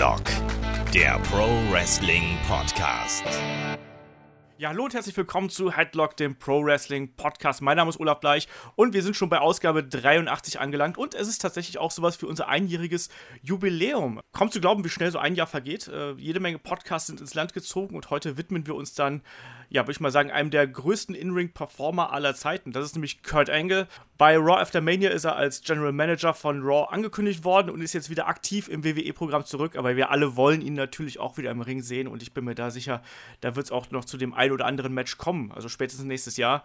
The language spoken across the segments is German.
Headlock, der Pro Wrestling Podcast. Ja, hallo und herzlich willkommen zu Headlock, dem Pro Wrestling Podcast. Mein Name ist Olaf Bleich und wir sind schon bei Ausgabe 83 angelangt und es ist tatsächlich auch sowas für unser einjähriges Jubiläum. Kommt zu glauben, wie schnell so ein Jahr vergeht. Äh, jede Menge Podcasts sind ins Land gezogen und heute widmen wir uns dann ja, würde ich mal sagen, einem der größten In-Ring-Performer aller Zeiten. Das ist nämlich Kurt Angle. Bei Raw After Mania ist er als General Manager von Raw angekündigt worden und ist jetzt wieder aktiv im WWE-Programm zurück. Aber wir alle wollen ihn natürlich auch wieder im Ring sehen und ich bin mir da sicher, da wird es auch noch zu dem ein oder anderen Match kommen. Also spätestens nächstes Jahr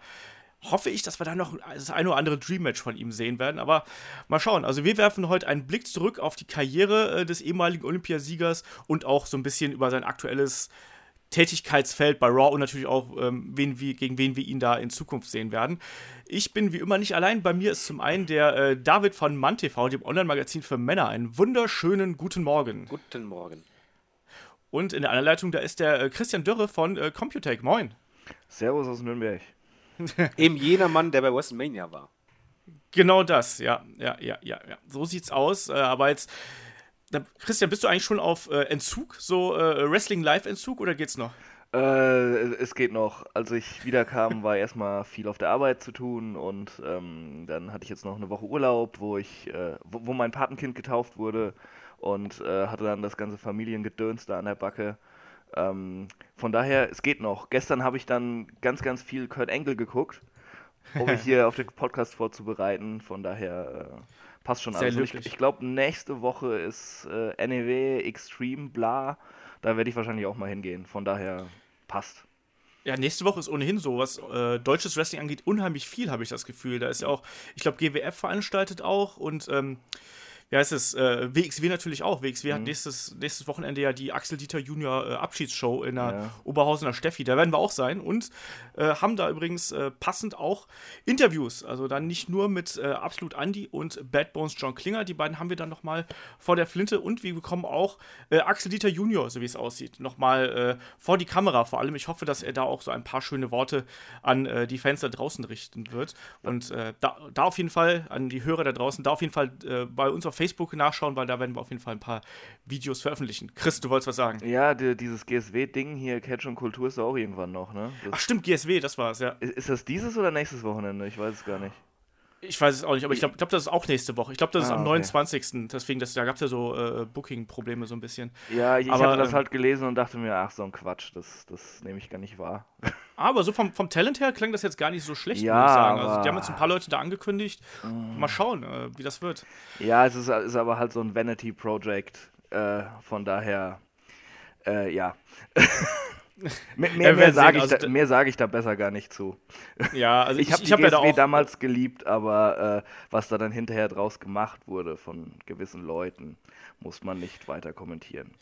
hoffe ich, dass wir da noch das ein oder andere Dream-Match von ihm sehen werden. Aber mal schauen. Also wir werfen heute einen Blick zurück auf die Karriere äh, des ehemaligen Olympiasiegers und auch so ein bisschen über sein aktuelles Tätigkeitsfeld bei Raw und natürlich auch, ähm, wen wir, gegen wen wir ihn da in Zukunft sehen werden. Ich bin wie immer nicht allein. Bei mir ist zum einen der äh, David von MannTV, dem Online-Magazin für Männer. Einen wunderschönen guten Morgen. Guten Morgen. Und in der anderen Leitung, da ist der äh, Christian Dürre von äh, Computec. Moin. Servus aus Nürnberg. Eben jener Mann, der bei WrestleMania war. Genau das, ja, ja, ja, ja, ja. So sieht's aus. Äh, aber jetzt Christian, bist du eigentlich schon auf äh, Entzug, so äh, Wrestling-Live-Entzug oder geht's noch? Äh, es geht noch. Als ich wiederkam, war erstmal viel auf der Arbeit zu tun und ähm, dann hatte ich jetzt noch eine Woche Urlaub, wo ich, äh, wo, wo, mein Patenkind getauft wurde und äh, hatte dann das ganze Familiengedöns da an der Backe. Ähm, von daher, es geht noch. Gestern habe ich dann ganz, ganz viel Kurt Angle geguckt, um mich hier auf den Podcast vorzubereiten. Von daher äh, Passt schon. Sehr also ich, ich glaube, nächste Woche ist äh, NEW Extreme, bla. Da werde ich wahrscheinlich auch mal hingehen. Von daher passt. Ja, nächste Woche ist ohnehin so, was äh, deutsches Wrestling angeht, unheimlich viel, habe ich das Gefühl. Da ist ja auch, ich glaube, GWF veranstaltet auch und ähm, wie heißt es, äh, WXW natürlich auch. WXW mhm. hat nächstes, nächstes Wochenende ja die Axel Dieter Junior äh, Abschiedsshow in der ja. Oberhausener Steffi. Da werden wir auch sein und äh, haben da übrigens äh, passend auch Interviews. Also dann nicht nur mit äh, Absolut Andy und Bad Bones John Klinger. Die beiden haben wir dann nochmal vor der Flinte und wir bekommen auch äh, Axel Dieter Junior, so wie es aussieht, nochmal vor die Kamera vor allem. Ich hoffe, dass er da auch so ein paar schöne Worte an die Fans da draußen richten wird. Und da, da auf jeden Fall, an die Hörer da draußen, da auf jeden Fall bei uns auf Facebook nachschauen, weil da werden wir auf jeden Fall ein paar Videos veröffentlichen. Chris, du wolltest was sagen? Ja, die, dieses GSW-Ding hier, Catch und Kultur, ist auch irgendwann noch, ne? Das Ach stimmt, GSW, das war's, ja. Ist, ist das dieses oder nächstes Wochenende? Ich weiß es gar nicht. Ich weiß es auch nicht, aber ich glaube, glaub, das ist auch nächste Woche. Ich glaube, das ist ah, am 29. Deswegen, das, da gab es ja so äh, Booking-Probleme so ein bisschen. Ja, ich, ich habe das ähm, halt gelesen und dachte mir, ach, so ein Quatsch, das, das nehme ich gar nicht wahr. Aber so vom, vom Talent her klang das jetzt gar nicht so schlecht, ja, muss ich sagen. Also, die haben jetzt ein paar Leute da angekündigt. Mm. Mal schauen, äh, wie das wird. Ja, es ist, ist aber halt so ein Vanity-Project. Äh, von daher, äh, ja. mehr, mehr, mehr sage ich, also, da, sag ich da besser gar nicht zu. Ja, also ich, ich habe die hab GSW ja da damals geliebt, aber äh, was da dann hinterher draus gemacht wurde von gewissen Leuten, muss man nicht weiter kommentieren.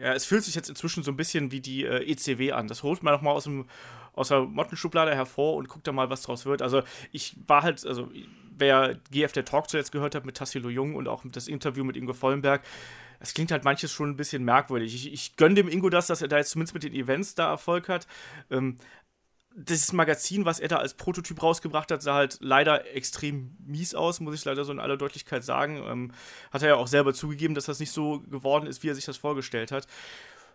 Ja, es fühlt sich jetzt inzwischen so ein bisschen wie die äh, ECW an. Das holt man nochmal aus, aus der Mottenschublade hervor und guckt da mal, was draus wird. Also ich war halt, also wer GF der Talk zuletzt gehört hat mit Tassilo Jung und auch das Interview mit Ingo Vollenberg, es klingt halt manches schon ein bisschen merkwürdig. Ich, ich gönne dem Ingo das, dass er da jetzt zumindest mit den Events da Erfolg hat. Ähm, das Magazin, was er da als Prototyp rausgebracht hat, sah halt leider extrem mies aus, muss ich leider so in aller Deutlichkeit sagen. Ähm, hat er ja auch selber zugegeben, dass das nicht so geworden ist, wie er sich das vorgestellt hat.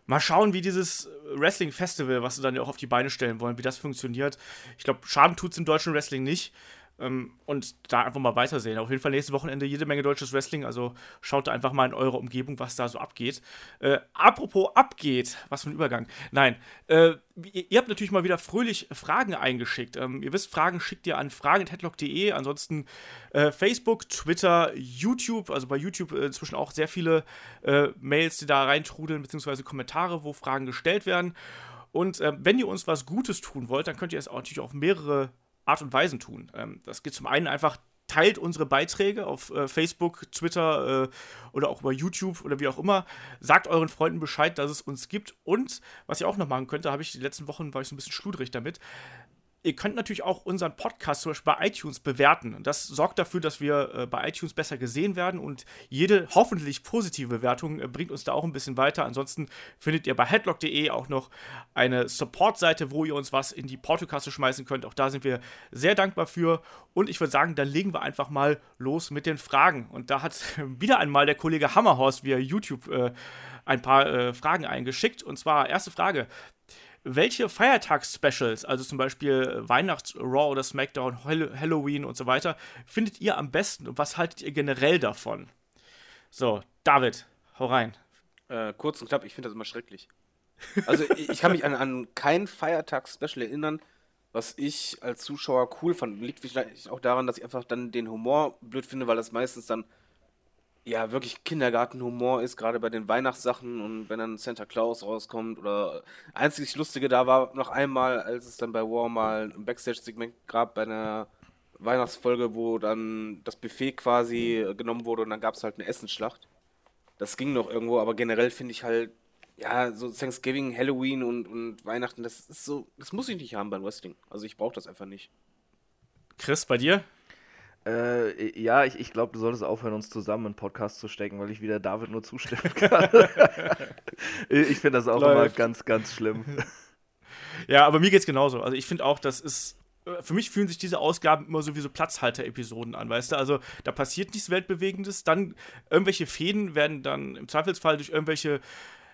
Mal schauen, wie dieses Wrestling-Festival, was sie dann ja auch auf die Beine stellen wollen, wie das funktioniert. Ich glaube, Schaden tut es im deutschen Wrestling nicht. Ähm, und da einfach mal weitersehen. Auf jeden Fall nächstes Wochenende jede Menge deutsches Wrestling, also schaut da einfach mal in eure Umgebung, was da so abgeht. Äh, apropos abgeht, was für ein Übergang. Nein, äh, ihr, ihr, habt natürlich mal wieder fröhlich Fragen eingeschickt. Ähm, ihr wisst, Fragen schickt ihr an fragen.headlock.de, ansonsten äh, Facebook, Twitter, YouTube, also bei YouTube äh, inzwischen auch sehr viele äh, Mails, die da reintrudeln, beziehungsweise Kommentare, wo Fragen gestellt werden. Und äh, wenn ihr uns was Gutes tun wollt, dann könnt ihr es auch natürlich auf mehrere Art und Weisen tun. Ähm, das geht zum einen einfach, teilt unsere Beiträge auf äh, Facebook, Twitter äh, oder auch über YouTube oder wie auch immer. Sagt euren Freunden Bescheid, dass es uns gibt. Und was ihr auch noch machen könnt, da habe ich die letzten Wochen, war ich so ein bisschen schludrig damit. Ihr könnt natürlich auch unseren Podcast zum Beispiel bei iTunes bewerten. Das sorgt dafür, dass wir äh, bei iTunes besser gesehen werden und jede hoffentlich positive Bewertung äh, bringt uns da auch ein bisschen weiter. Ansonsten findet ihr bei headlock.de auch noch eine Support-Seite, wo ihr uns was in die Portokasse schmeißen könnt. Auch da sind wir sehr dankbar für. Und ich würde sagen, dann legen wir einfach mal los mit den Fragen. Und da hat wieder einmal der Kollege Hammerhorst via YouTube äh, ein paar äh, Fragen eingeschickt. Und zwar erste Frage welche Feiertags-Specials, also zum Beispiel Weihnachts-Raw oder SmackDown, Halloween und so weiter, findet ihr am besten und was haltet ihr generell davon? So, David, hau rein. Äh, kurz und knapp, ich finde das immer schrecklich. Also ich kann mich an, an kein Feiertags-Special erinnern, was ich als Zuschauer cool fand. Liegt vielleicht auch daran, dass ich einfach dann den Humor blöd finde, weil das meistens dann ja wirklich Kindergartenhumor ist, gerade bei den Weihnachtssachen und wenn dann Santa Claus rauskommt oder einzig Lustige da war noch einmal, als es dann bei War mal ein Backstage-Segment gab bei einer Weihnachtsfolge, wo dann das Buffet quasi genommen wurde und dann gab es halt eine Essensschlacht. Das ging noch irgendwo, aber generell finde ich halt, ja, so Thanksgiving, Halloween und, und Weihnachten, das ist so, das muss ich nicht haben beim Wrestling. Also ich brauche das einfach nicht. Chris, bei dir? Äh, ja, ich, ich glaube, du solltest aufhören, uns zusammen einen Podcast zu stecken, weil ich wieder David nur zustimmen kann. ich finde das auch Läuft. immer ganz, ganz schlimm. Ja, aber mir geht es genauso. Also ich finde auch, das ist. Äh, für mich fühlen sich diese Ausgaben immer so wie so Platzhalter-Episoden an, weißt du? Also da passiert nichts Weltbewegendes, dann irgendwelche Fäden werden dann im Zweifelsfall durch irgendwelche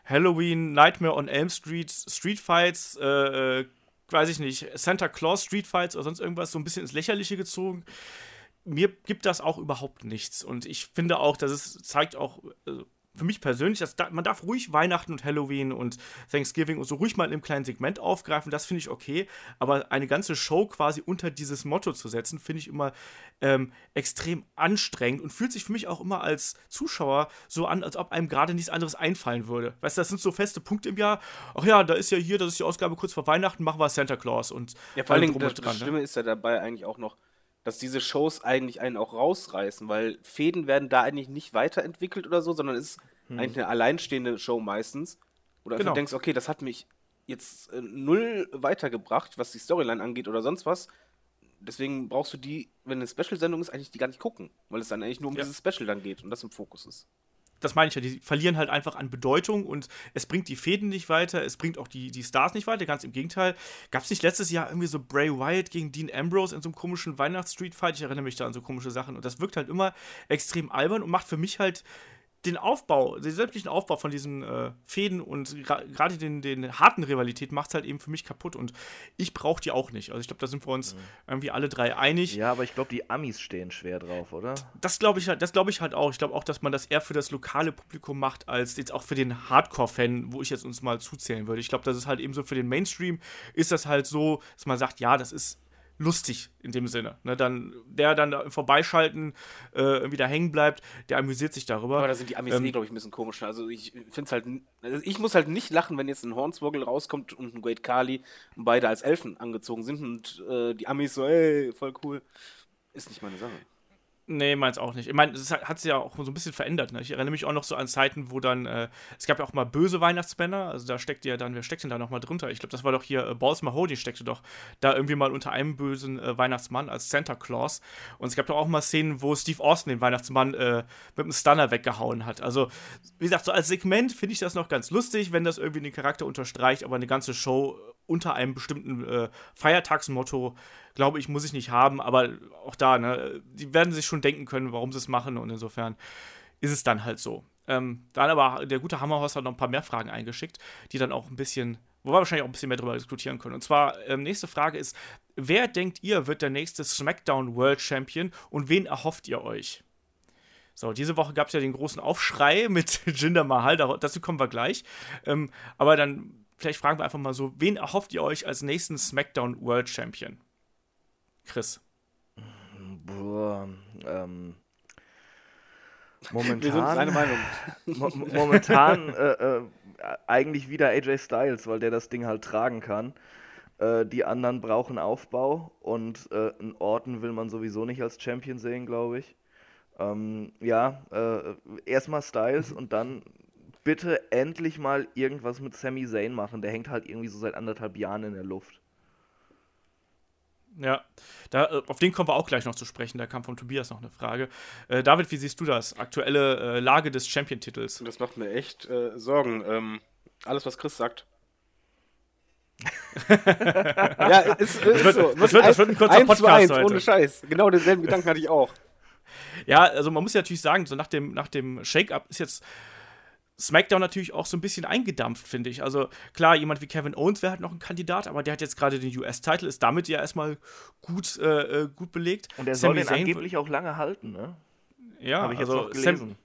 Halloween, Nightmare on Elm Street, Street Fights, äh, äh, weiß ich nicht, Santa Claus Street Fights oder sonst irgendwas so ein bisschen ins Lächerliche gezogen mir gibt das auch überhaupt nichts. Und ich finde auch, dass es zeigt auch, also für mich persönlich, dass da, man darf ruhig Weihnachten und Halloween und Thanksgiving und so ruhig mal in einem kleinen Segment aufgreifen, das finde ich okay. Aber eine ganze Show quasi unter dieses Motto zu setzen, finde ich immer ähm, extrem anstrengend und fühlt sich für mich auch immer als Zuschauer so an, als ob einem gerade nichts anderes einfallen würde. Weißt du, das sind so feste Punkte im Jahr. Ach ja, da ist ja hier, das ist die Ausgabe kurz vor Weihnachten, machen wir Santa Claus und ja, vor allem das, dran, das ne? Schlimme ne? ist ja dabei eigentlich auch noch, dass diese Shows eigentlich einen auch rausreißen, weil Fäden werden da eigentlich nicht weiterentwickelt oder so, sondern es ist hm. eigentlich eine alleinstehende Show meistens. Oder genau. du denkst, okay, das hat mich jetzt äh, null weitergebracht, was die Storyline angeht oder sonst was. Deswegen brauchst du die, wenn eine Special-Sendung ist, eigentlich die gar nicht gucken, weil es dann eigentlich nur um ja. dieses Special dann geht und das im Fokus ist das meine ich ja, die verlieren halt einfach an Bedeutung und es bringt die Fäden nicht weiter, es bringt auch die, die Stars nicht weiter, ganz im Gegenteil. Gab es nicht letztes Jahr irgendwie so Bray Wyatt gegen Dean Ambrose in so einem komischen Weihnachts-Street-Fight? Ich erinnere mich da an so komische Sachen und das wirkt halt immer extrem albern und macht für mich halt den Aufbau, den sämtlichen Aufbau von diesen äh, Fäden und gerade den, den harten Rivalität macht es halt eben für mich kaputt und ich brauche die auch nicht. Also ich glaube, da sind wir uns mhm. irgendwie alle drei einig. Ja, aber ich glaube, die Amis stehen schwer drauf, oder? Das glaube ich halt, das glaube ich halt auch. Ich glaube auch, dass man das eher für das lokale Publikum macht, als jetzt auch für den Hardcore-Fan, wo ich jetzt uns mal zuzählen würde. Ich glaube, das ist halt eben so für den Mainstream, ist das halt so, dass man sagt, ja, das ist lustig in dem Sinne. Ne, dann, der dann da vorbeischalten äh, irgendwie da hängen bleibt, der amüsiert sich darüber. Aber da sind die Amis ähm, eh, glaube ich, ein bisschen komisch. Also ich finde es halt, also ich muss halt nicht lachen, wenn jetzt ein Hornswoggle rauskommt und ein Great Kali und beide als Elfen angezogen sind und äh, die Amis so, ey, voll cool. Ist nicht meine Sache. Nee, meins auch nicht. Ich meine, das hat sich ja auch so ein bisschen verändert. Ne? Ich erinnere mich auch noch so an Zeiten, wo dann, äh, es gab ja auch mal böse Weihnachtsmänner, also da steckt ja dann, wer steckt denn da nochmal drunter? Ich glaube, das war doch hier, äh, Balls Mahoney steckte doch da irgendwie mal unter einem bösen äh, Weihnachtsmann als Santa Claus. Und es gab doch auch mal Szenen, wo Steve Austin den Weihnachtsmann äh, mit einem Stunner weggehauen hat. Also, wie gesagt, so als Segment finde ich das noch ganz lustig, wenn das irgendwie den Charakter unterstreicht, aber eine ganze Show unter einem bestimmten äh, Feiertagsmotto, glaube ich, muss ich nicht haben. Aber auch da, ne, die werden sich schon denken können, warum sie es machen. Und insofern ist es dann halt so. Ähm, dann aber der gute Hammerhorst hat noch ein paar mehr Fragen eingeschickt, die dann auch ein bisschen, wo wir wahrscheinlich auch ein bisschen mehr darüber diskutieren können. Und zwar, ähm, nächste Frage ist: Wer denkt ihr wird der nächste SmackDown World Champion und wen erhofft ihr euch? So, diese Woche gab es ja den großen Aufschrei mit Jinder Mahal, dazu kommen wir gleich. Ähm, aber dann vielleicht fragen wir einfach mal so, wen erhofft ihr euch als nächsten SmackDown World Champion? Chris. Boah, ähm, momentan. Wir sind eine Meinung. mo momentan äh, äh, eigentlich wieder AJ Styles, weil der das Ding halt tragen kann. Äh, die anderen brauchen Aufbau und äh, einen Orton will man sowieso nicht als Champion sehen, glaube ich. Ähm, ja, äh, erstmal Styles und dann bitte endlich mal irgendwas mit Sami Zayn machen. Der hängt halt irgendwie so seit anderthalb Jahren in der Luft. Ja, da, äh, auf den kommen wir auch gleich noch zu sprechen. Da kam von Tobias noch eine Frage. Äh, David, wie siehst du das? Aktuelle äh, Lage des Champion-Titels? Das macht mir echt äh, Sorgen. Ähm, alles, was Chris sagt. ja, ist, ist das wird, so. Das wird, das wird ein kurzer eins Podcast zu eins, heute. ohne Scheiß. Genau denselben Gedanken hatte ich auch. Ja, also man muss ja natürlich sagen, so nach dem, nach dem Shake-Up ist jetzt SmackDown natürlich auch so ein bisschen eingedampft, finde ich. Also klar, jemand wie Kevin Owens wäre halt noch ein Kandidat, aber der hat jetzt gerade den US-Title, ist damit ja erstmal gut, äh, äh, gut belegt. Und der Sami soll den angeblich auch lange halten, ne? ja, Habe ich jetzt also noch Sam- gelesen.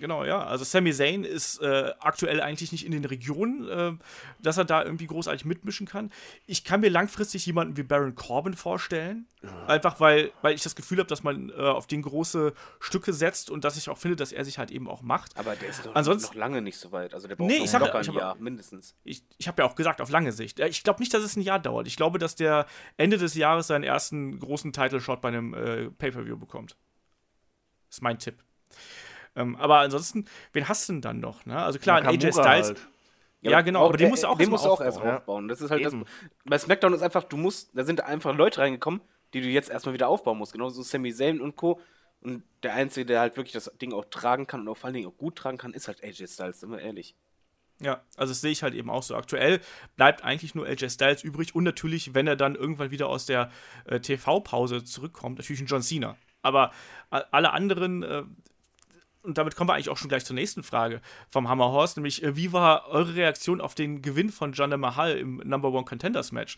Genau, ja. Also Sami Zayn ist äh, aktuell eigentlich nicht in den Regionen, äh, dass er da irgendwie großartig mitmischen kann. Ich kann mir langfristig jemanden wie Baron Corbin vorstellen. Einfach weil, weil ich das Gefühl habe, dass man äh, auf den große Stücke setzt und dass ich auch finde, dass er sich halt eben auch macht. Aber der ist doch Ansonsten- noch lange nicht so weit. Also der braucht Nee, noch locker ich ein hab- Jahr, mindestens. Ich, ich habe ja auch gesagt, auf lange Sicht. Ich glaube nicht, dass es ein Jahr dauert. Ich glaube, dass der Ende des Jahres seinen ersten großen Title-Shot bei einem äh, Pay-Per-View bekommt. ist mein Tipp. Ähm, aber ansonsten, wen hast du denn dann noch? Ne? Also klar, ein AJ Styles. halt. Ja, genau, aber den musst du auch den musst du auch erst aufbauen. Das ist halt das, bei SmackDown ist einfach, du musst, da sind einfach Leute reingekommen, die du jetzt erstmal wieder aufbauen musst. Genauso Sami Zayn und Co. Und der Einzige, der halt wirklich das Ding auch tragen kann und auch vor allen Dingen auch gut tragen kann, ist halt AJ Styles, sind wir ehrlich. Ja, also das sehe ich halt eben auch so. Aktuell bleibt eigentlich nur AJ Styles übrig und natürlich, wenn er dann irgendwann wieder aus der äh, TV-Pause zurückkommt, natürlich ein John Cena. Aber alle anderen, äh, und damit kommen wir eigentlich auch schon gleich zur nächsten Frage vom Hammer Horse, nämlich äh, wie war eure Reaktion auf den Gewinn von Jinder Mahal im Number One Contenders Match?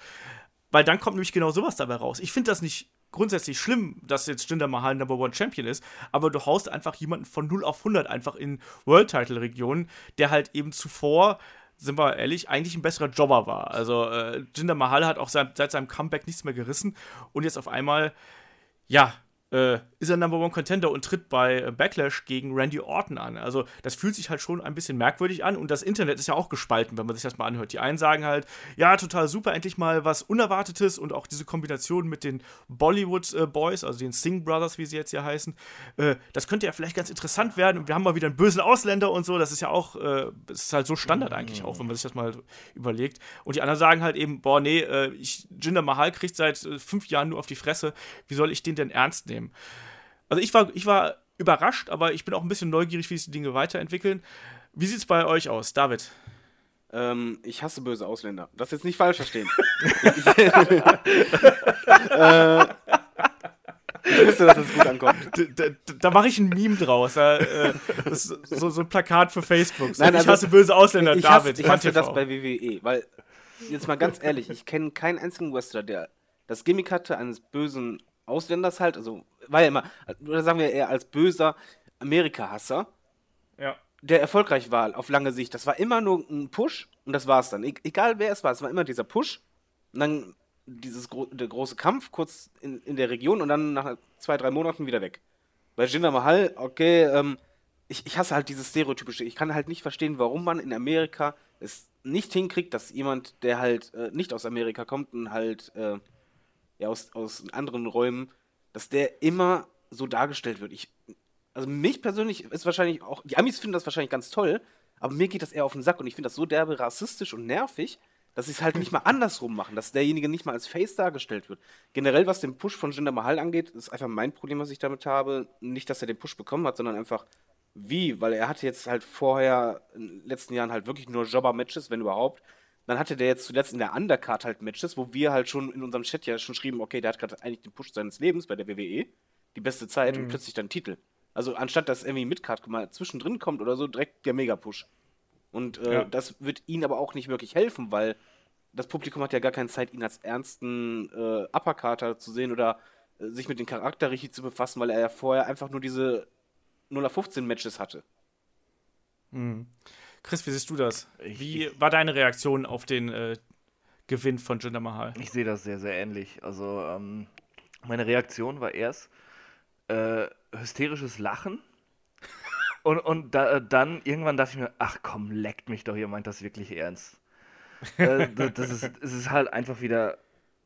Weil dann kommt nämlich genau sowas dabei raus. Ich finde das nicht grundsätzlich schlimm, dass jetzt Jinder Mahal Number One Champion ist, aber du haust einfach jemanden von 0 auf 100 einfach in World Title Regionen, der halt eben zuvor sind wir ehrlich, eigentlich ein besserer Jobber war. Also äh, Jinder Mahal hat auch seit, seit seinem Comeback nichts mehr gerissen und jetzt auf einmal, ja, äh, ist er Number One Contender und tritt bei äh, Backlash gegen Randy Orton an. Also das fühlt sich halt schon ein bisschen merkwürdig an und das Internet ist ja auch gespalten, wenn man sich das mal anhört. Die einen sagen halt, ja, total super, endlich mal was Unerwartetes und auch diese Kombination mit den Bollywood äh, Boys, also den Singh Brothers, wie sie jetzt hier heißen, äh, das könnte ja vielleicht ganz interessant werden und wir haben mal wieder einen bösen Ausländer und so, das ist ja auch, äh, das ist halt so Standard eigentlich auch, wenn man sich das mal überlegt. Und die anderen sagen halt eben, boah, nee, äh, ich, Jinder Mahal kriegt seit fünf Jahren nur auf die Fresse, wie soll ich den denn ernst nehmen? Also ich war, ich war überrascht, aber ich bin auch ein bisschen neugierig, wie sich die Dinge weiterentwickeln. Wie sieht es bei euch aus, David? Ähm, ich hasse böse Ausländer. Das jetzt nicht falsch verstehen. äh, ich wüsste, dass das gut ankommt. Da, da, da mache ich ein Meme draus. Äh, so, so ein Plakat für Facebook. So, Nein, ich also, hasse böse Ausländer, Ich David. hasse, ich hasse das bei WWE, weil, jetzt mal ganz ehrlich, ich kenne keinen einzigen Wrestler, der das Gimmick hatte eines bösen Ausländers halt, also war ja immer, oder sagen wir eher als böser Amerika-Hasser, Ja. der erfolgreich war auf lange Sicht. Das war immer nur ein Push und das war's dann. E egal wer es war, es war immer dieser Push und dann dieses gro der große Kampf kurz in, in der Region und dann nach zwei, drei Monaten wieder weg. Bei Jinder Mahal, okay, ähm, ich, ich hasse halt dieses Stereotypische. Ich kann halt nicht verstehen, warum man in Amerika es nicht hinkriegt, dass jemand, der halt äh, nicht aus Amerika kommt und halt äh, ja, aus, aus anderen Räumen, dass der immer so dargestellt wird. Ich, also mich persönlich ist wahrscheinlich auch, die Amis finden das wahrscheinlich ganz toll, aber mir geht das eher auf den Sack und ich finde das so derbe rassistisch und nervig, dass sie es halt nicht mal andersrum machen, dass derjenige nicht mal als Face dargestellt wird. Generell, was den Push von Jinder Mahal angeht, ist einfach mein Problem, was ich damit habe. Nicht, dass er den Push bekommen hat, sondern einfach wie, weil er hatte jetzt halt vorher in den letzten Jahren halt wirklich nur Jobber-Matches, wenn überhaupt. Dann hatte der jetzt zuletzt in der Undercard halt Matches, wo wir halt schon in unserem Chat ja schon schrieben, okay, der hat gerade eigentlich den Push seines Lebens bei der WWE, die beste Zeit und plötzlich dann Titel. Also anstatt dass irgendwie Midcard mal zwischendrin kommt oder so, direkt der Mega-Push. Und äh, Ja. das wird ihnen aber auch nicht wirklich helfen, weil das Publikum hat ja gar keine Zeit, ihn als ernsten äh, Uppercarter zu sehen oder äh, sich mit dem Charakter richtig zu befassen, weil er ja vorher einfach nur diese 0 auf 15 Matches hatte. Chris, wie siehst du das? Wie war deine Reaktion auf den äh, Gewinn von Jinder Mahal? Ich sehe das sehr, sehr ähnlich. Also, ähm, meine Reaktion war erst äh, hysterisches Lachen. Und, und da, äh, dann irgendwann dachte ich mir, ach komm, leckt mich doch, ihr meint das wirklich ernst. äh, das ist, es ist halt einfach wieder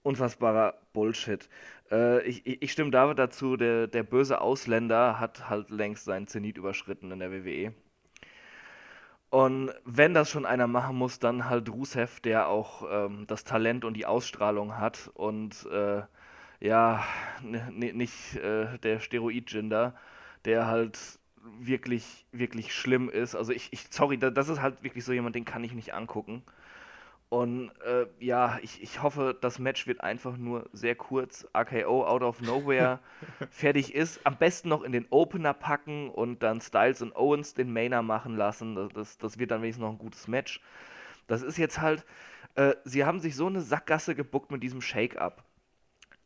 unfassbarer Bullshit. Äh, ich, ich ich stimme David dazu, der, der böse Ausländer hat halt längst seinen Zenit überschritten in der WWE. Und wenn das schon einer machen muss, dann halt Rusev, der auch ähm, das Talent und die Ausstrahlung hat und äh, ja, nicht äh, der Steroid-Jinder, der halt wirklich, wirklich schlimm ist. Also ich, ich sorry, das ist halt wirklich so jemand, den kann ich nicht angucken. Und äh, ja, ich, ich hoffe, das Match wird einfach nur sehr kurz. AKO out of nowhere fertig ist. Am besten noch in den Opener packen und dann Styles und Owens den Mainer machen lassen. Das, das wird dann wenigstens noch ein gutes Match. Das ist jetzt halt, äh, sie haben sich so eine Sackgasse gebuckt mit diesem Shake-Up.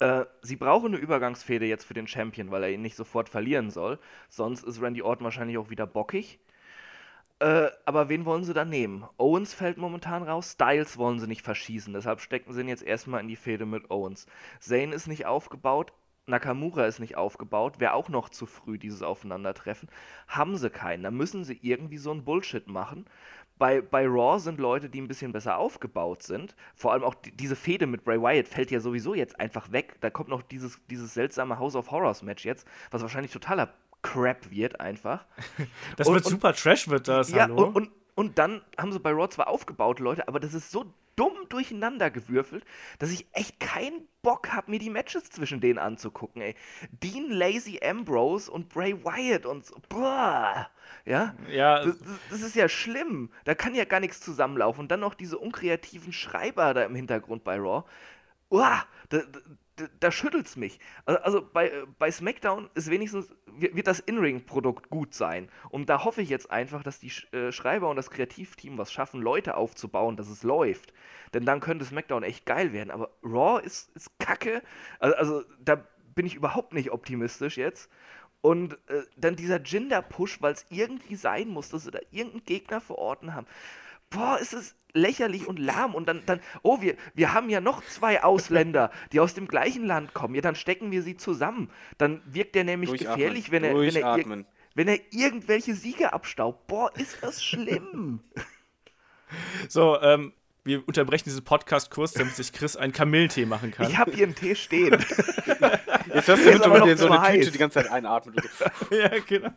Äh, sie brauchen eine Übergangsfehde jetzt für den Champion, weil er ihn nicht sofort verlieren soll. Sonst ist Randy Orton wahrscheinlich auch wieder bockig. Äh, aber wen wollen sie dann nehmen? Owens fällt momentan raus, Styles wollen sie nicht verschießen, deshalb stecken sie ihn jetzt erstmal in die Fehde mit Owens. Zane ist nicht aufgebaut, Nakamura ist nicht aufgebaut, wäre auch noch zu früh dieses Aufeinandertreffen. Haben sie keinen, da müssen sie irgendwie so ein Bullshit machen. Bei, bei Raw sind Leute, die ein bisschen besser aufgebaut sind. Vor allem auch die, diese Fehde mit Bray Wyatt fällt ja sowieso jetzt einfach weg. Da kommt noch dieses, dieses seltsame House of Horrors Match jetzt, was wahrscheinlich totaler Crap wird einfach. Das und, wird und, super Trash, wird das. Ja, hallo? Und, und, und dann haben sie bei Raw zwar aufgebaut, Leute, aber das ist so dumm durcheinander gewürfelt, dass ich echt keinen Bock habe, mir die Matches zwischen denen anzugucken, ey. Dean Lazy Ambrose und Bray Wyatt und so. Boah. Ja? Ja. Das, das, ist ja schlimm. Da kann ja gar nichts zusammenlaufen. Und dann noch diese unkreativen Schreiber da im Hintergrund bei Raw. Uah, da, da, schüttelt's mich. Also, bei, bei SmackDown ist wenigstens, wird das In-Ring-Produkt gut sein. Und da hoffe ich jetzt einfach, dass die äh, Schreiber und das Kreativteam was schaffen, Leute aufzubauen, dass es läuft. Denn dann könnte SmackDown echt geil werden. Aber Raw ist, ist kacke. Also, also da bin ich überhaupt nicht optimistisch jetzt. Und äh, dann dieser Jinder-Push, weil es irgendwie sein muss, dass sie da irgendeinen Gegner verorten haben. Boah, ist es lächerlich und lahm. Und dann, dann, oh, wir, wir haben ja noch zwei Ausländer, die aus dem gleichen Land kommen. Ja, dann stecken wir sie zusammen. Dann wirkt der nämlich gefährlich, wenn er, wenn, er, wenn er irgendwelche Siege abstaubt. Boah, ist das schlimm. So, ähm, wir unterbrechen diesen Podcast kurz, damit sich Chris einen Kamillentee machen kann. Ich habe hier einen Tee stehen. Jetzt hörst du mit, wenn dir so eine heiß. Tüte die ganze Zeit einatmet. ja, genau.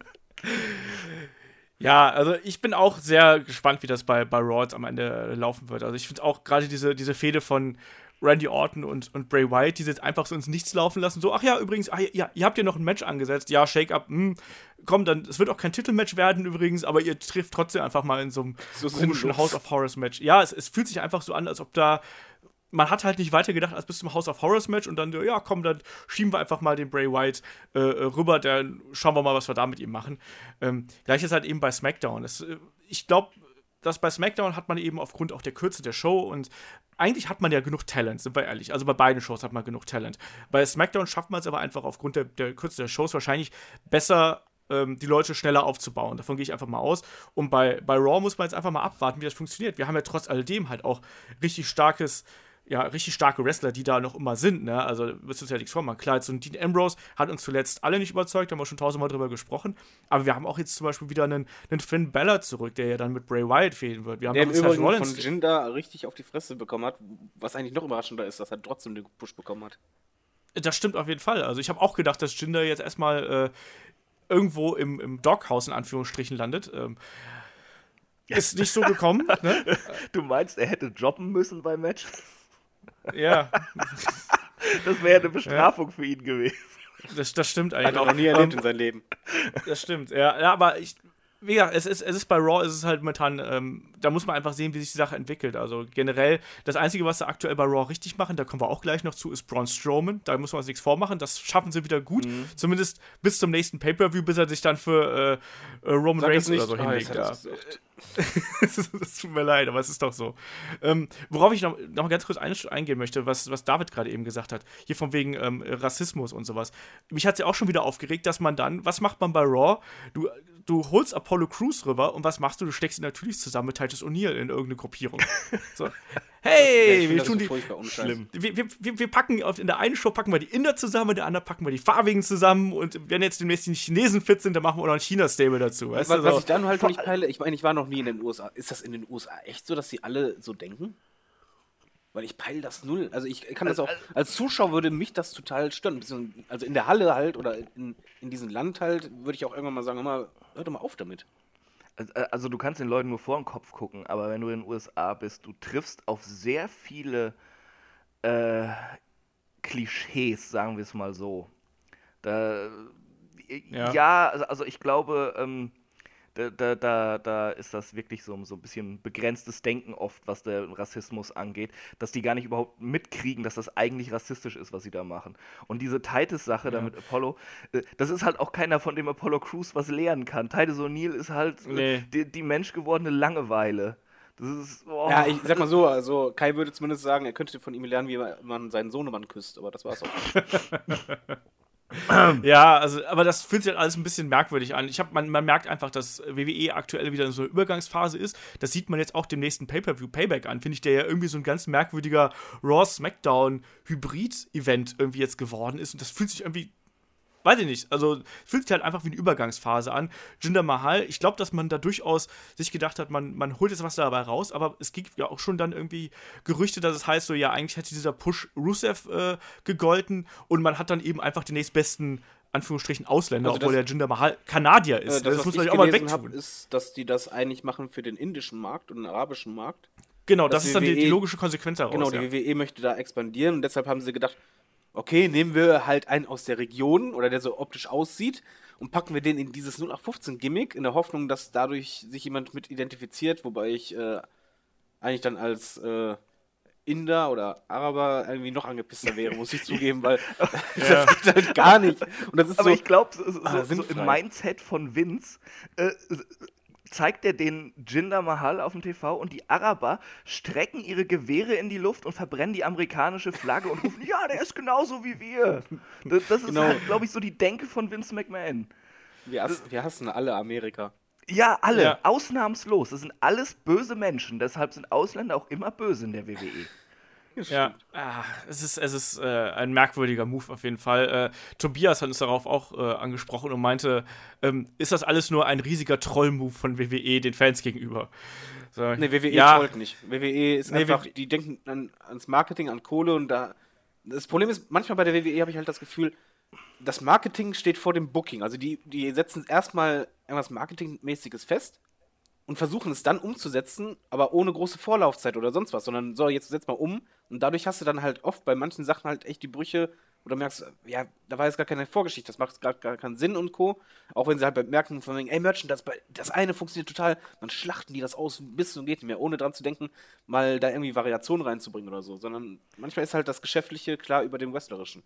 Ja, also ich bin auch sehr gespannt, wie das bei, bei Raw am Ende laufen wird. Also ich finde auch gerade diese, diese Fehde von Randy Orton und, und Bray Wyatt, die sie jetzt einfach so ins Nichts laufen lassen. So, ach ja, übrigens, ach ja, ihr habt ja noch ein Match angesetzt. Ja, Shake-Up, hm, komm, dann, es wird auch kein Titelmatch werden übrigens, aber ihr trifft trotzdem einfach mal in so einem so komischen House of Horrors Match. Ja, es, es fühlt sich einfach so an, als ob da man hat halt nicht weiter gedacht als bis zum House of Horrors Match und dann, ja, komm, dann schieben wir einfach mal den Bray Wyatt äh, äh rüber, dann schauen wir mal, was wir da mit ihm machen. Ähm, gleiches halt eben bei SmackDown. Das, äh, ich glaube, dass bei SmackDown hat man eben aufgrund auch der Kürze der Show und eigentlich hat man ja genug Talent, sind wir ehrlich. Also bei beiden Shows hat man genug Talent. Bei SmackDown schafft man es aber einfach aufgrund der, der Kürze der Shows wahrscheinlich besser ähm, die Leute schneller aufzubauen. Davon gehe ich einfach mal aus. Und bei, bei Raw muss man jetzt einfach mal abwarten, wie das funktioniert. Wir haben ja trotz alledem halt auch richtig starkes ja, richtig starke Wrestler, die da noch immer sind, ne? Also, wirst du uns ja nichts vormachen. Klar, jetzt so ein Dean Ambrose hat uns zuletzt alle nicht überzeugt, haben wir schon tausendmal drüber gesprochen. Aber wir haben auch jetzt zum Beispiel wieder einen, einen Finn Balor zurück, der ja dann mit Bray Wyatt fehlen wird. Wir haben der im Übrigen Rollins von Jinder richtig auf die Fresse bekommen hat, was eigentlich noch überraschender ist, dass er trotzdem den Push bekommen hat. Das stimmt auf jeden Fall. Also, ich habe auch gedacht, dass Jinder jetzt erstmal äh, irgendwo im, im Doghouse in Anführungsstrichen landet. Ähm, ist nicht so gekommen. ne? Du meinst, er hätte droppen müssen beim Match? Ja. Das wäre eine Bestrafung ja. für ihn gewesen. Das, das stimmt eigentlich. Hat er noch nie erlebt in seinem Leben. Das stimmt, ja. ja aber ich, wie gesagt, es ist, es ist bei Raw, ist es halt momentan, ähm, da muss man einfach sehen, wie sich die Sache entwickelt. Also generell, das Einzige, was sie aktuell bei Raw richtig machen, da kommen wir auch gleich noch zu, ist Braun Strowman. Da muss man uns nichts vormachen. Das schaffen sie wieder gut. Mhm. Zumindest bis zum nächsten Pay-Per-View, bis er sich dann für äh, äh Roman Reigns oder so ah, hinlegt. Ja. Es tut mir leid, aber es ist doch so. Ähm, worauf ich noch, noch ganz kurz eingehen möchte, was, was David gerade eben gesagt hat, hier von wegen ähm, Rassismus und sowas. Mich hat es ja auch schon wieder aufgeregt, dass man dann, was macht man bei Raw? Du, du holst Apollo Crews rüber und was machst du? Du steckst ihn natürlich zusammen mit Titus O'Neill in irgendeine Gruppierung. So. Hey, wir tun die. Schlimm. Wir, wir, wir, packen auf, in der einen Show packen wir die Inder zusammen, in der anderen packen wir die Farbigen zusammen und wenn jetzt demnächst die Chinesen fit sind, dann machen wir auch noch ein China-Stable dazu. Weißt was, was ich dann halt nicht peile, ich meine, ich war noch nie in den USA. Ist das in den USA echt so, dass sie alle so denken? Weil ich peile das null. Also ich kann das auch, als Zuschauer würde mich das total stören. Also in der Halle halt oder in, in diesem Land halt, würde ich auch irgendwann mal sagen, hör mal, hör doch mal auf damit. Äh, also du kannst den Leuten nur vor den Kopf gucken, aber wenn du in den USA bist, du triffst auf sehr viele äh, Klischees, sagen wir es mal so. Da, Ja. ja, also, also ich glaube, ähm, da, da, da, da ist das wirklich so, so ein bisschen begrenztes Denken oft, was der Rassismus angeht, dass die gar nicht überhaupt mitkriegen, dass das eigentlich rassistisch ist, was sie da machen. Und diese Titus-Sache da Ja. mit Apollo, äh, das ist halt auch keiner, von dem Apollo Crews was lernen kann. Titus O'Neill ist halt äh, Nee. die, die menschgewordene Langeweile. Das ist, oh. Ja, ich sag mal so, also Kai würde zumindest sagen, er könnte von ihm lernen, wie man seinen Sohnemann küsst, aber das war's auch. Ja, also, aber das fühlt sich halt alles ein bisschen merkwürdig an. Ich hab, man, man merkt einfach, dass WWE aktuell wieder in so einer Übergangsphase ist. Das sieht man jetzt auch dem nächsten Pay-Per-View Payback an, finde ich, der ja irgendwie so ein ganz merkwürdiger Raw Smackdown Hybrid-Event irgendwie jetzt geworden ist. Und das fühlt sich irgendwie. Weiß ich nicht. Also fühlt sich halt einfach wie eine Übergangsphase an. Jinder Mahal, ich glaube, dass man da durchaus sich gedacht hat, man, man holt jetzt was dabei raus, aber es gibt ja auch schon dann irgendwie Gerüchte, dass es heißt, so ja, eigentlich hätte dieser Push Rusev äh, gegolten und man hat dann eben einfach den nächstbesten, Anführungsstrichen, Ausländer, Also das- obwohl der Jinder Mahal Kanadier ist. Äh, das, was muss man auch mal wegtun. ist, dass die das eigentlich machen für den indischen Markt und den arabischen Markt. Genau, das dass ist dann die, die logische Konsequenz daraus. Genau, ja. die WWE möchte da expandieren und deshalb haben sie gedacht, okay, nehmen wir halt einen aus der Region oder der so optisch aussieht und packen wir den in dieses 0815-Gimmick in der Hoffnung, dass dadurch sich jemand mit identifiziert, wobei ich äh, eigentlich dann als äh, Inder oder Araber irgendwie noch angepisster wäre, muss ich zugeben, weil Ja. das geht halt gar nicht. Und das ist Aber so, ich glaube, so, so, ah, so im sinnfrei. Mindset von Vince äh, zeigt er den Jinder Mahal auf dem TV und die Araber strecken ihre Gewehre in die Luft und verbrennen die amerikanische Flagge und rufen, ja, der ist genauso wie wir. Das, das ist Genau. halt, glaube ich, so die Denke von Vince McMahon. wir, hassen, wir hassen alle Amerika. Ja, alle, Ja. ausnahmslos. Das sind alles böse Menschen. Deshalb sind Ausländer auch immer böse in der. WWE. Ja, ah, es ist, es ist äh, ein merkwürdiger Move auf jeden Fall. Äh, Tobias hat uns darauf auch äh, angesprochen und meinte, ähm, ist das alles nur ein riesiger Troll-Move von WWE den Fans gegenüber? So, Ne, WWE ja, trollt nicht. WWE ist Nee, einfach, die denken an, ans Marketing, an Kohle und da. Das Problem ist, manchmal bei der WWE habe ich halt das Gefühl, das Marketing steht vor dem Booking. Also die, die setzen erstmal irgendwas Marketingmäßiges fest und versuchen es dann umzusetzen, aber ohne große Vorlaufzeit oder sonst was, sondern so, jetzt setz mal um und dadurch hast du dann halt oft bei manchen Sachen halt echt die Brüche oder merkst, ja, da war jetzt gar keine Vorgeschichte, das macht gar, gar keinen Sinn und Co. Auch wenn sie halt merken, von wegen, ey, Merchandise, bei- das eine funktioniert total, dann schlachten die das aus bis und geht nicht mehr, ohne dran zu denken, mal da irgendwie Variationen reinzubringen oder so, sondern manchmal ist halt das Geschäftliche klar über dem Wrestlerischen.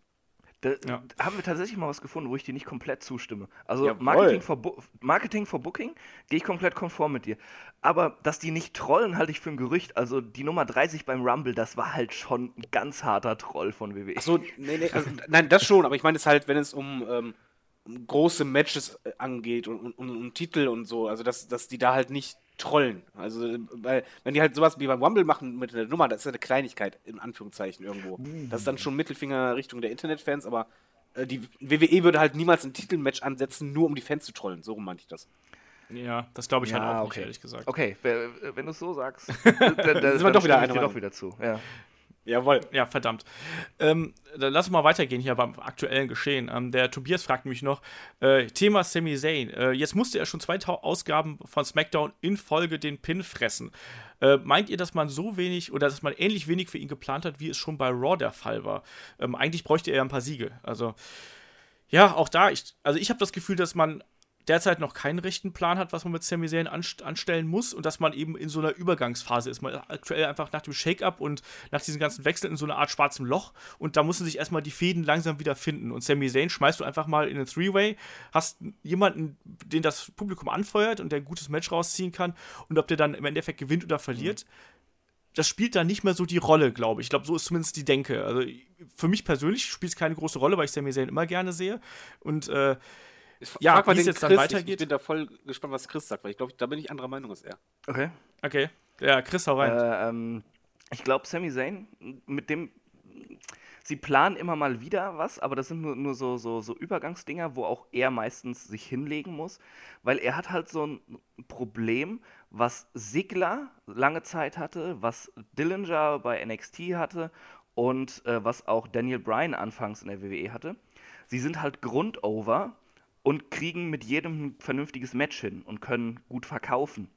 Da, Ja. haben wir tatsächlich mal was gefunden, wo ich dir nicht komplett zustimme. Also Jawohl. Marketing for, Bu- Marketing for Booking gehe ich komplett konform mit dir. Aber dass die nicht trollen, halte ich für ein Gerücht. Also die Nummer 30 beim Rumble, das war halt schon ein ganz harter Troll von. WWE. Achso, nee, nee, also, nein, das schon, aber ich meine es halt, wenn es um, ähm, um große Matches äh, angeht und, und, und um Titel und so, also dass, dass die da halt nicht trollen. Also, äh, weil, wenn die halt sowas wie beim Rumble machen mit der Nummer, das ist ja eine Kleinigkeit, in Anführungszeichen irgendwo. Das ist dann schon Mittelfinger Richtung der Internetfans, aber äh, die WWE würde halt niemals ein Titelmatch ansetzen, nur um die Fans zu trollen. So rum meinte ich das. ja, das glaube ich halt Ja, auch okay. nicht, ehrlich gesagt. Okay, wer- wenn du es so sagst, dann, dann, dann wir doch wieder stimme ich einer dir doch wieder zu. Ja. Jawohl. Ja, verdammt. Ähm, dann lass uns mal weitergehen hier beim aktuellen Geschehen. Ähm, der Tobias fragt mich noch: äh, Thema Sami Zayn. Äh, jetzt musste er schon zwei Ausgaben von SmackDown in Folge den Pin fressen. Äh, meint ihr, dass man so wenig oder dass man ähnlich wenig für ihn geplant hat, wie es schon bei Raw der Fall war? Ähm, eigentlich bräuchte er ja ein paar Siege. Also, ja, auch da, ich, also ich habe das Gefühl, dass man derzeit noch keinen rechten Plan hat, was man mit Sami Zayn anst anstellen muss und dass man eben in so einer Übergangsphase ist. Man ist aktuell einfach nach dem Shake-up und nach diesen ganzen Wechseln in so einer Art schwarzem Loch und da müssen sich erstmal die Fäden langsam wieder finden. Und Sami Zayn schmeißt du einfach mal in einen Three-Way, hast jemanden, den das Publikum anfeuert und der ein gutes Match rausziehen kann und ob der dann im Endeffekt gewinnt oder verliert. Das spielt da nicht mehr so die Rolle, glaube ich. Ich glaube, so ist zumindest die Denke. Also für mich persönlich spielt es keine große Rolle, weil ich Sami Zayn immer gerne sehe. Und äh, Ja, Frag mal wie es jetzt dann Chris, weitergeht. Ich, ich bin da voll gespannt, was Chris sagt, weil ich glaube, da bin ich anderer Meinung als er. Okay. okay. Ja, Chris, hau rein. Äh, ähm, ich glaube, Sami Zayn, mit dem. Sie planen immer mal wieder was, aber das sind nur, nur so, so, so Übergangsdinger, wo auch er meistens sich hinlegen muss, weil er hat halt so ein Problem, was Sigler lange Zeit hatte, was Dillinger bei NXT hatte und äh, was auch Daniel Bryan anfangs in der WWE hatte. Sie sind halt grundover und kriegen mit jedem ein vernünftiges Match hin und können gut verkaufen.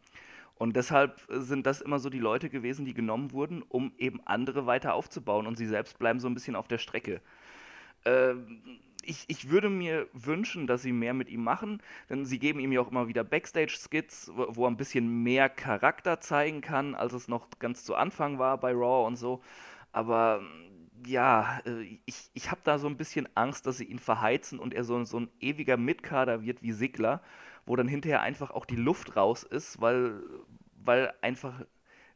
Und deshalb sind das immer so die Leute gewesen, die genommen wurden, um eben andere weiter aufzubauen. Und sie selbst bleiben so ein bisschen auf der Strecke. Ähm, ich, ich würde mir wünschen, dass sie mehr mit ihm machen, denn sie geben ihm ja auch immer wieder Backstage-Skits, wo, wo er ein bisschen mehr Charakter zeigen kann, als es noch ganz zu Anfang war bei Raw und so. Aber ja, äh, ich, ich habe da so ein bisschen Angst, dass sie ihn verheizen und er so, so ein ewiger Mitkader wird wie Sigler, wo dann hinterher einfach auch die Luft raus ist, weil, weil einfach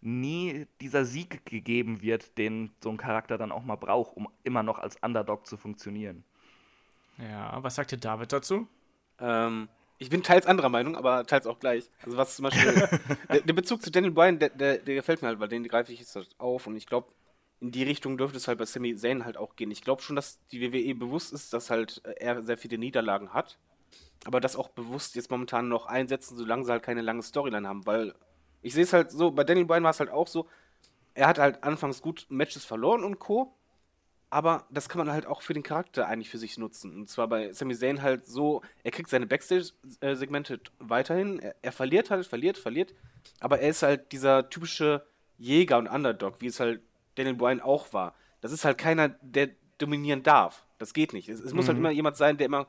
nie dieser Sieg gegeben wird, den so ein Charakter dann auch mal braucht, um immer noch als Underdog zu funktionieren. Ja, was sagt dir David dazu? Ähm, ich bin teils anderer Meinung, aber teils auch gleich. Also was zum Beispiel, der, der, Bezug zu Daniel Bryan, der, der, der, gefällt mir halt, weil den greife ich jetzt halt auf und ich glaube, in die Richtung dürfte es halt bei Sami Zayn halt auch gehen. Ich glaube schon, dass die WWE bewusst ist, dass halt er sehr viele Niederlagen hat, aber das auch bewusst jetzt momentan noch einsetzen, solange sie halt keine lange Storyline haben, weil ich sehe es halt so, bei Daniel Bryan war es halt auch so, er hat halt anfangs gut Matches verloren und Co., aber das kann man halt auch für den Charakter eigentlich für sich nutzen. Und zwar bei Sami Zayn halt so, er kriegt seine Backstage-Segmente weiterhin, er, er, verliert halt, verliert, verliert, aber er ist halt dieser typische Jäger und Underdog, wie es halt Daniel Bryan auch war. Das ist halt keiner, der dominieren darf. Das geht nicht. Es, es mhm. muss halt mhm. immer jemand sein, der immer,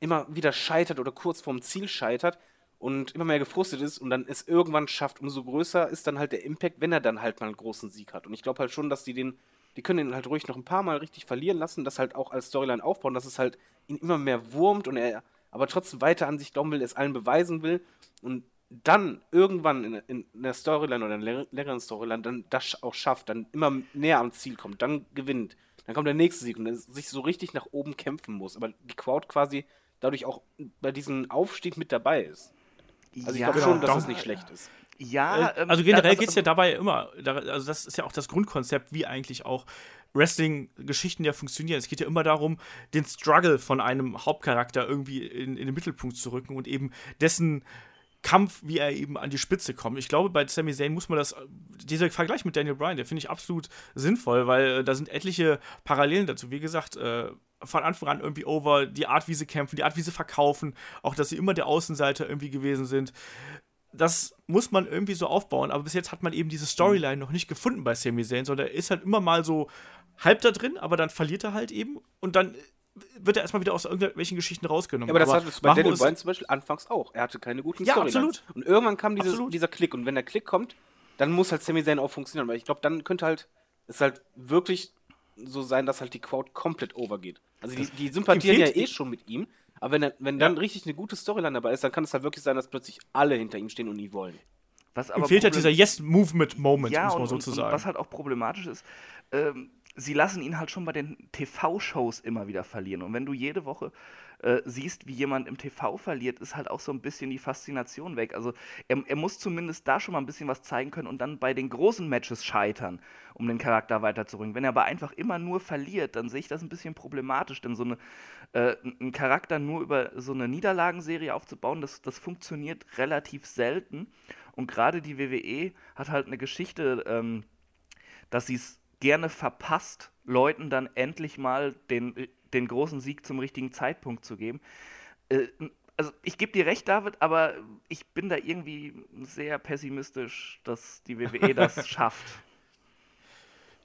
immer wieder scheitert oder kurz vorm Ziel scheitert und immer mehr gefrustet ist und dann es irgendwann schafft. Umso größer ist dann halt der Impact, wenn er dann halt mal einen großen Sieg hat. Und ich glaube halt schon, dass die den die können ihn halt ruhig noch ein paar Mal richtig verlieren lassen, das halt auch als Storyline aufbauen, dass es halt ihn immer mehr wurmt und er aber trotzdem weiter an sich glauben will, es allen beweisen will und dann irgendwann in, in einer Storyline oder einer längeren Storyline dann das auch schafft, dann immer näher am Ziel kommt, dann gewinnt, dann kommt der nächste Sieg und er sich so richtig nach oben kämpfen muss, aber die Crowd quasi dadurch auch bei diesem Aufstieg mit dabei ist. Also ich ja, glaube schon, dass es das nicht schlecht ist. Ja, äh, ähm, also generell geht es ja dabei immer, also das ist ja auch das Grundkonzept, wie eigentlich auch Wrestling-Geschichten ja funktionieren. Es geht ja immer darum, den Struggle von einem Hauptcharakter irgendwie in, in den Mittelpunkt zu rücken und eben dessen Kampf, wie er eben an die Spitze kommt. Ich glaube, bei Sami Zayn muss man das, dieser Vergleich mit Daniel Bryan, der finde ich absolut sinnvoll, weil äh, da sind etliche Parallelen dazu. Wie gesagt, äh, von Anfang an irgendwie over, die Art, wie sie kämpfen, die Art, wie sie verkaufen, auch dass sie immer der Außenseiter irgendwie gewesen sind das muss man irgendwie so aufbauen, aber bis jetzt hat man eben diese Storyline noch nicht gefunden bei Sami Zayn, sondern er ist halt immer mal so halb da drin, aber dann verliert er halt eben und dann wird er erstmal wieder aus irgendwelchen Geschichten rausgenommen. Ja, aber das hattest du bei Daniel Bryan zum Beispiel anfangs auch. Er hatte keine guten ja, Storylines. Absolut. Und irgendwann kam dieses, dieser Klick und wenn der Klick kommt, dann muss halt Sami Zayn auch funktionieren, weil ich glaube, dann könnte halt es halt wirklich so sein, dass halt die Crowd komplett overgeht. Also die, die sympathieren ja eh schon mit ihm, aber wenn, er, wenn ja. dann richtig eine gute Storyline dabei ist, dann kann es halt wirklich sein, dass plötzlich alle hinter ihm stehen und ihn wollen. Was aber Ihm fehlt halt dieser Yes-Movement-Moment, ja, muss man sozusagen. Und was halt auch problematisch ist, ähm, sie lassen ihn halt schon bei den TV-Shows immer wieder verlieren. Und wenn du jede Woche äh, siehst, wie jemand im TV verliert, ist halt auch so ein bisschen die Faszination weg. Also er, er, muss zumindest da schon mal ein bisschen was zeigen können und dann bei den großen Matches scheitern, um den Charakter weiterzubringen. Wenn er aber einfach immer nur verliert, dann sehe ich das ein bisschen problematisch, denn so eine, äh, einen Charakter nur über so eine Niederlagenserie aufzubauen, das, das funktioniert relativ selten. Und gerade die WWE hat halt eine Geschichte, ähm, dass sie es gerne verpasst, Leuten dann endlich mal den, den großen Sieg zum richtigen Zeitpunkt zu geben. Äh, also ich gebe dir recht, David, aber ich bin da irgendwie sehr pessimistisch, dass die WWE das schafft.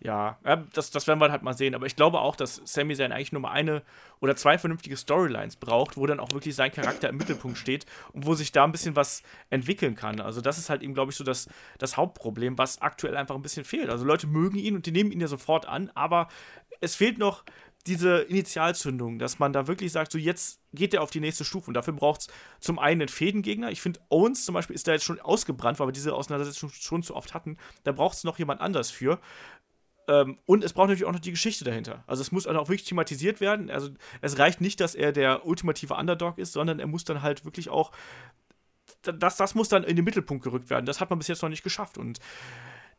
Ja, das, das werden wir halt mal sehen. Aber ich glaube auch, dass Sami Zayn eigentlich nur mal eine oder zwei vernünftige Storylines braucht, wo dann auch wirklich sein Charakter im Mittelpunkt steht und wo sich da ein bisschen was entwickeln kann. Also das ist halt eben, glaube ich, so das, das Hauptproblem, was aktuell einfach ein bisschen fehlt. Also Leute mögen ihn und die nehmen ihn ja sofort an, aber es fehlt noch diese Initialzündung, dass man da wirklich sagt, so jetzt geht er auf die nächste Stufe. Und dafür braucht es zum einen einen Fädengegner. Ich finde, Owens zum Beispiel ist da jetzt schon ausgebrannt, weil wir diese Auseinandersetzung schon zu oft hatten. Da braucht es noch jemand anders für. Ähm, und es braucht natürlich auch noch die Geschichte dahinter. Also es muss auch wirklich thematisiert werden. Also es reicht nicht, dass er der ultimative Underdog ist, sondern er muss dann halt wirklich auch. Das, das muss dann in den Mittelpunkt gerückt werden. Das hat man bis jetzt noch nicht geschafft. Und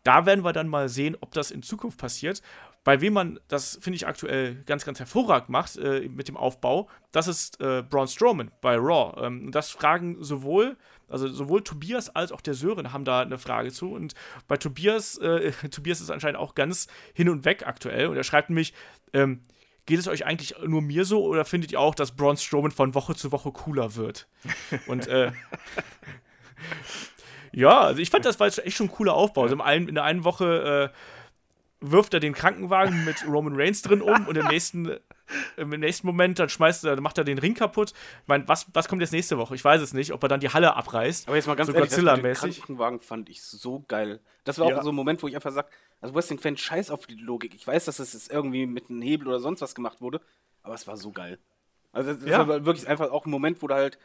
da werden wir dann mal sehen, ob das in Zukunft passiert. Bei wem man das, finde ich, aktuell ganz, ganz hervorragend macht äh, mit dem Aufbau, das ist äh, Braun Strowman bei Raw. Ähm, das fragen sowohl, also sowohl Tobias als auch der Sören haben da eine Frage zu. Und bei Tobias, äh, Tobias ist anscheinend auch ganz hin und weg aktuell. Und er schreibt nämlich, ähm, geht es euch eigentlich nur mir so oder findet ihr auch, dass Braun Strowman von Woche zu Woche cooler wird? Und äh, Ja, also ich fand, das war echt schon ein cooler Aufbau. Also in, der einen Woche äh, wirft er den Krankenwagen mit Roman Reigns drin um und im nächsten, im nächsten Moment dann schmeißt er, macht er den Ring kaputt. Ich meine, was, was kommt jetzt nächste Woche? Ich weiß es nicht, ob er dann die Halle abreißt. Aber jetzt mal ganz so ehrlich, das Godzilla-mäßig. Krankenwagen fand ich so geil. Das war Ja. auch so ein Moment, wo ich einfach sage, also Wrestling-Fan, scheiß auf die Logik. Ich weiß, dass das jetzt irgendwie mit einem Hebel oder sonst was gemacht wurde, aber es war so geil. Also das Ja. war wirklich einfach auch ein Moment, wo du halt,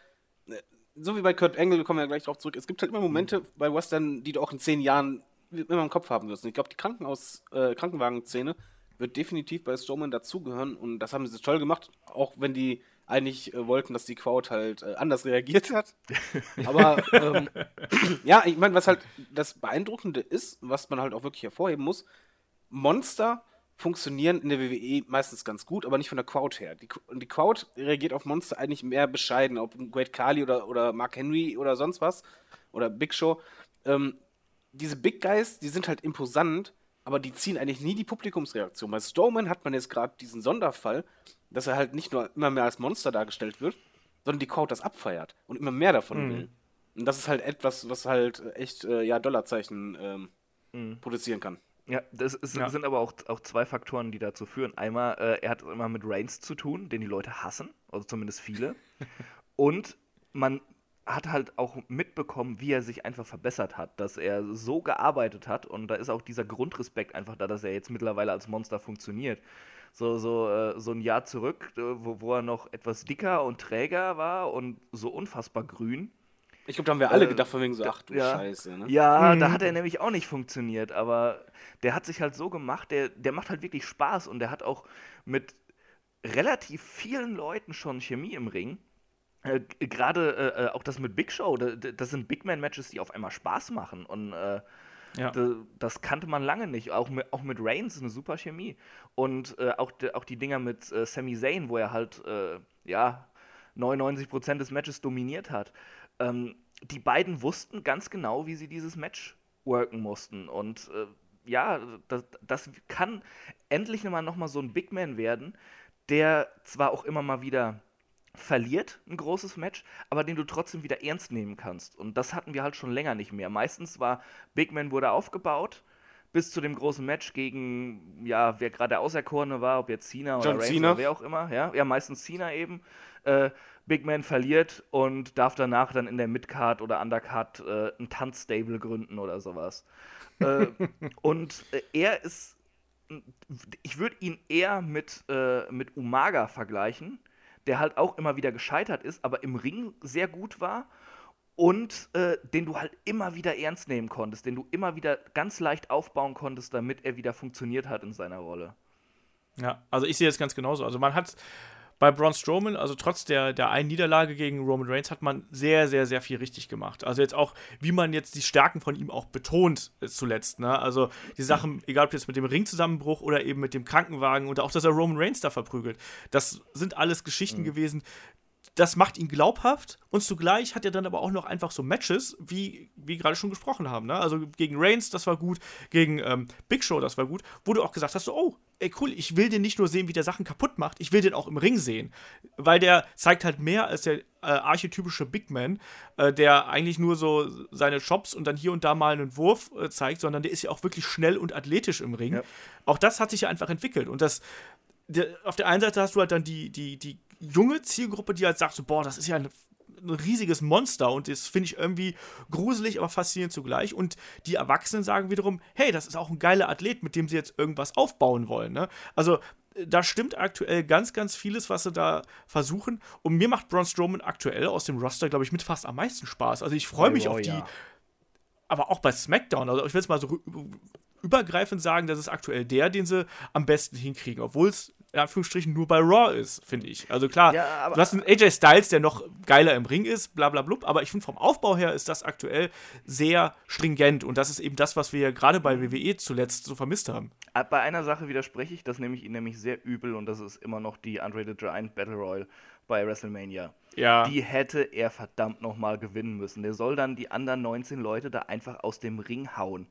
äh, so wie bei Kurt Angle, wir kommen ja gleich drauf zurück, es gibt halt immer Momente bei Western, die du auch in zehn Jahren immer im Kopf haben wirst. Und ich glaube, die Krankenhaus, äh, Krankenwagen-Szene wird definitiv bei Strowman dazugehören und das haben sie toll gemacht, auch wenn die eigentlich äh, wollten, dass die Crowd halt äh, anders reagiert hat. Aber ähm, ja, ich meine, was halt das Beeindruckende ist, was man halt auch wirklich hervorheben muss, Monster funktionieren in der WWE meistens ganz gut, aber nicht von der Crowd her. Die, und die Crowd reagiert auf Monster eigentlich mehr bescheiden, ob Great Khali oder, oder Mark Henry oder sonst was oder Big Show. Ähm, diese Big Guys, die sind halt imposant, aber die ziehen eigentlich nie die Publikumsreaktion. Bei Strowman hat man jetzt gerade diesen Sonderfall, dass er halt nicht nur immer mehr als Monster dargestellt wird, sondern die Crowd das abfeiert und immer mehr davon will. Und das ist halt etwas, was halt echt, äh, ja, Dollarzeichen ähm, produzieren kann. Ja, das ist, Ja. sind aber auch, auch zwei Faktoren, die dazu führen. Einmal, äh, er hat immer mit Reigns zu tun, den die Leute hassen, also zumindest viele. Und man hat halt auch mitbekommen, wie er sich einfach verbessert hat, dass er so gearbeitet hat und da ist auch dieser Grundrespekt einfach da, dass er jetzt mittlerweile als Monster funktioniert. So, so, äh, so ein Jahr zurück, äh, wo, wo er noch etwas dicker und träger war und so unfassbar grün. Ich glaube, da haben wir alle Äh, gedacht, von wegen so, ach du ja. Scheiße, ne? Ja, da Mhm. hat er nämlich auch nicht funktioniert, aber der hat sich halt so gemacht, der, der macht halt wirklich Spaß und der hat auch mit relativ vielen Leuten schon Chemie im Ring. Äh, Gerade äh, äh, auch das mit Big Show, da- da- das sind Big Man-Matches, die auf einmal Spaß machen und äh, Ja. da- das kannte man lange nicht. Auch mit, auch mit Reigns eine super Chemie. Und äh, auch, auch die Dinger mit Sami Zayn, wo er halt, ja, 99% des Matches dominiert hat. Ähm, die beiden wussten ganz genau, wie sie dieses Match worken mussten. Und ja, das, das kann endlich mal nochmal so ein Big Man werden, der zwar auch immer mal wieder verliert, ein großes Match, aber den du trotzdem wieder ernst nehmen kannst. Und das hatten wir halt schon länger nicht mehr. Meistens war Big Man wurde aufgebaut bis zu dem großen Match gegen, ja, wer gerade der Auserkorene war, ob jetzt Cena oder John Reigns Cena. oder wer auch immer, ja, ja, meistens Cena eben. Äh, Big Man verliert und darf danach dann in der Midcard oder Undercard äh, ein Tanzstable gründen oder sowas. äh, und äh, er ist, ich würde ihn eher mit, äh, mit Umaga vergleichen, der halt auch immer wieder gescheitert ist, aber im Ring sehr gut war und äh, den du halt immer wieder ernst nehmen konntest, den du immer wieder ganz leicht aufbauen konntest, damit er wieder funktioniert hat in seiner Rolle. Ja, also ich sehe das ganz genauso. Also man hat bei Braun Strowman, also trotz der, der einen Niederlage gegen Roman Reigns, hat man sehr, sehr, sehr viel richtig gemacht. Also jetzt auch, wie man jetzt die Stärken von ihm auch betont zuletzt. Ne? Also die Sachen, egal ob jetzt mit dem Ringzusammenbruch oder eben mit dem Krankenwagen oder auch, dass er Roman Reigns da verprügelt, das sind alles Geschichten gewesen, das macht ihn glaubhaft und zugleich hat er dann aber auch noch einfach so Matches, wie wir gerade schon gesprochen haben. Ne? Also gegen Reigns, das war gut, gegen ähm, Big Show, das war gut, wo du auch gesagt hast, so, oh, ey cool, ich will den nicht nur sehen, wie der Sachen kaputt macht, ich will den auch im Ring sehen. Weil der zeigt halt mehr als der äh, archetypische Big Man, äh, der eigentlich nur so seine Chops und dann hier und da mal einen Wurf äh, zeigt, sondern der ist ja auch wirklich schnell und athletisch im Ring. Ja. Auch das hat sich ja einfach entwickelt und das auf der einen Seite hast du halt dann die, die, die junge Zielgruppe, die halt sagt so, boah, das ist ja ein, ein riesiges Monster und das finde ich irgendwie gruselig, aber faszinierend zugleich. Und die Erwachsenen sagen wiederum, hey, das ist auch ein geiler Athlet, mit dem sie jetzt irgendwas aufbauen wollen. Ne? Also äh, da stimmt aktuell ganz, ganz vieles, was sie da versuchen. Und mir macht Braun Strowman aktuell aus dem Roster, glaube ich, mit fast am meisten Spaß. Also ich freue mich Oh, auf die, ja. aber auch bei SmackDown, also ich will es mal so übergreifend sagen, das ist aktuell der, den sie am besten hinkriegen, obwohl es in Anführungsstrichen nur bei Raw ist, finde ich. Also klar, Ja, du hast einen AJ Styles, der noch geiler im Ring ist, bla bla blub, aber ich finde vom Aufbau her ist das aktuell sehr stringent und das ist eben das, was wir ja gerade bei WWE zuletzt so vermisst haben. Äh, Bei einer Sache widerspreche ich, das nehme ich ihn nämlich sehr übel und das ist immer noch die Andre the Giant Battle Royal bei WrestleMania. Ja. Die hätte er verdammt nochmal gewinnen müssen. Der soll dann die anderen 19 Leute da einfach aus dem Ring hauen.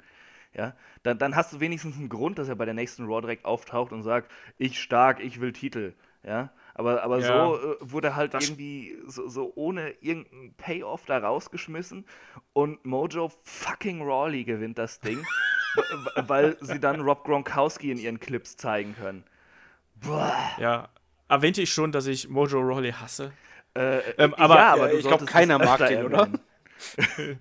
Ja, dann, dann hast du wenigstens einen Grund, dass er bei der nächsten Raw direkt auftaucht und sagt, ich stark, ich will Titel. Ja, Aber, aber Ja. so äh, wurde halt irgendwie so, so ohne irgendeinen Payoff da rausgeschmissen und Mojo fucking Rawley gewinnt das Ding, weil sie dann Rob Gronkowski in ihren Clips zeigen können. Boah. Ja. Erwähnte ich schon, dass ich Mojo Rawley hasse? Äh, Ähm, aber- ja, Ja, du ich glaub, solltest es keiner mag den, oder? erwähnen.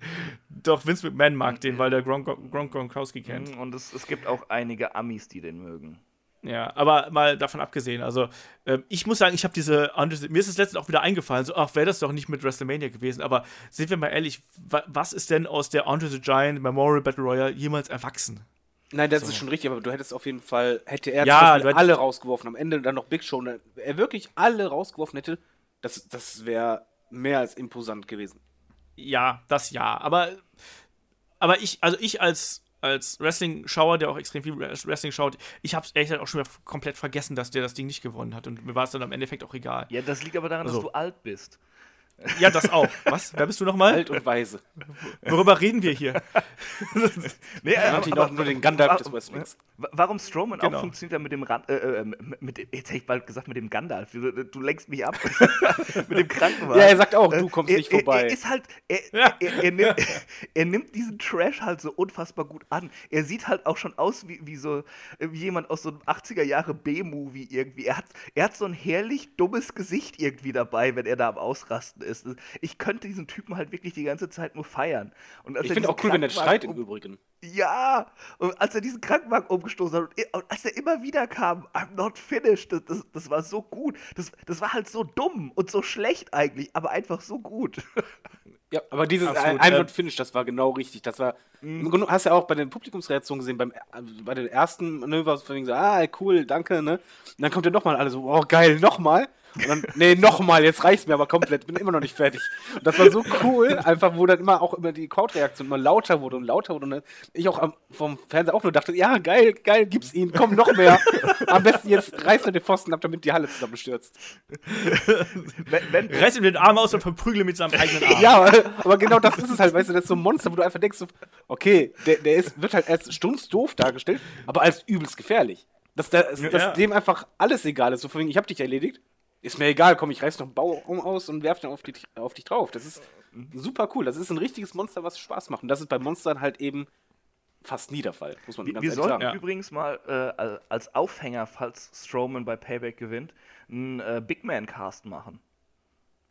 Doch, Vince McMahon mag den, weil der Gronk Gronk Gronkowski kennt. Und es, es gibt auch einige Amis, die den mögen. Ja, aber mal davon abgesehen, also ähm, ich muss sagen, ich habe diese, Andre- mir ist es letztens auch wieder eingefallen, so, ach, wäre das doch nicht mit WrestleMania gewesen, aber sind wir mal ehrlich, wa was ist denn aus der Andre the Giant Memorial Battle Royale jemals erwachsen? Nein, das So. ist schon richtig, aber du hättest auf jeden Fall, hätte er Ja, alle rausgeworfen, am Ende dann noch Big Show, ne, er wirklich alle rausgeworfen hätte, das, das wäre mehr als imposant gewesen. Ja, das ja, aber, aber ich, also ich als, als Wrestling-Schauer, der auch extrem viel Wrestling schaut, ich habe es ehrlich gesagt auch schon wieder komplett vergessen, dass der das Ding nicht gewonnen hat und mir war es dann am Endeffekt auch egal. Ja, das liegt aber daran, Also- dass du alt bist. Ja, das auch. Was? Wer bist du nochmal? Alt und weise. Worüber reden wir hier? Nee, Er hat ihn auch nur den Gandalf des. Wa- Warum Strowman Genau. auch funktioniert er mit dem Rand, äh, äh, mit, dem- jetzt hätte ich bald gesagt mit dem Gandalf. Du, du lenkst mich ab. mit dem Krankenwagen. Ja, er sagt auch, du Äh, kommst er, nicht vorbei. Er, er ist halt, er, Ja. er, er, nimmt, er nimmt diesen Trash halt so unfassbar gut an. Er sieht halt auch schon aus wie, wie so wie jemand aus so einem 80er Jahre B-Movie irgendwie. Er hat, er hat so ein herrlich dummes Gesicht irgendwie dabei, wenn er da am Ausrasten ist. Ich könnte diesen Typen halt wirklich die ganze Zeit nur feiern. Und als ich er finde auch cool, wenn er schreit im um- Übrigen. ja, und als er diesen Krankenwagen umgestoßen hat und und als er immer wieder kam, I'm not finished, das, das, das war so gut. Das, das war halt so dumm und so schlecht eigentlich, aber einfach so gut. Ja, aber dieses Absolut, Ein ähm, Not Finish, das war genau richtig. Das war, im Grunde hast du ja auch bei den Publikumsreaktionen gesehen, beim, äh, bei den ersten Manöver, von wegen so, ah, cool, danke, ne? Und dann kommt ja nochmal alle so, oh, geil, nochmal. Und dann, nee, nochmal, jetzt reicht's mir aber komplett, bin immer noch nicht fertig. Und das war so cool, einfach, wo dann immer auch immer die Crowd-Reaktion immer lauter wurde und lauter wurde. Und ich auch am, vom Fernseher auch nur dachte, ja, geil, geil, gib's ihnen, komm, noch mehr. Am besten jetzt reißt er den Pfosten ab, damit die Halle zusammenstürzt. wenn, wenn, Reiß ihm den Arm aus und verprügle mit seinem eigenen Arm. Ja, aber, aber genau das ist es halt, weißt du, das ist so ein Monster, wo du einfach denkst, so, okay, der, der ist, wird halt als stunzdoof dargestellt, aber als übelst gefährlich. Dass, der, dass Ja. dem einfach alles egal ist. So von wegen, ich hab dich erledigt, ist mir egal, komm, ich reiß noch einen Baum aus und werf den auf, die, auf dich drauf. Das ist super cool. Das ist ein richtiges Monster, was Spaß macht. Und das ist bei Monstern halt eben fast nie der Fall, muss man wir, ganz wir ehrlich sollten sagen. Ja. übrigens mal äh, al- als Aufhänger, falls Strowman bei Payback gewinnt, einen äh, Big Man Cast machen.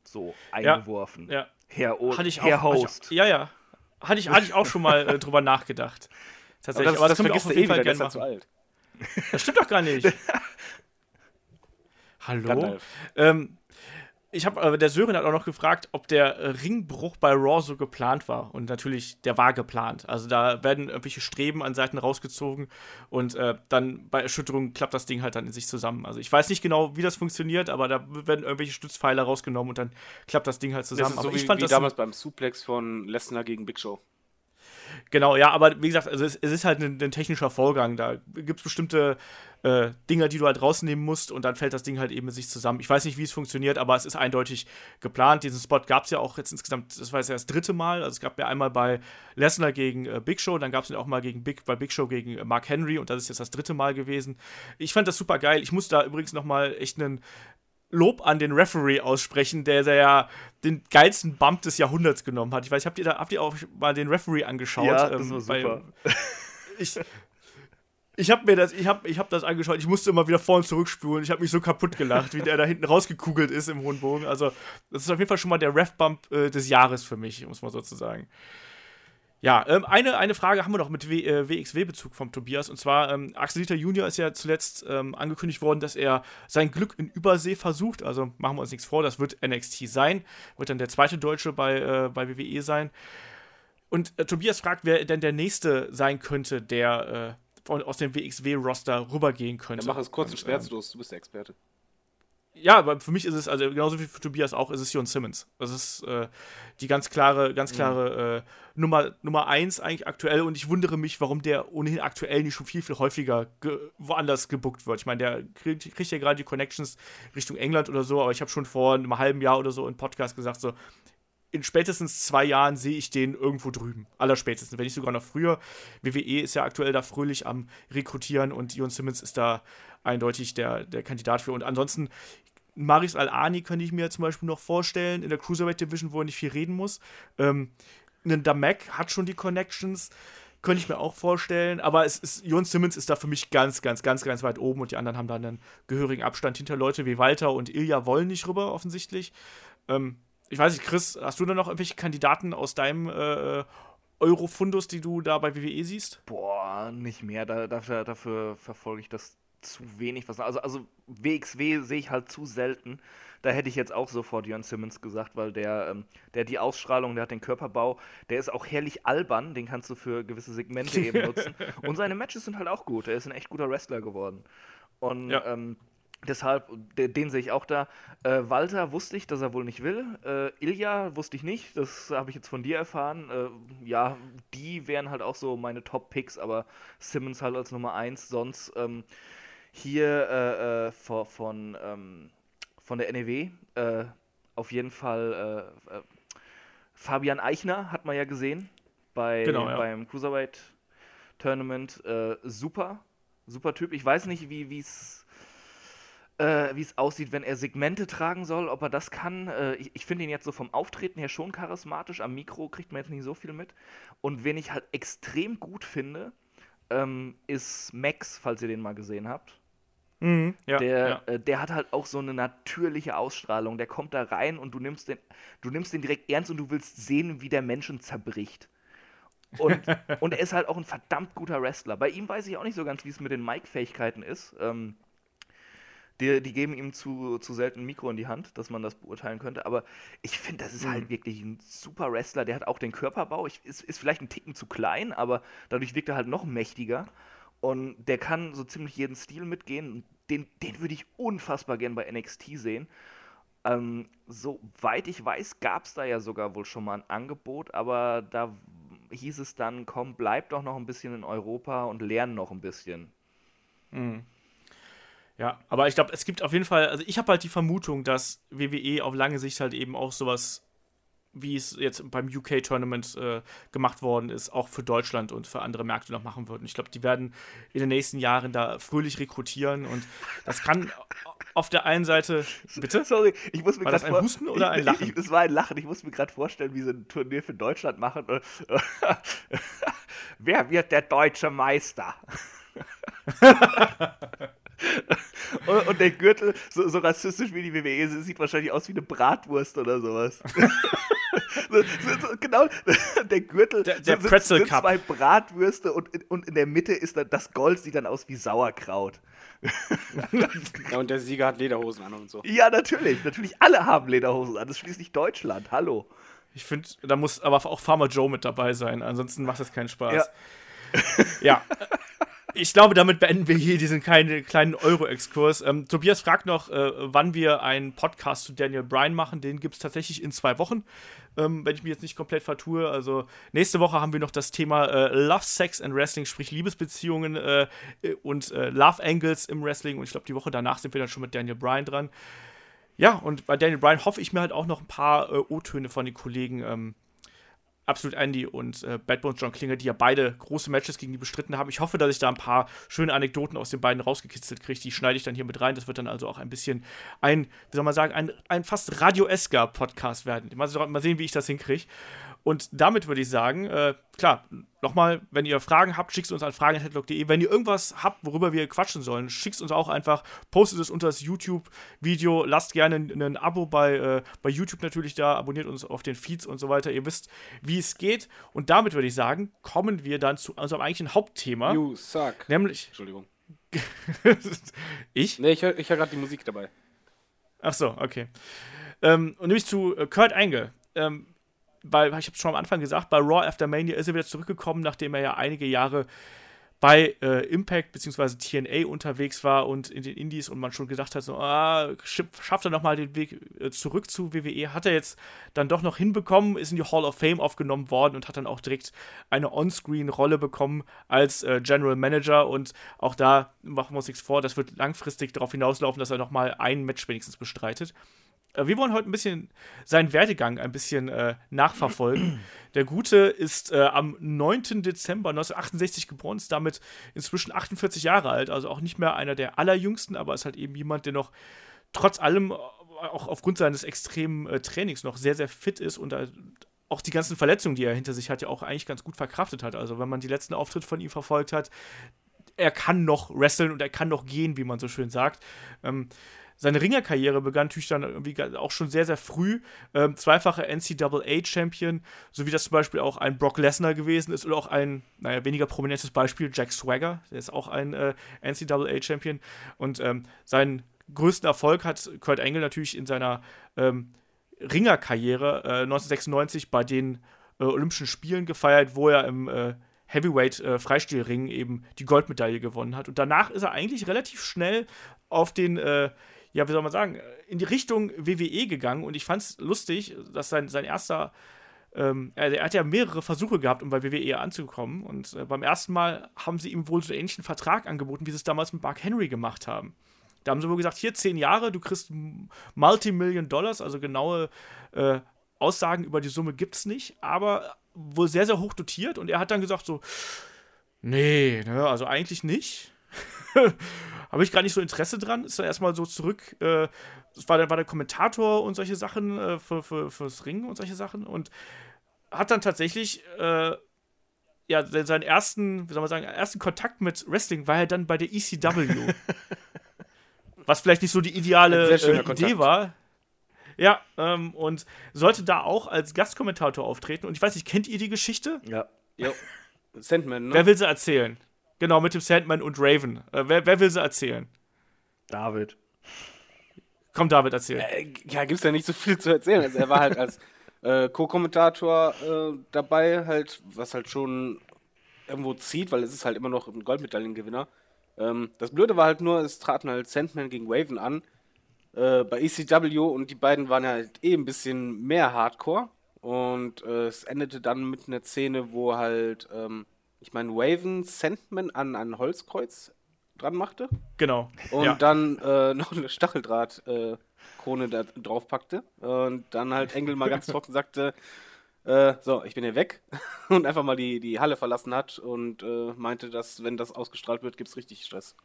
So eingeworfen. Ja. Herr, o Hatte ich auch. Herr hatte ich- Host. ja, ja. Hatte ich, hatte ich auch schon mal äh, drüber nachgedacht. Aber Tatsächlich. das, Aber das, können wir vergisst auf du jeden eh Fall wieder, der gerne ist ja machen. zu alt. Das stimmt doch gar nicht. Hallo? Ähm, ich habe, äh, der Sören hat auch noch gefragt, ob der äh, Ringbruch bei Raw so geplant war. Und natürlich, der war geplant. Also da werden irgendwelche Streben an Seiten rausgezogen und äh, dann bei Erschütterung klappt das Ding halt dann in sich zusammen. Also ich weiß nicht genau, wie das funktioniert, aber da werden irgendwelche Stützpfeiler rausgenommen und dann klappt das Ding halt Das zusammen. ist so aber ich wie, fand wie das damals beim Suplex von Lesnar gegen Big Show. Genau, ja, aber wie gesagt, also es, es ist halt ein, ein technischer Vorgang. Da gibt es bestimmte äh, Dinger, die du halt rausnehmen musst und dann fällt das Ding halt eben in sich zusammen. Ich weiß nicht, wie es funktioniert, aber es ist eindeutig geplant. Diesen Spot gab es ja auch jetzt insgesamt, das war jetzt ja das dritte Mal. Also es gab ja einmal bei Lesnar gegen äh, Big Show, dann gab es ihn auch mal gegen Big, bei Big Show gegen äh, Mark Henry und das ist jetzt das dritte Mal gewesen. Ich fand das super geil. Ich muss da übrigens noch mal echt einen Lob an den Referee aussprechen, der, der ja den geilsten Bump des Jahrhunderts genommen hat. Ich weiß, habt ihr, da, habt ihr auch mal den Referee angeschaut? Ja, das ähm, war bei- super. ich ich habe mir das, ich habe ich hab das angeschaut, ich musste immer wieder vor und zurückspulen. Ich habe mich so kaputt gelacht, wie der da hinten rausgekugelt ist im hohen Bogen. Also, das ist auf jeden Fall schon mal der Ref-Bump äh, des Jahres für mich, muss man sozusagen. Ja, ähm, eine, eine Frage haben wir noch mit w, äh, WXW-Bezug vom Tobias. Und zwar, ähm, Axel Dieter Junior ist ja zuletzt ähm, angekündigt worden, dass er sein Glück in Übersee versucht. Also machen wir uns nichts vor, das wird NXT sein. Wird dann der zweite Deutsche bei, äh, bei WWE sein. Und äh, Tobias fragt, wer denn der Nächste sein könnte, der äh, von, aus dem WXW-Roster rübergehen könnte. Dann mach es kurz und Und, ähm, schmerzlos, du bist der Experte. Ja, aber für mich ist es, also genauso wie für Tobias auch, ist es Jon Simmons. Das ist äh, die ganz klare, ganz klare äh, Nummer, Nummer eins eigentlich aktuell und ich wundere mich, warum der ohnehin aktuell nicht schon viel, viel häufiger ge woanders gebuckt wird. Ich meine, der kriegt, kriegt ja gerade die Connections Richtung England oder so, aber ich habe schon vor einem halben Jahr oder so im Podcast gesagt, so, in spätestens zwei Jahren sehe ich den irgendwo drüben. Allerspätestens, wenn nicht sogar noch früher. WWE ist ja aktuell da fröhlich am Rekrutieren und Jon Simmons ist da eindeutig der, der Kandidat für. Und ansonsten Maris Al-Ani könnte ich mir zum Beispiel noch vorstellen, in der Cruiserweight Division, wo er nicht viel reden muss. Ähm, ein Damek hat schon die Connections. Könnte ich mir auch vorstellen, aber es ist, Jon Simmons ist da für mich ganz, ganz, ganz, ganz weit oben und die anderen haben da einen gehörigen Abstand hinter Leute wie Walter und Ilja wollen nicht rüber, offensichtlich. Ähm, ich weiß nicht, Chris, hast du da noch irgendwelche Kandidaten aus deinem äh, Eurofundus, die du da bei WWE siehst? Boah, nicht mehr. Da, dafür, dafür verfolge ich das zu wenig. Was, also, also WXW sehe ich halt zu selten. Da hätte ich jetzt auch sofort Jörn Simmons gesagt, weil der, ähm, der die Ausstrahlung, der hat den Körperbau, der ist auch herrlich albern, den kannst du für gewisse Segmente eben nutzen. Und seine Matches sind halt auch gut. Er ist ein echt guter Wrestler geworden. Und ja. ähm, Deshalb, den sehe ich auch da. Äh, Walter wusste ich, dass er wohl nicht will. Äh, Ilja wusste ich nicht, das habe ich jetzt von dir erfahren. Äh, ja, die wären halt auch so meine Top-Picks, aber Simmons halt als Nummer 1. Sonst ähm, hier äh, äh, von, von, ähm, von der NEW äh, auf jeden Fall Fabian Eichner hat man ja gesehen bei, genau, ja. beim Cruiserweight Tournament. super, super Typ. Ich weiß nicht, wie es äh, wie es aussieht, wenn er Segmente tragen soll, ob er das kann. Äh, ich, ich finde ihn jetzt so vom Auftreten her schon charismatisch. Am Mikro kriegt man jetzt nicht so viel mit. Und wen ich halt extrem gut finde, ähm, ist Max, falls ihr den mal gesehen habt. Mhm, ja, der, ja. Äh, der hat halt auch so eine natürliche Ausstrahlung. Der kommt da rein und du nimmst den, du nimmst den direkt ernst und du willst sehen, wie der Menschen zerbricht. Und, und er ist halt auch ein verdammt guter Wrestler. Bei ihm weiß ich auch nicht so ganz, wie es mit den Mic-Fähigkeiten ist. Ähm, die, die geben ihm zu, zu selten ein Mikro in die Hand, dass man das beurteilen könnte. Aber ich finde, das ist halt mhm. halt wirklich ein super Wrestler. Der hat auch den Körperbau. Ich, ist, ist vielleicht ein Ticken zu klein, aber dadurch wirkt er halt noch mächtiger. Und der kann so ziemlich jeden Stil mitgehen. Den, den würde ich unfassbar gern bei NXT sehen. Ähm, soweit ich weiß, gab es da ja sogar wohl schon mal ein Angebot, aber da hieß es dann, komm, bleib doch noch ein bisschen in Europa und lern noch ein bisschen. Mhm. Ja, aber ich glaube, es gibt auf jeden Fall, also ich habe halt die Vermutung, dass WWE auf lange Sicht halt eben auch sowas, wie es jetzt beim UK-Tournament äh, gemacht worden ist, auch für Deutschland und für andere Märkte noch machen würden. Ich glaube, die werden in den nächsten Jahren da fröhlich rekrutieren und das kann auf der einen Seite. Bitte? Sorry, ich muss mir das ein Husten oder ein Lachen? Es war ein Lachen. Ich muss mir gerade vorstellen, wie sie ein Turnier für Deutschland machen. Wer wird der deutsche Meister? und, und, der Gürtel, so, so, rassistisch wie die WWE, sieht wahrscheinlich aus wie eine Bratwurst oder sowas. genau, der Gürtel, der, der sind, sind zwei Bratwürste und, und in der Mitte ist dann das Gold, sieht dann aus wie Sauerkraut. ja, und der Sieger hat Lederhosen an und so. Ja, natürlich. Natürlich, alle haben Lederhosen an. Das ist schließlich Deutschland. Hallo. Ich finde, da muss aber auch Farmer Joe mit dabei sein. Ansonsten macht das keinen Spaß. Ja. ja ich glaube, damit beenden wir hier diesen kleinen, kleinen Euro-Exkurs. Ähm, Tobias fragt noch, äh, wann wir einen Podcast zu Daniel Bryan machen. Den gibt es tatsächlich in zwei Wochen, ähm, wenn ich mich jetzt nicht komplett vertue. Also nächste Woche haben wir noch das Thema äh, Love, Sex and Wrestling, sprich Liebesbeziehungen äh, und äh, Love Angles im Wrestling. Und ich glaube, die Woche danach sind wir dann schon mit Daniel Bryan dran. Ja, und bei Daniel Bryan hoffe ich mir halt auch noch ein paar äh, O-Töne von den Kollegen ähm, Absolut Andy und äh, Bad Bones John Klinger, die ja beide große Matches gegen die bestritten haben. Ich hoffe, dass ich da ein paar schöne Anekdoten aus den beiden rausgekitzelt kriege. Die schneide ich dann hier mit rein. Das wird dann also auch ein bisschen ein, wie soll man sagen, ein, ein fast radioesker Podcast werden. Mal, mal sehen, wie ich das hinkriege. Und damit würde ich sagen, äh, klar, nochmal, wenn ihr Fragen habt, schickt es uns an fragen.headlock.de. Wenn ihr irgendwas habt, worüber wir quatschen sollen, schickt es uns auch einfach, postet es unter das YouTube-Video, lasst gerne ein, Abo bei, äh, bei YouTube natürlich da, abonniert uns auf den Feeds und so weiter. Ihr wisst, wie es geht. Und damit würde ich sagen, kommen wir dann zu unserem eigentlichen Hauptthema. You suck. Nämlich. Entschuldigung. ich? Nee, ich höre hör gerade die Musik dabei. Ach so, okay. Ähm, und nämlich zu äh, Kurt Angle. Ähm, bei, ich habe es schon am Anfang gesagt, bei Raw After Mania ist er wieder zurückgekommen, nachdem er ja einige Jahre bei äh, Impact bzw. TNA unterwegs war und in den Indies und man schon gedacht hat, so, ah, schafft er nochmal den Weg äh, zurück zu WWE, hat er jetzt dann doch noch hinbekommen, ist in die Hall of Fame aufgenommen worden und hat dann auch direkt eine On-Screen-Rolle bekommen als äh, General Manager und auch da machen wir uns nichts vor, das wird langfristig darauf hinauslaufen, dass er nochmal ein Match wenigstens bestreitet. Äh, wir wollen heute ein bisschen seinen Werdegang ein bisschen äh, nachverfolgen. Der Gute ist äh, am 9. Dezember 1968 geboren, ist damit inzwischen 48 Jahre alt, also auch nicht mehr einer der allerjüngsten, aber ist halt eben jemand, der noch trotz allem auch aufgrund seines extremen äh, Trainings noch sehr, sehr fit ist und auch die ganzen Verletzungen, die er hinter sich hat, ja auch eigentlich ganz gut verkraftet hat. Also wenn man die letzten Auftritte von ihm verfolgt hat, er kann noch wresteln und er kann noch gehen, wie man so schön sagt. Ähm, seine Ringerkarriere begann natürlich dann irgendwie auch schon sehr, sehr früh. Ähm, zweifacher NCAA-Champion, so wie das zum Beispiel auch ein Brock Lesnar gewesen ist oder auch ein, naja, weniger prominentes Beispiel, Jack Swagger, der ist auch ein äh, NCAA-Champion. Und ähm, seinen größten Erfolg hat Kurt Angle natürlich in seiner ähm, Ringerkarriere äh, 1996 bei den äh, Olympischen Spielen gefeiert, wo er im äh, Heavyweight äh, Freistilring eben die Goldmedaille gewonnen hat. Und danach ist er eigentlich relativ schnell auf den äh, ja, wie soll man sagen, in die Richtung WWE gegangen und ich fand es lustig, dass sein, sein erster, ähm, er, hat ja mehrere Versuche gehabt, um bei WWE anzukommen und äh, beim ersten Mal haben sie ihm wohl so einen ähnlichen Vertrag angeboten, wie sie es damals mit Mark Henry gemacht haben. Da haben sie wohl gesagt, hier zehn Jahre, du kriegst Multimillion Dollars, also genaue äh, Aussagen über die Summe gibt es nicht, aber wohl sehr, sehr hoch dotiert und er hat dann gesagt so, nee, ne, also eigentlich nicht. habe ich gar nicht so Interesse dran. Ist dann erstmal so zurück. Äh, war, der, war der Kommentator und solche Sachen äh, für, für, fürs Ringen und solche Sachen. Und hat dann tatsächlich. Äh, ja, seinen ersten, wie soll man sagen, ersten Kontakt mit Wrestling war er dann bei der ECW. was vielleicht nicht so die ideale äh, Idee war. Ja, ähm, und sollte da auch als Gastkommentator auftreten. Und ich weiß nicht, kennt ihr die Geschichte? Ja. Jo. Sandman, ne? Wer will sie erzählen? Genau, mit dem Sandman und Raven. Äh, wer, wer will sie erzählen? David. Komm, David, erzähl. Äh, ja, gibt's ja nicht so viel zu erzählen. Also er war halt als äh, Co-Kommentator äh, dabei, halt, was halt schon irgendwo zieht, weil es ist halt immer noch ein Goldmedaillengewinner. Ähm, das Blöde war halt nur, es traten halt Sandman gegen Raven an äh, bei ECW und die beiden waren halt eh ein bisschen mehr Hardcore. Und äh, es endete dann mit einer Szene, wo halt ähm, ich meine, Waven Sandman an ein Holzkreuz dran machte. Genau. Und ja. dann äh, noch eine Stacheldraht-Krone äh, da drauf packte. Und dann halt Engel mal ganz trocken sagte, äh, so, ich bin hier weg. und einfach mal die, die Halle verlassen hat und äh, meinte, dass, wenn das ausgestrahlt wird, gibt es richtig Stress.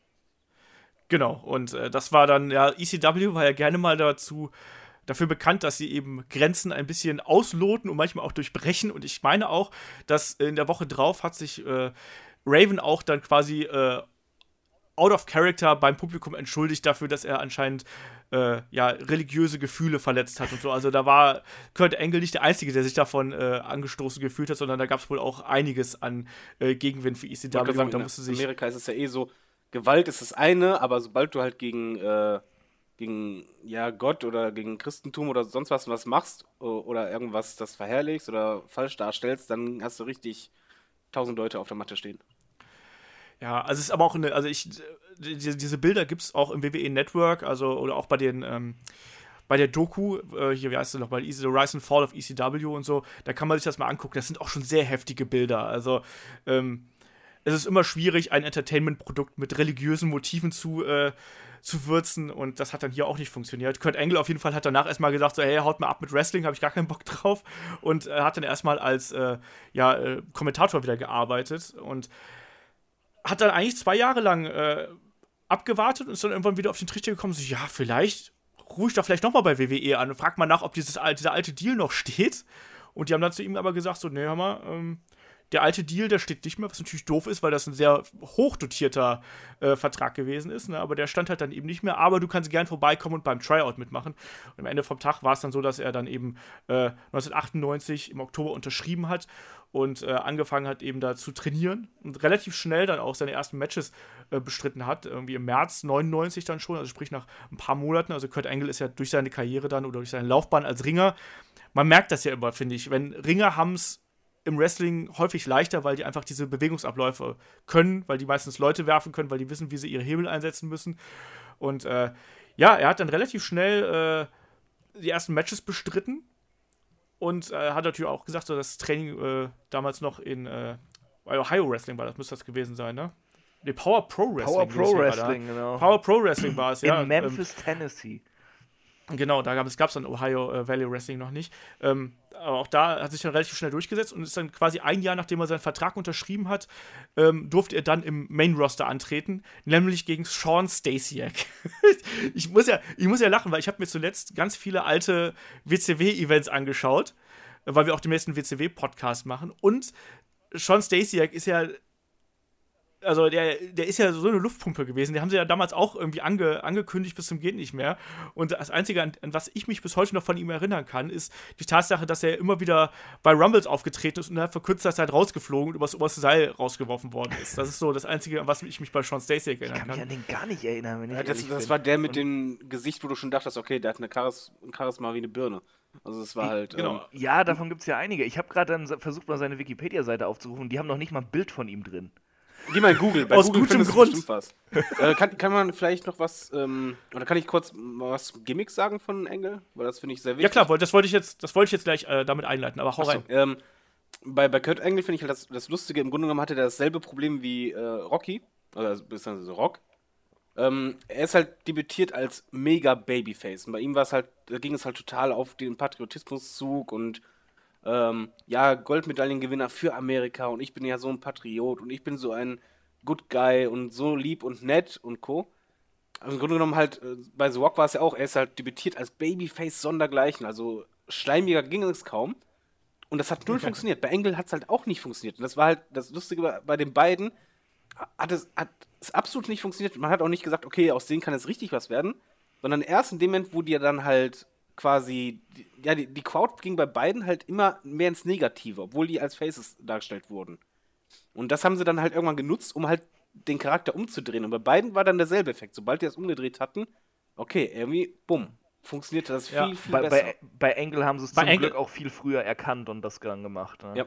Genau, und äh, das war dann, ja, ECW war ja gerne mal dazu dafür bekannt, dass sie eben Grenzen ein bisschen ausloten und manchmal auch durchbrechen. Und ich meine auch, dass in der Woche drauf hat sich äh, Raven auch dann quasi äh, out of character beim Publikum entschuldigt dafür, dass er anscheinend äh, ja, religiöse Gefühle verletzt hat und so. Also da war Kurt Engel nicht der Einzige, der sich davon äh, angestoßen gefühlt hat, sondern da gab es wohl auch einiges an äh, Gegenwind für ECW. Sagen, da musste sich Amerika ist es ja eh so, Gewalt ist das eine, aber sobald du halt gegen äh, gegen ja, Gott oder gegen Christentum oder sonst was was machst oder irgendwas das verherrlichst oder falsch darstellst, dann hast du richtig tausend Leute auf der Matte stehen. Ja, also es ist aber auch eine, also ich, diese, diese Bilder gibt es auch im WWE Network, also oder auch bei den, ähm, bei der Doku, äh, hier, wie heißt es nochmal, The Rise and Fall of ECW und so, da kann man sich das mal angucken. Das sind auch schon sehr heftige Bilder. Also, ähm, es ist immer schwierig, ein Entertainment-Produkt mit religiösen Motiven zu, äh, zu würzen und das hat dann hier auch nicht funktioniert. Kurt Angle auf jeden Fall hat danach erstmal gesagt, so, hey, haut mal ab mit Wrestling, habe ich gar keinen Bock drauf und äh, hat dann erstmal als äh, ja, äh, Kommentator wieder gearbeitet und hat dann eigentlich zwei Jahre lang äh, abgewartet und ist dann irgendwann wieder auf den Trichter gekommen, so, ja, vielleicht ruhe ich da vielleicht nochmal bei WWE an und frag mal nach, ob dieses, dieser alte Deal noch steht. Und die haben dann zu ihm aber gesagt, so, nee, hör mal, ähm, der alte Deal, der steht nicht mehr, was natürlich doof ist, weil das ein sehr hochdotierter äh, Vertrag gewesen ist, ne? aber der stand halt dann eben nicht mehr. Aber du kannst gern vorbeikommen und beim Tryout mitmachen. Und am Ende vom Tag war es dann so, dass er dann eben äh, 1998 im Oktober unterschrieben hat und äh, angefangen hat, eben da zu trainieren und relativ schnell dann auch seine ersten Matches äh, bestritten hat. Irgendwie im März 99 dann schon, also sprich nach ein paar Monaten. Also Kurt Angle ist ja durch seine Karriere dann oder durch seine Laufbahn als Ringer. Man merkt das ja immer, finde ich. Wenn Ringer haben es im Wrestling häufig leichter, weil die einfach diese Bewegungsabläufe können, weil die meistens Leute werfen können, weil die wissen, wie sie ihre Hebel einsetzen müssen. Und äh, ja, er hat dann relativ schnell äh, die ersten Matches bestritten und äh, hat natürlich auch gesagt, so das Training äh, damals noch in äh, Ohio Wrestling war, das müsste das gewesen sein, ne? Nee, Power Pro Wrestling. Power Pro Wrestling, genau. Power Pro Wrestling war es, ja. In Memphis, ähm, Tennessee. Genau, da gab es gab's dann Ohio äh, Valley Wrestling noch nicht. Ähm, aber auch da hat sich dann relativ schnell durchgesetzt und ist dann quasi ein Jahr, nachdem er seinen Vertrag unterschrieben hat, ähm, durfte er dann im Main Roster antreten, nämlich gegen Sean Stasiak. ich, muss ja, ich muss ja lachen, weil ich habe mir zuletzt ganz viele alte WCW-Events angeschaut, weil wir auch den nächsten WCW-Podcast machen. Und Sean Stasiak ist ja also der, der ist ja so eine Luftpumpe gewesen. Die haben sie ja damals auch irgendwie ange, angekündigt bis zum geht nicht mehr. Und das Einzige, an, an, was ich mich bis heute noch von ihm erinnern kann, ist die Tatsache, dass er immer wieder bei Rumbles aufgetreten ist und innerhalb von kürzester Zeit rausgeflogen und übers oberste Seil rausgeworfen worden ist. Das ist so das Einzige, an was ich mich bei Sean Stacey erinnern kann. Ich kann mich an den gar nicht erinnern. Wenn ich ja, das, das war der mit dem Gesicht, wo du schon dachtest, okay, der hat eine Charis ein Charisma wie eine Birne. Also es war halt. Genau. Ähm, ja, davon gibt es ja einige. Ich habe gerade dann versucht, mal seine Wikipedia-Seite aufzurufen. Die haben noch nicht mal ein Bild von ihm drin. Geh mal in Google. Bei Aus Google gutem Grund. Was. äh, kann, kann man vielleicht noch was, ähm, oder kann ich kurz was Gimmicks sagen von Engel? Weil das finde ich sehr wichtig. Ja klar, das wollte ich jetzt, das wollte ich jetzt gleich äh, damit einleiten, aber hau so, rein. Ähm, bei, bei Kurt Engel finde ich halt das, das Lustige, im Grunde genommen hatte er dasselbe Problem wie äh, Rocky, oder beziehungsweise Rock. Ähm, er ist halt debütiert als mega Babyface. Und bei ihm war es halt, da ging es halt total auf den Patriotismuszug und ähm, ja, Goldmedaillengewinner für Amerika und ich bin ja so ein Patriot und ich bin so ein Good Guy und so lieb und nett und co. Also im Grunde genommen halt, äh, bei The Rock war es ja auch, er ist halt debütiert als Babyface sondergleichen, also schleimiger ging es kaum. Und das hat null funktioniert. Bei Engel hat es halt auch nicht funktioniert. Und das war halt das Lustige bei den beiden, hat es, hat es absolut nicht funktioniert. Man hat auch nicht gesagt, okay, aus denen kann jetzt richtig was werden, sondern erst in dem Moment, wo die dann halt quasi, ja, die, die Crowd ging bei beiden halt immer mehr ins Negative, obwohl die als Faces dargestellt wurden. Und das haben sie dann halt irgendwann genutzt, um halt den Charakter umzudrehen. Und bei beiden war dann derselbe Effekt. Sobald die das umgedreht hatten, okay, irgendwie, bumm, funktionierte das viel, ja. viel bei, besser. Bei, bei Engel haben sie es zum Engel Glück auch viel früher erkannt und das dann gemacht. Ne? Ja.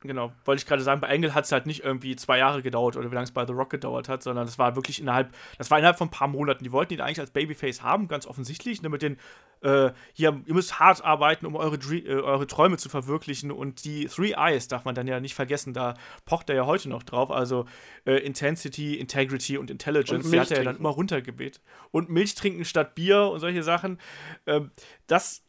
Genau, wollte ich gerade sagen, bei Engel hat es halt nicht irgendwie zwei Jahre gedauert oder wie lange es bei The Rock gedauert hat, sondern das war wirklich innerhalb, das war innerhalb von ein paar Monaten. Die wollten ihn eigentlich als Babyface haben, ganz offensichtlich, ne, mit den, äh, hier, ihr müsst hart arbeiten, um eure, äh, eure Träume zu verwirklichen und die Three Eyes darf man dann ja nicht vergessen, da pocht er ja heute noch drauf, also äh, Intensity, Integrity und Intelligence, und die hat er ja dann immer runtergebetet. Und Milch trinken statt Bier und solche Sachen, ähm, das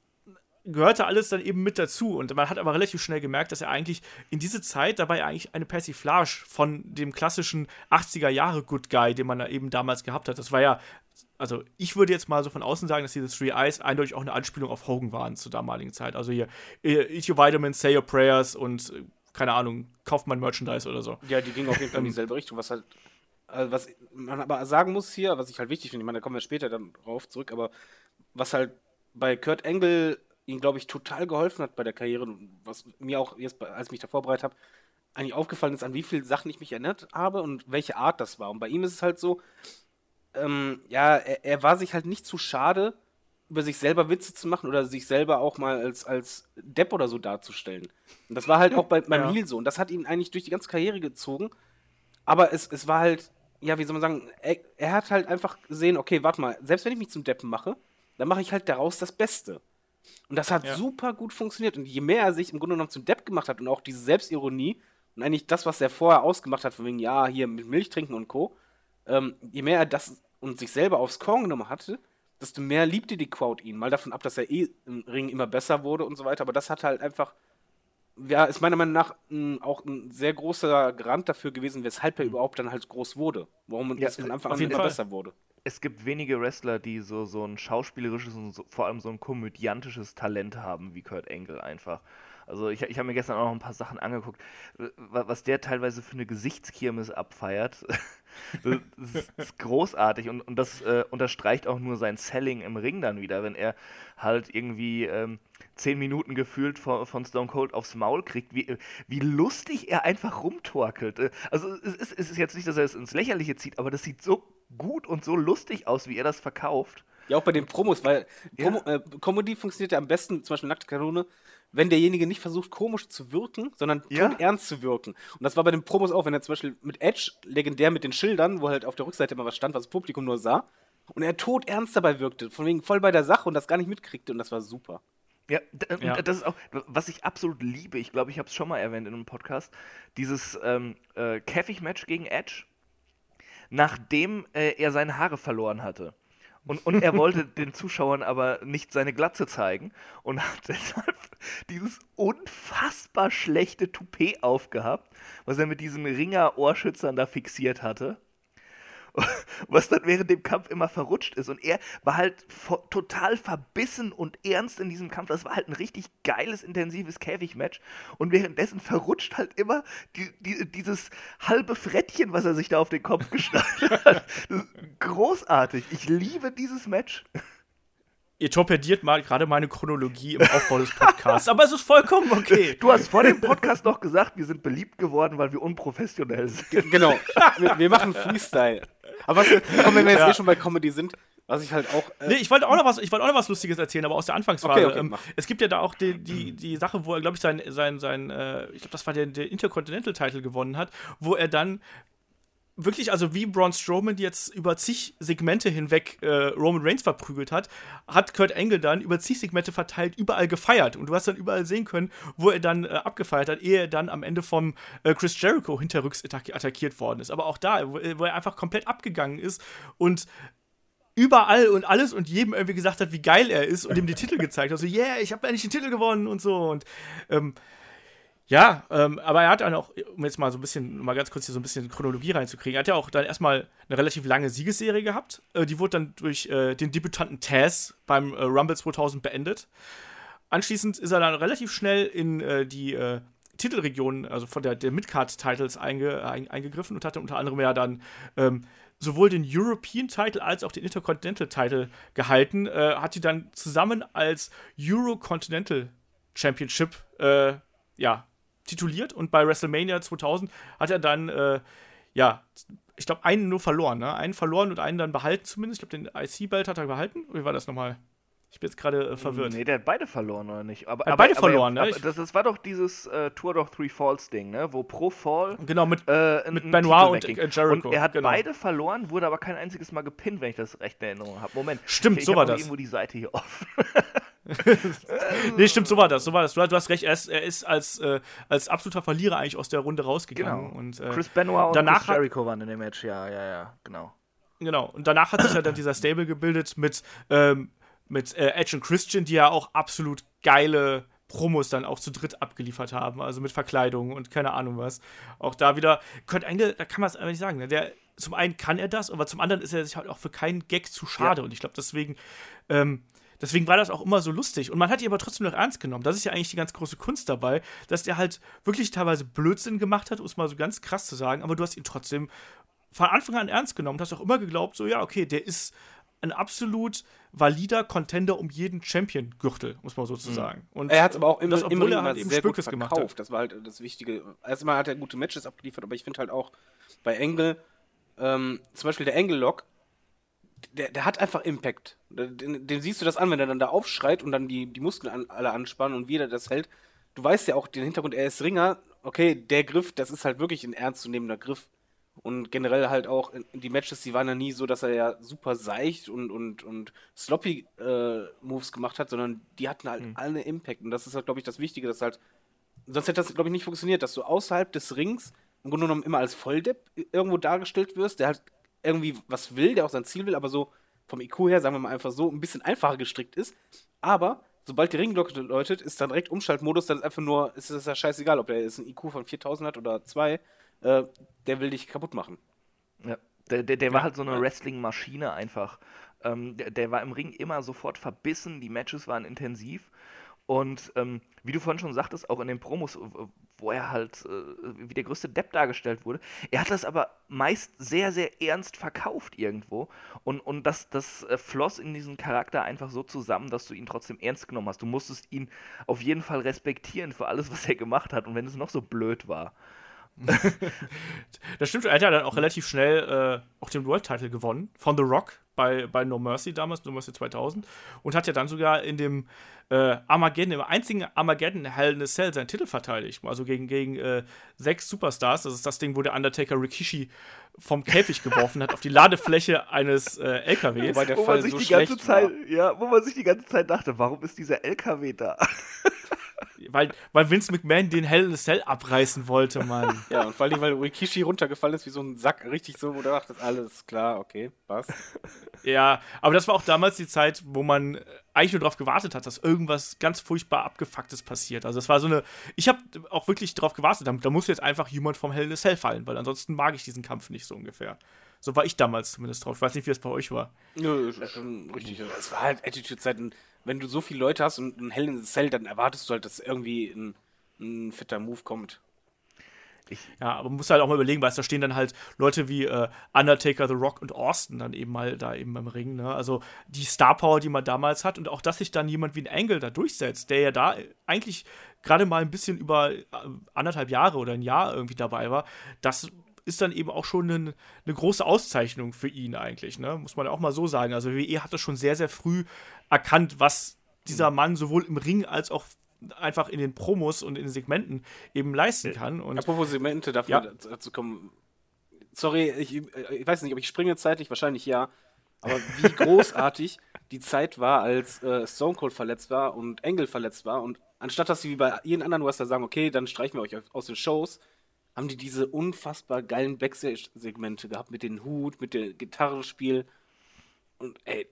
gehörte alles dann eben mit dazu. Und man hat aber relativ schnell gemerkt, dass er eigentlich in diese Zeit dabei eigentlich eine Persiflage von dem klassischen 80er Jahre Good Guy, den man da eben damals gehabt hat. Das war ja, also ich würde jetzt mal so von außen sagen, dass diese Three Eyes eindeutig auch eine Anspielung auf Hogan waren zur damaligen Zeit. Also hier, eat your vitamins, say your prayers und keine Ahnung, kauft man Merchandise oder so. Ja, die ging auf jeden Fall in dieselbe Richtung, was halt also was man aber sagen muss hier, was ich halt wichtig finde, ich meine, da kommen wir später dann drauf zurück, aber was halt bei Kurt Angle ihm, glaube ich, total geholfen hat bei der Karriere, was mir auch jetzt, als ich mich da vorbereitet habe, eigentlich aufgefallen ist, an wie viele Sachen ich mich erinnert habe und welche Art das war. Und bei ihm ist es halt so, ähm, ja, er, er, war sich halt nicht zu schade, über sich selber Witze zu machen oder sich selber auch mal als, als Depp oder so darzustellen. Und das war halt auch bei, beim ja. Heel so. Und das hat ihn eigentlich durch die ganze Karriere gezogen. Aber es, es war halt, ja, wie soll man sagen, er, er hat halt einfach gesehen, okay, warte mal, selbst wenn ich mich zum Deppen mache, dann mache ich halt daraus das Beste. Und das hat ja. super gut funktioniert. Und je mehr er sich im Grunde genommen zum Depp gemacht hat und auch diese Selbstironie und eigentlich das, was er vorher ausgemacht hat, von wegen, ja, hier mit Milch trinken und Co., ähm, je mehr er das und sich selber aufs Korn genommen hatte, desto mehr liebte die Crowd ihn. Mal davon ab, dass er eh im Ring immer besser wurde und so weiter. Aber das hat halt einfach, ja, ist meiner Meinung nach m, auch ein sehr großer Garant dafür gewesen, weshalb er mhm. überhaupt dann halt groß wurde. Warum ja, es von Anfang an immer besser wurde es gibt wenige Wrestler, die so, so ein schauspielerisches und so, vor allem so ein komödiantisches Talent haben, wie Kurt Angle einfach. Also ich, ich habe mir gestern auch noch ein paar Sachen angeguckt, was der teilweise für eine Gesichtskirmes abfeiert. das ist großartig und, und das äh, unterstreicht auch nur sein Selling im Ring dann wieder, wenn er halt irgendwie ähm, zehn Minuten gefühlt von, von, Stone Cold aufs Maul kriegt, wie, wie lustig er einfach rumtorkelt. Äh, also es ist, es ist jetzt nicht, dass er es ins Lächerliche zieht, aber das sieht so gut und so lustig aus, wie er das verkauft. Ja, auch bei den Promos, weil Promo, ja. äh, Comedy funktioniert ja am besten, zum Beispiel Nackte Kanone, wenn derjenige nicht versucht, komisch zu wirken, sondern ja. ernst zu wirken. Und das war bei den Promos auch, wenn er zum Beispiel mit Edge, legendär mit den Schildern, wo halt auf der Rückseite immer was stand, was das Publikum nur sah, und er tot ernst dabei wirkte, von wegen voll bei der Sache und das gar nicht mitkriegte und das war super. Ja, ja, das ist auch, was ich absolut liebe, ich glaube, ich habe es schon mal erwähnt in einem Podcast, dieses ähm, äh, Käfig-Match gegen Edge, nachdem äh, er seine Haare verloren hatte. Und, und er wollte den Zuschauern aber nicht seine Glatze zeigen und hat deshalb dieses unfassbar schlechte Toupet aufgehabt, was er mit diesen Ringer-Ohrschützern da fixiert hatte. was dann während dem Kampf immer verrutscht ist. Und er war halt total verbissen und ernst in diesem Kampf. Das war halt ein richtig geiles, intensives Käfigmatch. Und währenddessen verrutscht halt immer die, die, dieses halbe Frettchen, was er sich da auf den Kopf geschnallt hat. großartig. Ich liebe dieses Match. Ihr torpediert mal gerade meine Chronologie im Aufbau des Podcasts, aber es ist vollkommen okay. Du hast vor dem Podcast noch gesagt, wir sind beliebt geworden, weil wir unprofessionell sind. Genau. Wir, wir machen Freestyle. Aber was, komm, wenn wir jetzt ja. eh schon bei Comedy sind, was ich halt auch. Äh nee, ich wollte auch, noch was, ich wollte auch noch was Lustiges erzählen, aber aus der Anfangsphase. Okay, okay, ähm, es gibt ja da auch die, die, die Sache, wo er, glaube ich, sein, sein, sein äh, ich glaube, das war der, der Intercontinental-Title gewonnen hat, wo er dann wirklich, also wie Braun Strowman jetzt über zig Segmente hinweg äh, Roman Reigns verprügelt hat, hat Kurt Angle dann über zig Segmente verteilt überall gefeiert. Und du hast dann überall sehen können, wo er dann äh, abgefeiert hat, ehe er dann am Ende vom äh, Chris Jericho hinterrücks attackiert worden ist. Aber auch da, wo, wo er einfach komplett abgegangen ist und überall und alles und jedem irgendwie gesagt hat, wie geil er ist und ihm die Titel gezeigt hat. So, yeah, ich habe endlich den Titel gewonnen und so. Und ähm, ja, ähm, aber er hat dann auch, um jetzt mal so ein bisschen, mal ganz kurz hier so ein bisschen Chronologie reinzukriegen, er hat ja auch dann erstmal eine relativ lange Siegesserie gehabt. Äh, die wurde dann durch äh, den Debütanten Taz beim äh, Rumble 2000 beendet. Anschließend ist er dann relativ schnell in äh, die äh, Titelregion, also von der, der Midcard-Titles einge, ein, eingegriffen und hatte unter anderem ja dann ähm, sowohl den European Title als auch den Intercontinental Title gehalten, äh, hat die dann zusammen als Euro-Continental Championship ja, tituliert und bei WrestleMania 2000 hat er dann, äh, ja, ich glaube, einen nur verloren, ne? Einen verloren und einen dann behalten zumindest. Ich glaube, den IC-Belt hat er behalten. Wie war das nochmal? Ich bin jetzt gerade äh, verwirrt. Nee, der hat beide verloren, oder nicht? Aber, aber beide aber, verloren, aber, ne? das, das, war doch dieses äh, Tour of Three Falls Ding, ne? Wo pro Fall. Genau, mit, äh, mit Benoit und äh, Jericho. Und er hat genau. beide verloren, wurde aber kein einziges Mal gepinnt, wenn ich das recht in Erinnerung habe. Moment. Stimmt, ich, so ich war das. irgendwo die Seite hier offen. nee, stimmt, so war das. So war das. Du, hast recht, er ist, er ist als, äh, als absoluter Verlierer eigentlich aus der Runde rausgegangen. Genau. Und, äh, Chris Benoit und Chris Jericho waren in dem Match, ja, ja, ja, genau. Genau. Und danach hat sich ja dann dieser Stable gebildet mit, ähm, mit äh, Edge und Christian, die ja auch absolut geile Promos dann auch zu dritt abgeliefert haben, also mit Verkleidung und keine Ahnung was. Auch da wieder, Kurt Angle, da kann man es einfach nicht sagen. Ne? Der, zum einen kann er das, aber zum anderen ist er sich halt auch für keinen Gag zu schade. Ja. Und ich glaube, deswegen ähm, Deswegen war das auch immer so lustig. Und man hat ihn aber trotzdem noch ernst genommen. Das ist ja eigentlich die ganz große Kunst dabei, dass der halt wirklich teilweise Blödsinn gemacht hat, um es mal so ganz krass zu sagen, aber du hast ihn trotzdem von Anfang an ernst genommen. Du hast auch immer geglaubt, so, ja, okay, der ist ein absolut valider Contender um jeden Champion-Gürtel, muss man sozusagen. Mhm. Und er hat es aber auch immer, das, obwohl er halt eben sehr Spökes gut verkauft. Das war halt das Wichtige. Erstmal hat er gute Matches abgeliefert, aber ich finde halt auch bei Engel, ähm, zum Beispiel der Engel-Lock, der, der hat einfach Impact. Den, den, siehst du das an, wenn er dann da aufschreit und dann die, die Muskeln an, alle anspannen und wie er das hält. Du weißt ja auch den Hintergrund, er ist Ringer. Okay, der Griff, das ist halt wirklich ein ernstzunehmender Griff. Und generell halt auch, die Matches, die waren ja nie so, dass er ja super seicht und, und, und sloppy äh, Moves gemacht hat, sondern die hatten halt mhm. alle Impact. Und das ist halt, glaube ich, das Wichtige, dass halt, sonst hätte das, glaube ich, nicht funktioniert, dass du außerhalb des Rings im Grunde genommen immer als Volldepp irgendwo dargestellt wirst, der halt irgendwie was will, der auch sein Ziel will, aber so vom IQ her, sagen wir mal einfach so, ein bisschen einfacher gestrickt ist. Aber sobald die Ringglocke läutet, ist dann direkt Umschaltmodus, dann ist einfach nur, ist es ja scheißegal, ob der jetzt ein IQ von 4000 hat oder 2, äh, der will dich kaputt machen. Ja, der, der, der ja. war halt so eine Wrestling-Maschine einfach. Ähm, der, der war im Ring immer sofort verbissen, die Matches waren intensiv. Und ähm, wie du vorhin schon sagtest, auch in den Promos, wo er halt äh, wie der größte Depp dargestellt wurde. Er hat das aber meist sehr, sehr ernst verkauft irgendwo. Und, und das, das äh, floss in diesen Charakter einfach so zusammen, dass du ihn trotzdem ernst genommen hast. Du musstest ihn auf jeden Fall respektieren für alles, was er gemacht hat. Und wenn es noch so blöd war. das stimmt, er hat ja dann auch relativ schnell äh, auch den World Title gewonnen von The Rock bei, bei No Mercy damals, No Mercy 2000 und hat ja dann sogar in dem äh, Armageddon, im einzigen Armageddon Hell in a Cell seinen Titel verteidigt, also gegen, gegen äh, sechs Superstars, das ist das Ding, wo der Undertaker Rikishi vom Käfig geworfen hat auf die Ladefläche eines äh, LKWs. Wobei der wo Fall man sich so die ganze Zeit, ja, wo man sich die ganze Zeit dachte, warum ist dieser LKW da? Weil, weil Vince McMahon den Hell in a Cell abreißen wollte, Mann. Ja, und vor allem, weil Rikishi runtergefallen ist wie so ein Sack, richtig so, wo du dachtest, alles klar, okay, passt. Ja, aber das war auch damals die Zeit, wo man eigentlich nur darauf gewartet hat, dass irgendwas ganz furchtbar abgefucktes passiert. Also das war so eine, ich habe auch wirklich darauf gewartet, da, da muss jetzt einfach jemand vom Hell in a Cell fallen, weil ansonsten mag ich diesen Kampf nicht so ungefähr. So war ich damals zumindest drauf. Ich weiß nicht, wie es bei euch war. Nö, ist schon richtig. Es war halt Attitude-Zeit. Wenn du so viele Leute hast und ein Hell in the Cell, dann erwartest du halt, dass irgendwie ein, ein fitter Move kommt. Ich ja, aber man muss halt auch mal überlegen, weil da stehen dann halt Leute wie äh, Undertaker, The Rock und Austin dann eben mal da eben beim Ring. Ne? Also die Star Power, die man damals hat und auch, dass sich dann jemand wie ein Angle da durchsetzt, der ja da eigentlich gerade mal ein bisschen über äh, anderthalb Jahre oder ein Jahr irgendwie dabei war, das ist dann eben auch schon eine, eine große Auszeichnung für ihn eigentlich, ne? Muss man auch mal so sagen. Also WWE hat das schon sehr, sehr früh erkannt, was dieser Mann sowohl im Ring als auch einfach in den Promos und in den Segmenten eben leisten kann. Und Apropos Segmente, darf ja. dazu kommen. Sorry, ich, ich, weiß nicht, ob ich springe zeitlich, wahrscheinlich ja. Aber wie großartig die Zeit war, als äh, Stone Cold verletzt war und Engel verletzt war. Und anstatt dass sie wie bei jedem anderen Wrestler sagen, okay, dann streichen wir euch aus den Shows, haben die diese unfassbar geilen Backstage-Segmente gehabt mit dem Hut, mit dem Gitarrenspiel. Und ey,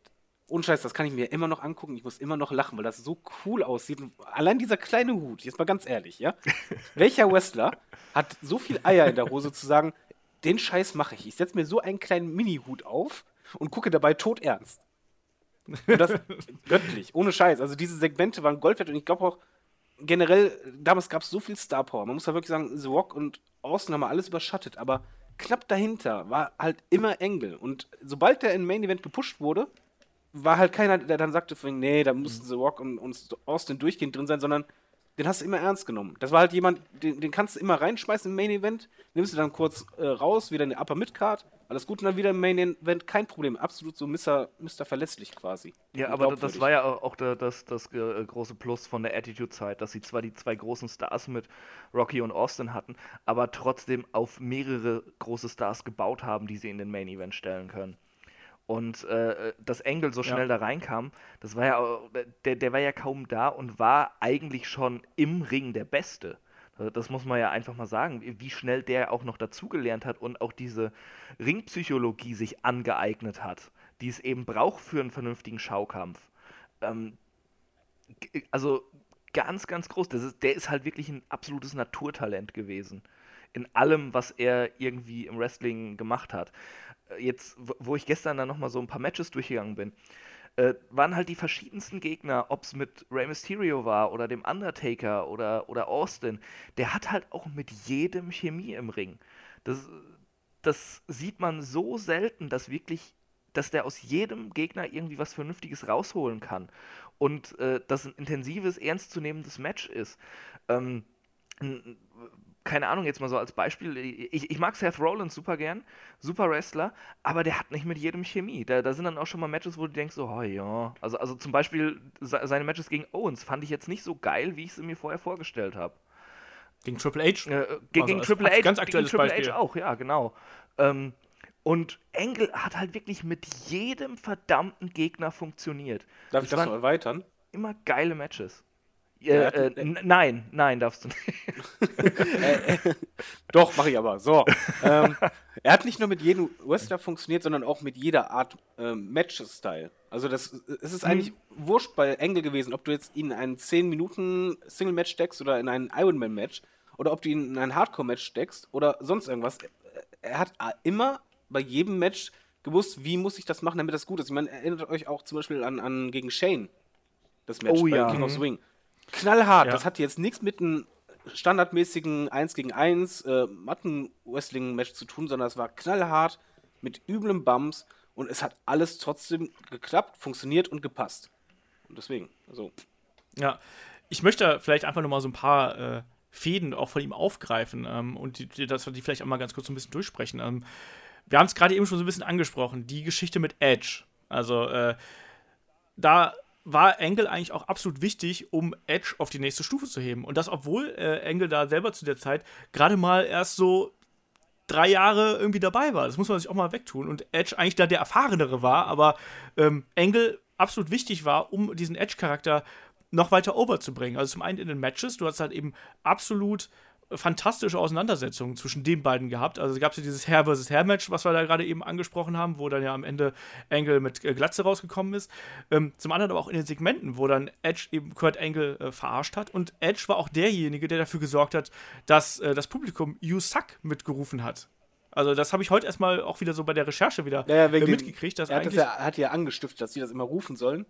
Unscheiß, das kann ich mir immer noch angucken. Ich muss immer noch lachen, weil das so cool aussieht. Und allein dieser kleine Hut, jetzt mal ganz ehrlich, ja? Welcher Wrestler hat so viel Eier in der Hose zu sagen, den Scheiß mache ich. Ich setze mir so einen kleinen Mini-Hut auf und gucke dabei tot ernst. Und das göttlich, ohne Scheiß. Also diese Segmente waren Gold wert und ich glaube auch, generell, damals gab es so viel Star Power. Man muss ja wirklich sagen, The Rock und Austin haben alles überschattet, aber knapp dahinter war halt immer Engel. Und sobald der in Main Event gepusht wurde, war halt keiner, der dann sagte, nee, da mussten mhm. The Rock und, und Austin durchgehend drin sein, sondern den hast du immer ernst genommen. Das war halt jemand, den, den kannst du immer reinschmeißen im Main Event, nimmst du dann kurz äh, raus, wieder eine Upper Mid-Card, alles gut und dann wieder im Main Event, kein Problem. Absolut so Mr. Mr. Verlässlich quasi. Ja, aber das war ja auch das, das, das äh, große Plus von der Attitude-Zeit, dass sie zwar die zwei großen Stars mit Rocky und Austin hatten, aber trotzdem auf mehrere große Stars gebaut haben, die sie in den Main Event stellen können. Und äh, dass Engel so schnell ja. da reinkam, das war ja, der, der war ja kaum da und war eigentlich schon im Ring der Beste. Also das muss man ja einfach mal sagen, wie schnell der auch noch dazugelernt hat und auch diese Ringpsychologie sich angeeignet hat, die es eben braucht für einen vernünftigen Schaukampf. Ähm, also ganz, ganz groß. Das ist, der ist halt wirklich ein absolutes Naturtalent gewesen. In allem, was er irgendwie im Wrestling gemacht hat. Jetzt, wo ich gestern dann nochmal so ein paar Matches durchgegangen bin, äh, waren halt die verschiedensten Gegner, ob es mit Rey Mysterio war oder dem Undertaker oder, oder Austin, der hat halt auch mit jedem Chemie im Ring. Das, das sieht man so selten, dass wirklich, dass der aus jedem Gegner irgendwie was Vernünftiges rausholen kann. Und äh, das ein intensives, ernstzunehmendes Match ist. Ähm, keine Ahnung, jetzt mal so als Beispiel, ich, ich mag Seth Rollins super gern, super Wrestler, aber der hat nicht mit jedem Chemie. Da, da sind dann auch schon mal Matches, wo du denkst, so, oh ja. Also, also zum Beispiel seine Matches gegen Owens fand ich jetzt nicht so geil, wie ich es mir vorher vorgestellt habe. Gegen Triple H? Äh, gegen, also gegen Triple H. Ganz aktuelles gegen Triple Beispiel. H auch, ja, genau. Ähm, und Engel hat halt wirklich mit jedem verdammten Gegner funktioniert. Darf das ich das noch erweitern? Immer geile Matches. Äh, äh, nein, nein, darfst du nicht. äh, äh, doch, mache ich aber. So. Ähm, er hat nicht nur mit jedem Wrestler funktioniert, sondern auch mit jeder Art ähm, Match-Style. Also das es ist eigentlich mhm. wurscht bei Engel gewesen, ob du jetzt ihn in einen 10 Minuten Single-Match steckst oder in einen Ironman-Match oder ob du ihn in ein Hardcore-Match steckst oder sonst irgendwas. Er hat immer bei jedem Match gewusst, wie muss ich das machen, damit das gut ist. Ich meine, erinnert euch auch zum Beispiel an, an gegen Shane. Das Match oh, bei ja. King of Swing. Knallhart. Ja. Das hat jetzt nichts mit einem standardmäßigen 1 gegen 1 äh, Matten-Wrestling-Match zu tun, sondern es war knallhart mit üblem Bums und es hat alles trotzdem geklappt, funktioniert und gepasst. Und deswegen, also. Ja, ich möchte vielleicht einfach nochmal so ein paar äh, Fäden auch von ihm aufgreifen ähm, und die, die, dass wir die vielleicht auch mal ganz kurz so ein bisschen durchsprechen. Ähm, wir haben es gerade eben schon so ein bisschen angesprochen, die Geschichte mit Edge. Also, äh, da war Engel eigentlich auch absolut wichtig, um Edge auf die nächste Stufe zu heben. Und das, obwohl äh, Engel da selber zu der Zeit gerade mal erst so drei Jahre irgendwie dabei war. Das muss man sich auch mal wegtun. Und Edge eigentlich da der Erfahrenere war, aber ähm, Engel absolut wichtig war, um diesen Edge-Charakter noch weiter overzubringen. Also zum einen in den Matches, du hast halt eben absolut fantastische Auseinandersetzungen zwischen den beiden gehabt. Also gab es ja dieses Hair vs. Hair Match, was wir da gerade eben angesprochen haben, wo dann ja am Ende Angle mit äh, Glatze rausgekommen ist. Ähm, zum anderen aber auch in den Segmenten, wo dann Edge eben Kurt Angle äh, verarscht hat. Und Edge war auch derjenige, der dafür gesorgt hat, dass äh, das Publikum You Suck mitgerufen hat. Also das habe ich heute erstmal auch wieder so bei der Recherche wieder Ja, ja, äh, mitgekriegt, dass Er hat, das ja, hat ja angestiftet, dass sie das immer rufen sollen.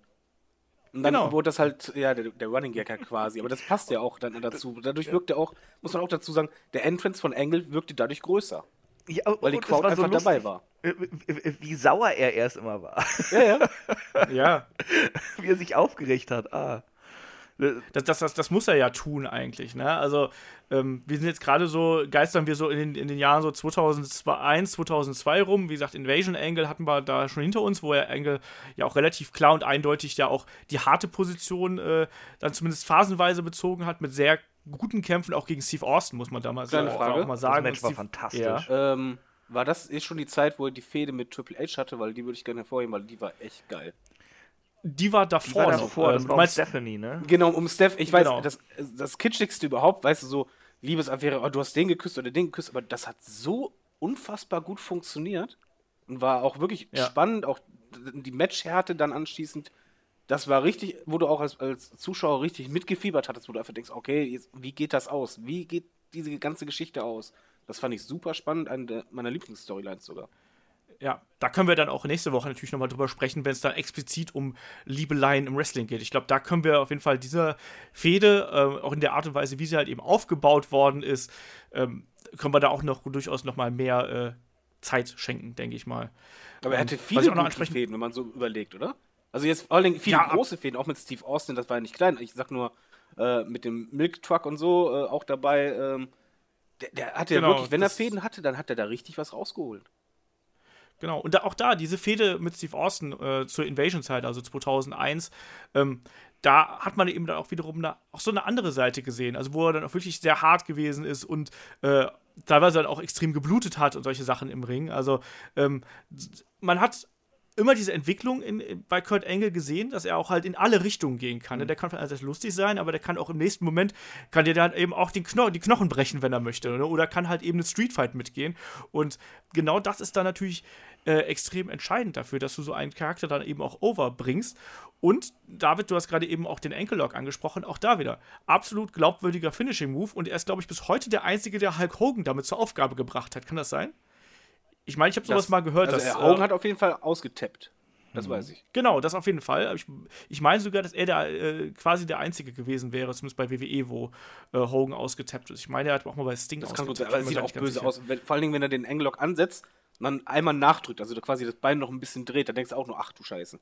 Und dann Genau. wurde das halt, ja, der, der Running Gag halt quasi. Aber das passt ja auch dann dazu. Dadurch wirkt er auch, muss man auch dazu sagen, der Entrance von Angle wirkte dadurch größer. Ja, Weil die es Crowd einfach lustig, dabei war. äh, Wie, wie sauer er erst immer war. Ja, ja. ja, wie er sich aufgeregt hat. Ah. Das, das, das, das muss er ja tun eigentlich. Ne? Also ähm, wir sind jetzt gerade so, geistern wir so in den, in den Jahren so 2001, 2002 rum. Wie gesagt, Invasion Angle hatten wir da schon hinter uns, wo er Angle ja auch relativ klar und eindeutig ja auch die harte Position äh, dann zumindest phasenweise bezogen hat mit sehr guten Kämpfen, auch gegen Steve Austin, muss man damals Kleine auch, Frage. auch mal Das sagen. Match Und war Steve- fantastisch. Ja. Ähm, war das ist schon die Zeit, wo er die Fehde mit Triple H hatte, weil die würde ich gerne hervorheben, weil die war echt geil. Die war Die davor, war noch. davor, das war meinst, Stephanie, ne? Genau, um Steph, ich weiß, Genau. das, das kitschigste überhaupt, weißt du, so Liebesaffäre, oh, du hast den geküsst oder den geküsst, aber das hat so unfassbar gut funktioniert und war auch wirklich Ja. spannend, auch die Matchhärte dann anschließend. Das war richtig, wo du auch als, als Zuschauer richtig mitgefiebert hattest, wo du einfach denkst, okay, jetzt, wie geht das aus? Wie geht diese ganze Geschichte aus? Das fand ich super spannend, eine meiner Lieblingsstorylines sogar. Ja, da können wir dann auch nächste Woche natürlich nochmal drüber sprechen, wenn es dann explizit um Liebeleien im Wrestling geht. Ich glaube, da können wir auf jeden Fall dieser Fehde, äh, auch in der Art und Weise, wie sie halt eben aufgebaut worden ist, ähm, können wir da auch noch durchaus nochmal mehr äh, Zeit schenken, denke ich mal. Aber er Ähm, hatte viele ansprechen- Fäden, wenn man so überlegt, oder? Also jetzt vor allen Dingen viele Ja, große Fäden, auch mit Steve Austin, das war ja nicht klein. Ich sag nur, äh, mit dem Milk Truck und so äh, auch dabei. Ähm, der, der hatte ja Genau, wirklich, wenn er Fäden hatte, dann hat er da richtig was rausgeholt. Genau, und da, auch da, diese Fehde mit Steve Austin äh, zur Invasion-Zeit, also 2001, ähm, da hat man eben dann auch wiederum eine, auch so eine andere Seite gesehen, also wo er dann auch wirklich sehr hart gewesen ist und äh, teilweise dann auch extrem geblutet hat und solche Sachen im Ring. Also ähm, man hat immer diese Entwicklung in, in, bei Kurt Angle gesehen, dass er auch halt in alle Richtungen gehen kann. ne? Der kann einerseits lustig sein, aber der kann auch im nächsten Moment, kann der dann eben auch den Kno die Knochen brechen, wenn er möchte. Ne? Oder kann halt eben eine Streetfight mitgehen. Und genau das ist dann natürlich äh, extrem entscheidend dafür, dass du so einen Charakter dann eben auch overbringst. Und David, du hast gerade eben auch den Ankle Lock angesprochen, auch da wieder. Absolut glaubwürdiger Finishing Move und er ist, glaube ich, bis heute der Einzige, der Hulk Hogan damit zur Aufgabe gebracht hat. Kann das sein? Ich meine, ich habe sowas Das- mal gehört, Also dass. er, Hogan äh, hat auf jeden Fall ausgetappt. Das weiß ich. Genau, das auf jeden Fall. Ich, ich meine sogar, dass er der, äh, quasi der Einzige gewesen wäre, zumindest bei WWE, wo äh, Hogan ausgetappt ist. Ich meine, er hat auch mal bei Sting Das kann gut sein, ausgetappt, aber mir sieht auch böse sicher. aus. Wenn, vor allen Dingen, wenn er den Englock ansetzt und dann einmal nachdrückt, also quasi das Bein noch ein bisschen dreht, dann denkst du auch nur, ach du Scheiße.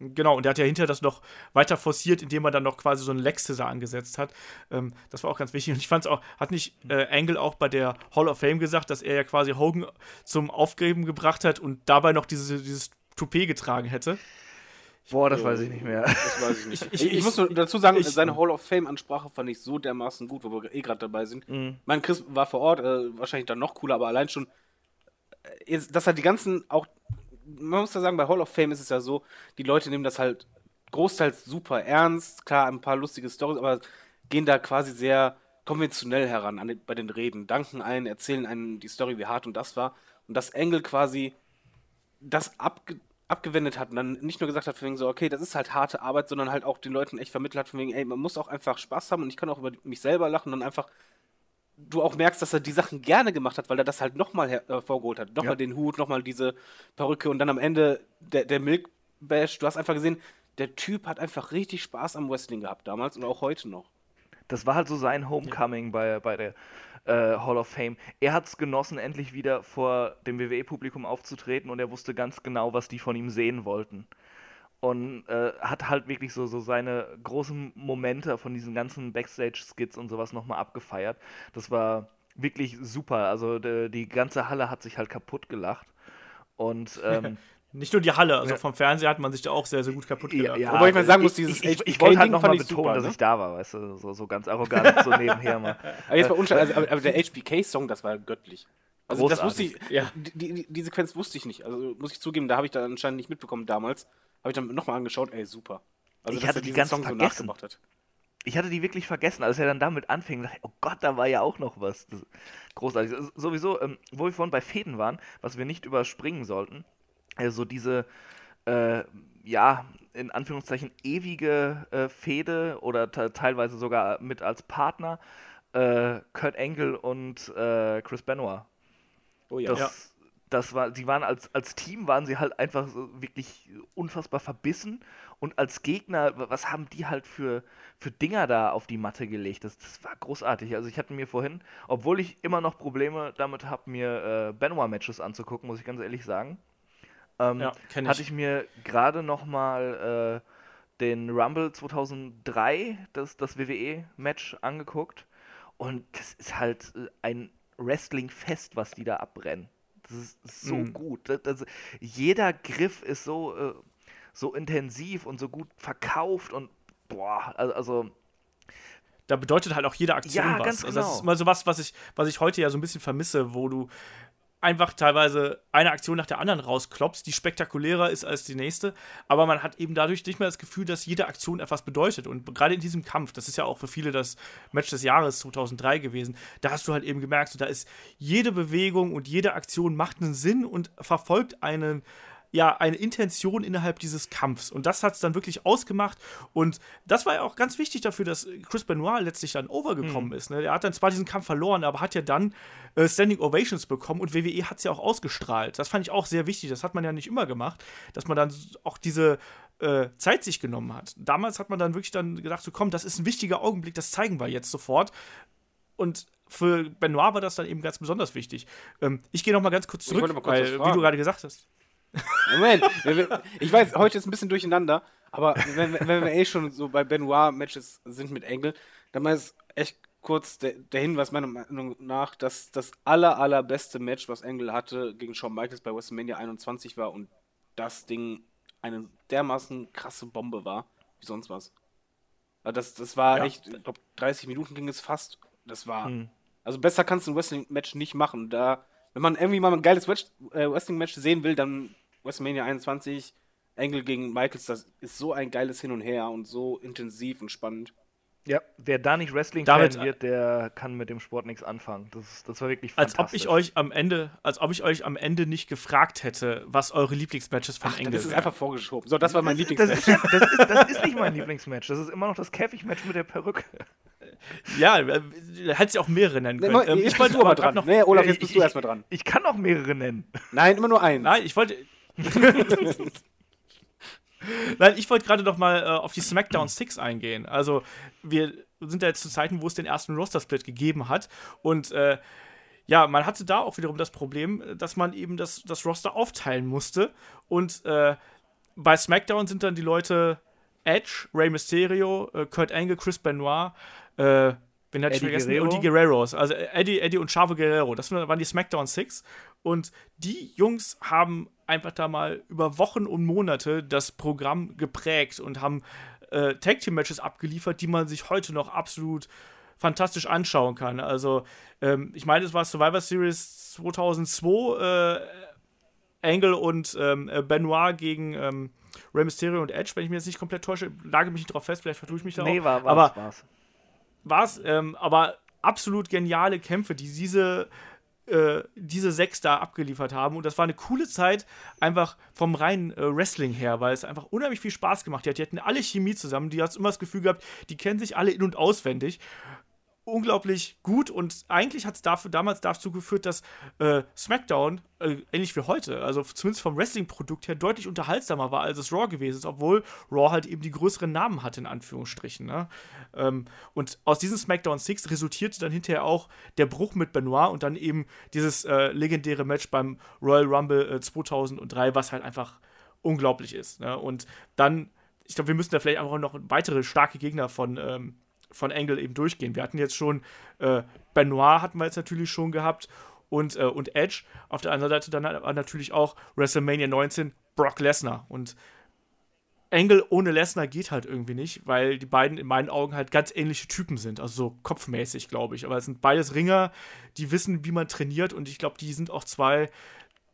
Genau, und der hat ja hinterher das noch weiter forciert, indem er dann noch quasi so einen Lex Scissor angesetzt hat. Ähm, das war auch ganz wichtig. Und ich fand es auch, hat nicht äh, Angle auch bei der Hall of Fame gesagt, dass er ja quasi Hogan zum Aufgeben gebracht hat und dabei noch diese, dieses Toupet getragen hätte? Boah, das weiß ich nicht mehr. Das weiß ich nicht. Ich- ich, ich- muss nur dazu sagen, ich- seine Hall of Fame-Ansprache fand ich so dermaßen gut, wo wir eh gerade dabei sind. Mhm. Mein Chris war vor Ort, äh, wahrscheinlich dann noch cooler, aber allein schon, äh, dass er die ganzen, auch, man muss ja sagen, bei Hall of Fame ist es ja so, die Leute nehmen das halt großteils super ernst, klar, ein paar lustige Stories, aber gehen da quasi sehr konventionell heran an bei den Reden, danken einen, erzählen einen die Story, wie hart und das war. Und dass Engel quasi das abge abgewendet hat und dann nicht nur gesagt hat, von wegen so, okay, das ist halt harte Arbeit, sondern halt auch den Leuten echt vermittelt hat, von wegen, ey, man muss auch einfach Spaß haben und ich kann auch über mich selber lachen und dann einfach du auch merkst, dass er die Sachen gerne gemacht hat, weil er das halt nochmal hervorgeholt hat. Nochmal Ja. den Hut, nochmal diese Perücke und dann am Ende der, der Milk Bash. Du hast einfach gesehen, der Typ hat einfach richtig Spaß am Wrestling gehabt damals und auch heute noch. Das war halt so sein Homecoming bei, bei der äh, Hall of Fame. Er hat es genossen, endlich wieder vor dem WWE-Publikum aufzutreten und er wusste ganz genau, was die von ihm sehen wollten. Und äh, hat halt wirklich so, so seine großen Momente von diesen ganzen Backstage-Skits und sowas nochmal abgefeiert. Das war wirklich super. Also de, die ganze Halle hat sich halt kaputt gelacht. Und ähm, Nicht nur die Halle, also Ja. vom Fernseher hat man sich da auch sehr, sehr gut kaputt gelacht. Wobei ich mal sagen muss, dieses ich, ich, ich wollte halt nochmal betonen, super, dass ne? ich da war, weißt du, so, so ganz arrogant, so nebenher mal. Aber jetzt mal unscheinbar, also, aber, aber der HBK-Song, das war göttlich. Also das wusste Großartig. ich, Ja. die, die, die Sequenz wusste ich nicht. Also muss ich zugeben, da habe ich da anscheinend nicht mitbekommen damals. Habe ich dann nochmal angeschaut, ey, super. Also, Ich hatte die ganz Song so vergessen. nachgemacht hat. Ich hatte die wirklich vergessen, als er dann damit anfing. dachte ich, Oh Gott, da war ja auch noch was. Großartig. Ist Sowieso, ähm, wo wir vorhin bei Fäden waren, was wir nicht überspringen sollten, also diese, äh, ja, in Anführungszeichen ewige äh, Fehde oder te- teilweise sogar mit als Partner äh, Kurt Angle und äh, Chris Benoit. Oh ja. Das, Ja. das war, sie waren als, als Team waren sie halt einfach so wirklich unfassbar verbissen und als Gegner, wa- was haben die halt für, für Dinger da auf die Matte gelegt? Das, das war großartig. Also ich hatte mir vorhin, obwohl ich immer noch Probleme damit habe, mir äh, Benoit-Matches anzugucken, muss ich ganz ehrlich sagen, ähm, Ja, kenn ich. hatte ich mir gerade noch mal äh, den Rumble 2003, das, das WWE-Match angeguckt und das ist halt äh, ein Wrestling-Fest, was die da abbrennen. Das ist so Mhm. gut. Das, das, jeder Griff ist so, äh, so intensiv und so gut verkauft und boah, also, da bedeutet halt auch jede Aktion Ja, was. ganz Also das genau. ist mal so was, was ich, was ich heute ja so ein bisschen vermisse, wo du einfach teilweise eine Aktion nach der anderen rausklopst, die spektakulärer ist als die nächste, aber man hat eben dadurch nicht mehr das Gefühl, dass jede Aktion etwas bedeutet. Und gerade in diesem Kampf, das ist ja auch für viele das Match des Jahres 2003 gewesen, da hast du halt eben gemerkt, so, da ist jede Bewegung und jede Aktion macht einen Sinn und verfolgt einen ja, eine Intention innerhalb dieses Kampfs. Und das hat es dann wirklich ausgemacht. Und das war ja auch ganz wichtig dafür, dass Chris Benoit letztlich dann overgekommen ist. Ne? Er hat dann zwar diesen Kampf verloren, aber hat ja dann äh, Standing Ovations bekommen und WWE hat es ja auch ausgestrahlt. Das fand ich auch sehr wichtig. Das hat man ja nicht immer gemacht, dass man dann auch diese äh, Zeit sich genommen hat. Damals hat man dann wirklich dann gedacht, so komm, das ist ein wichtiger Augenblick, das zeigen wir jetzt sofort. Und für Benoit war das dann eben ganz besonders wichtig. Ähm, ich gehe noch mal ganz kurz zurück, kurz weil, wie du gerade gesagt hast. Moment, ich weiß, heute ist ein bisschen durcheinander, aber wenn, wenn wenn wir eh schon so bei Benoit-Matches sind mit Engel, dann mal ist echt kurz der, der Hinweis meiner Meinung nach, dass das aller, allerbeste Match, was Engel hatte, gegen Shawn Michaels bei WrestleMania 21 war und das Ding eine dermaßen krasse Bombe war, wie sonst was. Also das, das war Ja. echt, ich glaube, 30 Minuten ging es fast. Das war. Hm. Also besser kannst du ein Wrestling-Match nicht machen. Da, wenn man irgendwie mal ein geiles äh, Wrestling-Match sehen will, dann WrestleMania 21, Angle gegen Michaels, das ist so ein geiles Hin und Her und so intensiv und spannend. ja, wer da nicht Wrestling-Fan Damit- wird, der kann mit dem Sport nichts anfangen. Das, das war wirklich Als ob fantastisch. ich euch am Ende, als ob ich euch am Ende nicht gefragt hätte, was eure Lieblingsmatches von Ach, Engel das ist einfach vorgeschoben. So, das war mein das, Lieblingsmatch. ist, ja- das, ist, das ist nicht mein Lieblingsmatch. Das ist immer noch das Käfigmatch mit der Perücke. Ja, äh, hättest ja auch mehrere nennen Nee, können. Mo- Ähm, ich wollte aber dran. noch. Nee, Olaf, Ja, jetzt bist ich- du erstmal dran. Ich kann auch mehrere nennen. Nein, immer nur eins. Nein, ich wollte. Nein, ich wollte gerade noch mal äh, auf die SmackDown 6 eingehen. Also, wir sind ja jetzt zu Zeiten, wo es den ersten Roster-Split gegeben hat. Und äh, ja, man hatte da auch wiederum das Problem, äh, dass man eben das, das Roster aufteilen musste. Und äh, bei SmackDown sind dann die Leute Edge, Rey Mysterio, äh, Kurt Angle, Chris Benoit, äh, wen hatte ich vergessen? Guerrero. Und die Guerreros. Also Eddie, Eddie und Chavo Guerrero. Das waren die SmackDown Six. Und die Jungs haben einfach da mal über Wochen und Monate das Programm geprägt und haben äh, Tag Team Matches abgeliefert, die man sich heute noch absolut fantastisch anschauen kann. Also, ähm, ich meine, es war Survivor Series 2002, äh, Angle und ähm, äh, Benoit gegen ähm, Rey Mysterio und Edge, wenn ich mir jetzt nicht komplett täusche. Lage mich nicht drauf fest, vielleicht vertue ich mich da Nee, auch. war, Aber war's, war's. ähm, aber absolut geniale Kämpfe, die diese, äh, diese sechs da abgeliefert haben. Und das war eine coole Zeit, einfach vom reinen äh, Wrestling her, weil es einfach unheimlich viel Spaß gemacht hat. Die hatten alle Chemie zusammen, die hat immer das Gefühl gehabt, die kennen sich alle in- und auswendig. Unglaublich gut und eigentlich hat es dafür, damals dazu geführt, dass äh, SmackDown, äh, ähnlich wie heute, also zumindest vom Wrestling-Produkt her, deutlich unterhaltsamer war, als es Raw gewesen ist, obwohl Raw halt eben die größeren Namen hatte, in Anführungsstrichen. Ne? Ähm, und aus diesem SmackDown 6 resultierte dann hinterher auch der Bruch mit Benoit und dann eben dieses äh, legendäre Match beim Royal Rumble äh, 2003, was halt einfach unglaublich ist. Ne? Und dann, ich glaube, wir müssen da vielleicht einfach noch weitere starke Gegner von, ähm, von Angle eben durchgehen. Wir hatten jetzt schon äh, Benoit hatten wir jetzt natürlich schon gehabt und, äh, und Edge. Auf der anderen Seite dann aber natürlich auch WrestleMania 19 Brock Lesnar. Und Angle ohne Lesnar geht halt irgendwie nicht, weil die beiden in meinen Augen halt ganz ähnliche Typen sind, also so kopfmäßig, glaube ich. Aber es sind beides Ringer, die wissen, wie man trainiert und ich glaube, die sind auch zwei,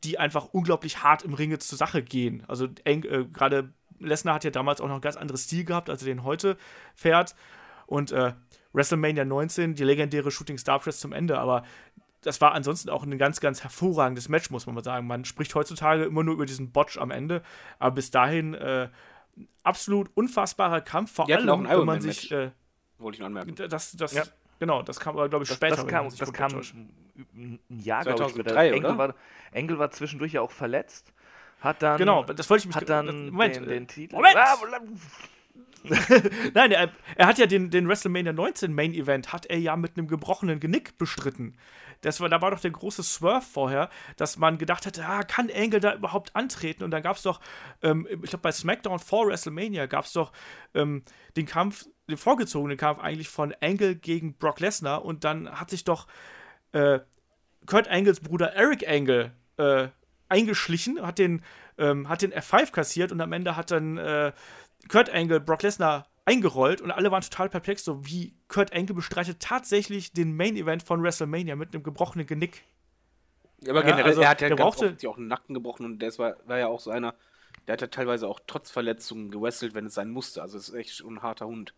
die einfach unglaublich hart im Ringe zur Sache gehen. Also äh, gerade Lesnar hat ja damals auch noch ein ganz anderes Stil gehabt, als er den heute fährt. Und äh, WrestleMania 19, die legendäre Shooting Star Press zum Ende, aber das war ansonsten auch ein ganz, ganz hervorragendes Match, muss man mal sagen. Man spricht heutzutage immer nur über diesen Botch am Ende, aber bis dahin äh, absolut unfassbarer Kampf, vor auch allem, ein wenn man sich. Äh, Wollte ich noch anmerken. das, das, Ja. Genau, das kam aber, glaube ich, Das, später. das kam, das kam ein Jahr, glaube ich, 2003, später. Engel oder? war, Engel war zwischendurch ja auch verletzt. Hat dann, Genau, das wollte ich mich hat dann Moment, den, äh, den Titel. Moment! Ah, Nein, er, er hat ja den, den WrestleMania 19 Main Event, hat er ja mit einem gebrochenen Genick bestritten. Das war, da war doch der große Swerve vorher, dass man gedacht hatte, ah, kann Angle da überhaupt antreten? Und dann gab es doch, ähm, ich glaube bei SmackDown vor WrestleMania gab es doch ähm, den Kampf, den vorgezogenen Kampf eigentlich von Angle gegen Brock Lesnar und dann hat sich doch äh, Kurt Angles Bruder Eric Angle äh, eingeschlichen, hat den, ähm, hat den F5 kassiert und am Ende hat dann äh, Kurt Angle Brock Lesnar eingerollt und alle waren total perplex, so wie Kurt Angle bestreitet tatsächlich den Main Event von WrestleMania mit einem gebrochenen Genick. Ja, aber Ja, generell, also, er hat ja der ganz brauchte- auch einen Nacken gebrochen und das war, war ja auch so einer, der hat ja teilweise auch trotz Verletzungen gewesselt, wenn es sein musste. Also es ist echt schon ein harter Hund.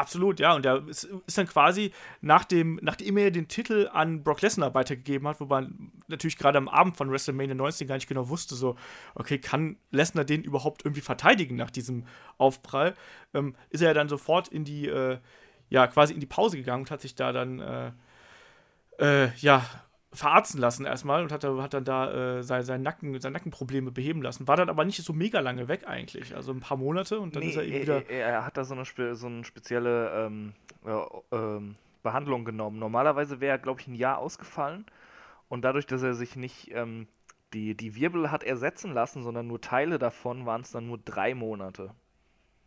Absolut, ja. Und der ist, ist dann quasi, nach dem, nachdem er den Titel an Brock Lesnar weitergegeben hat, wo man natürlich gerade am Abend von WrestleMania 19 gar nicht genau wusste, so, okay, kann Lesnar den überhaupt irgendwie verteidigen nach diesem Aufprall, ähm, ist er ja dann sofort in die, äh, ja, quasi in die Pause gegangen und hat sich da dann, äh, äh, ja, verarzten lassen erstmal und hat, da- hat dann da äh, sein, sein Nacken, seine Nackenprobleme beheben lassen. War dann aber nicht so mega lange weg eigentlich, also ein paar Monate und dann Nee, ist er eben er, wieder. er, er hat da so eine, so eine spezielle ähm, ja, ähm, Behandlung genommen. Normalerweise wäre er, glaube ich, ein Jahr ausgefallen. Und dadurch, dass er sich nicht ähm, die, die Wirbel hat ersetzen lassen, sondern nur Teile davon, waren es dann nur drei Monate.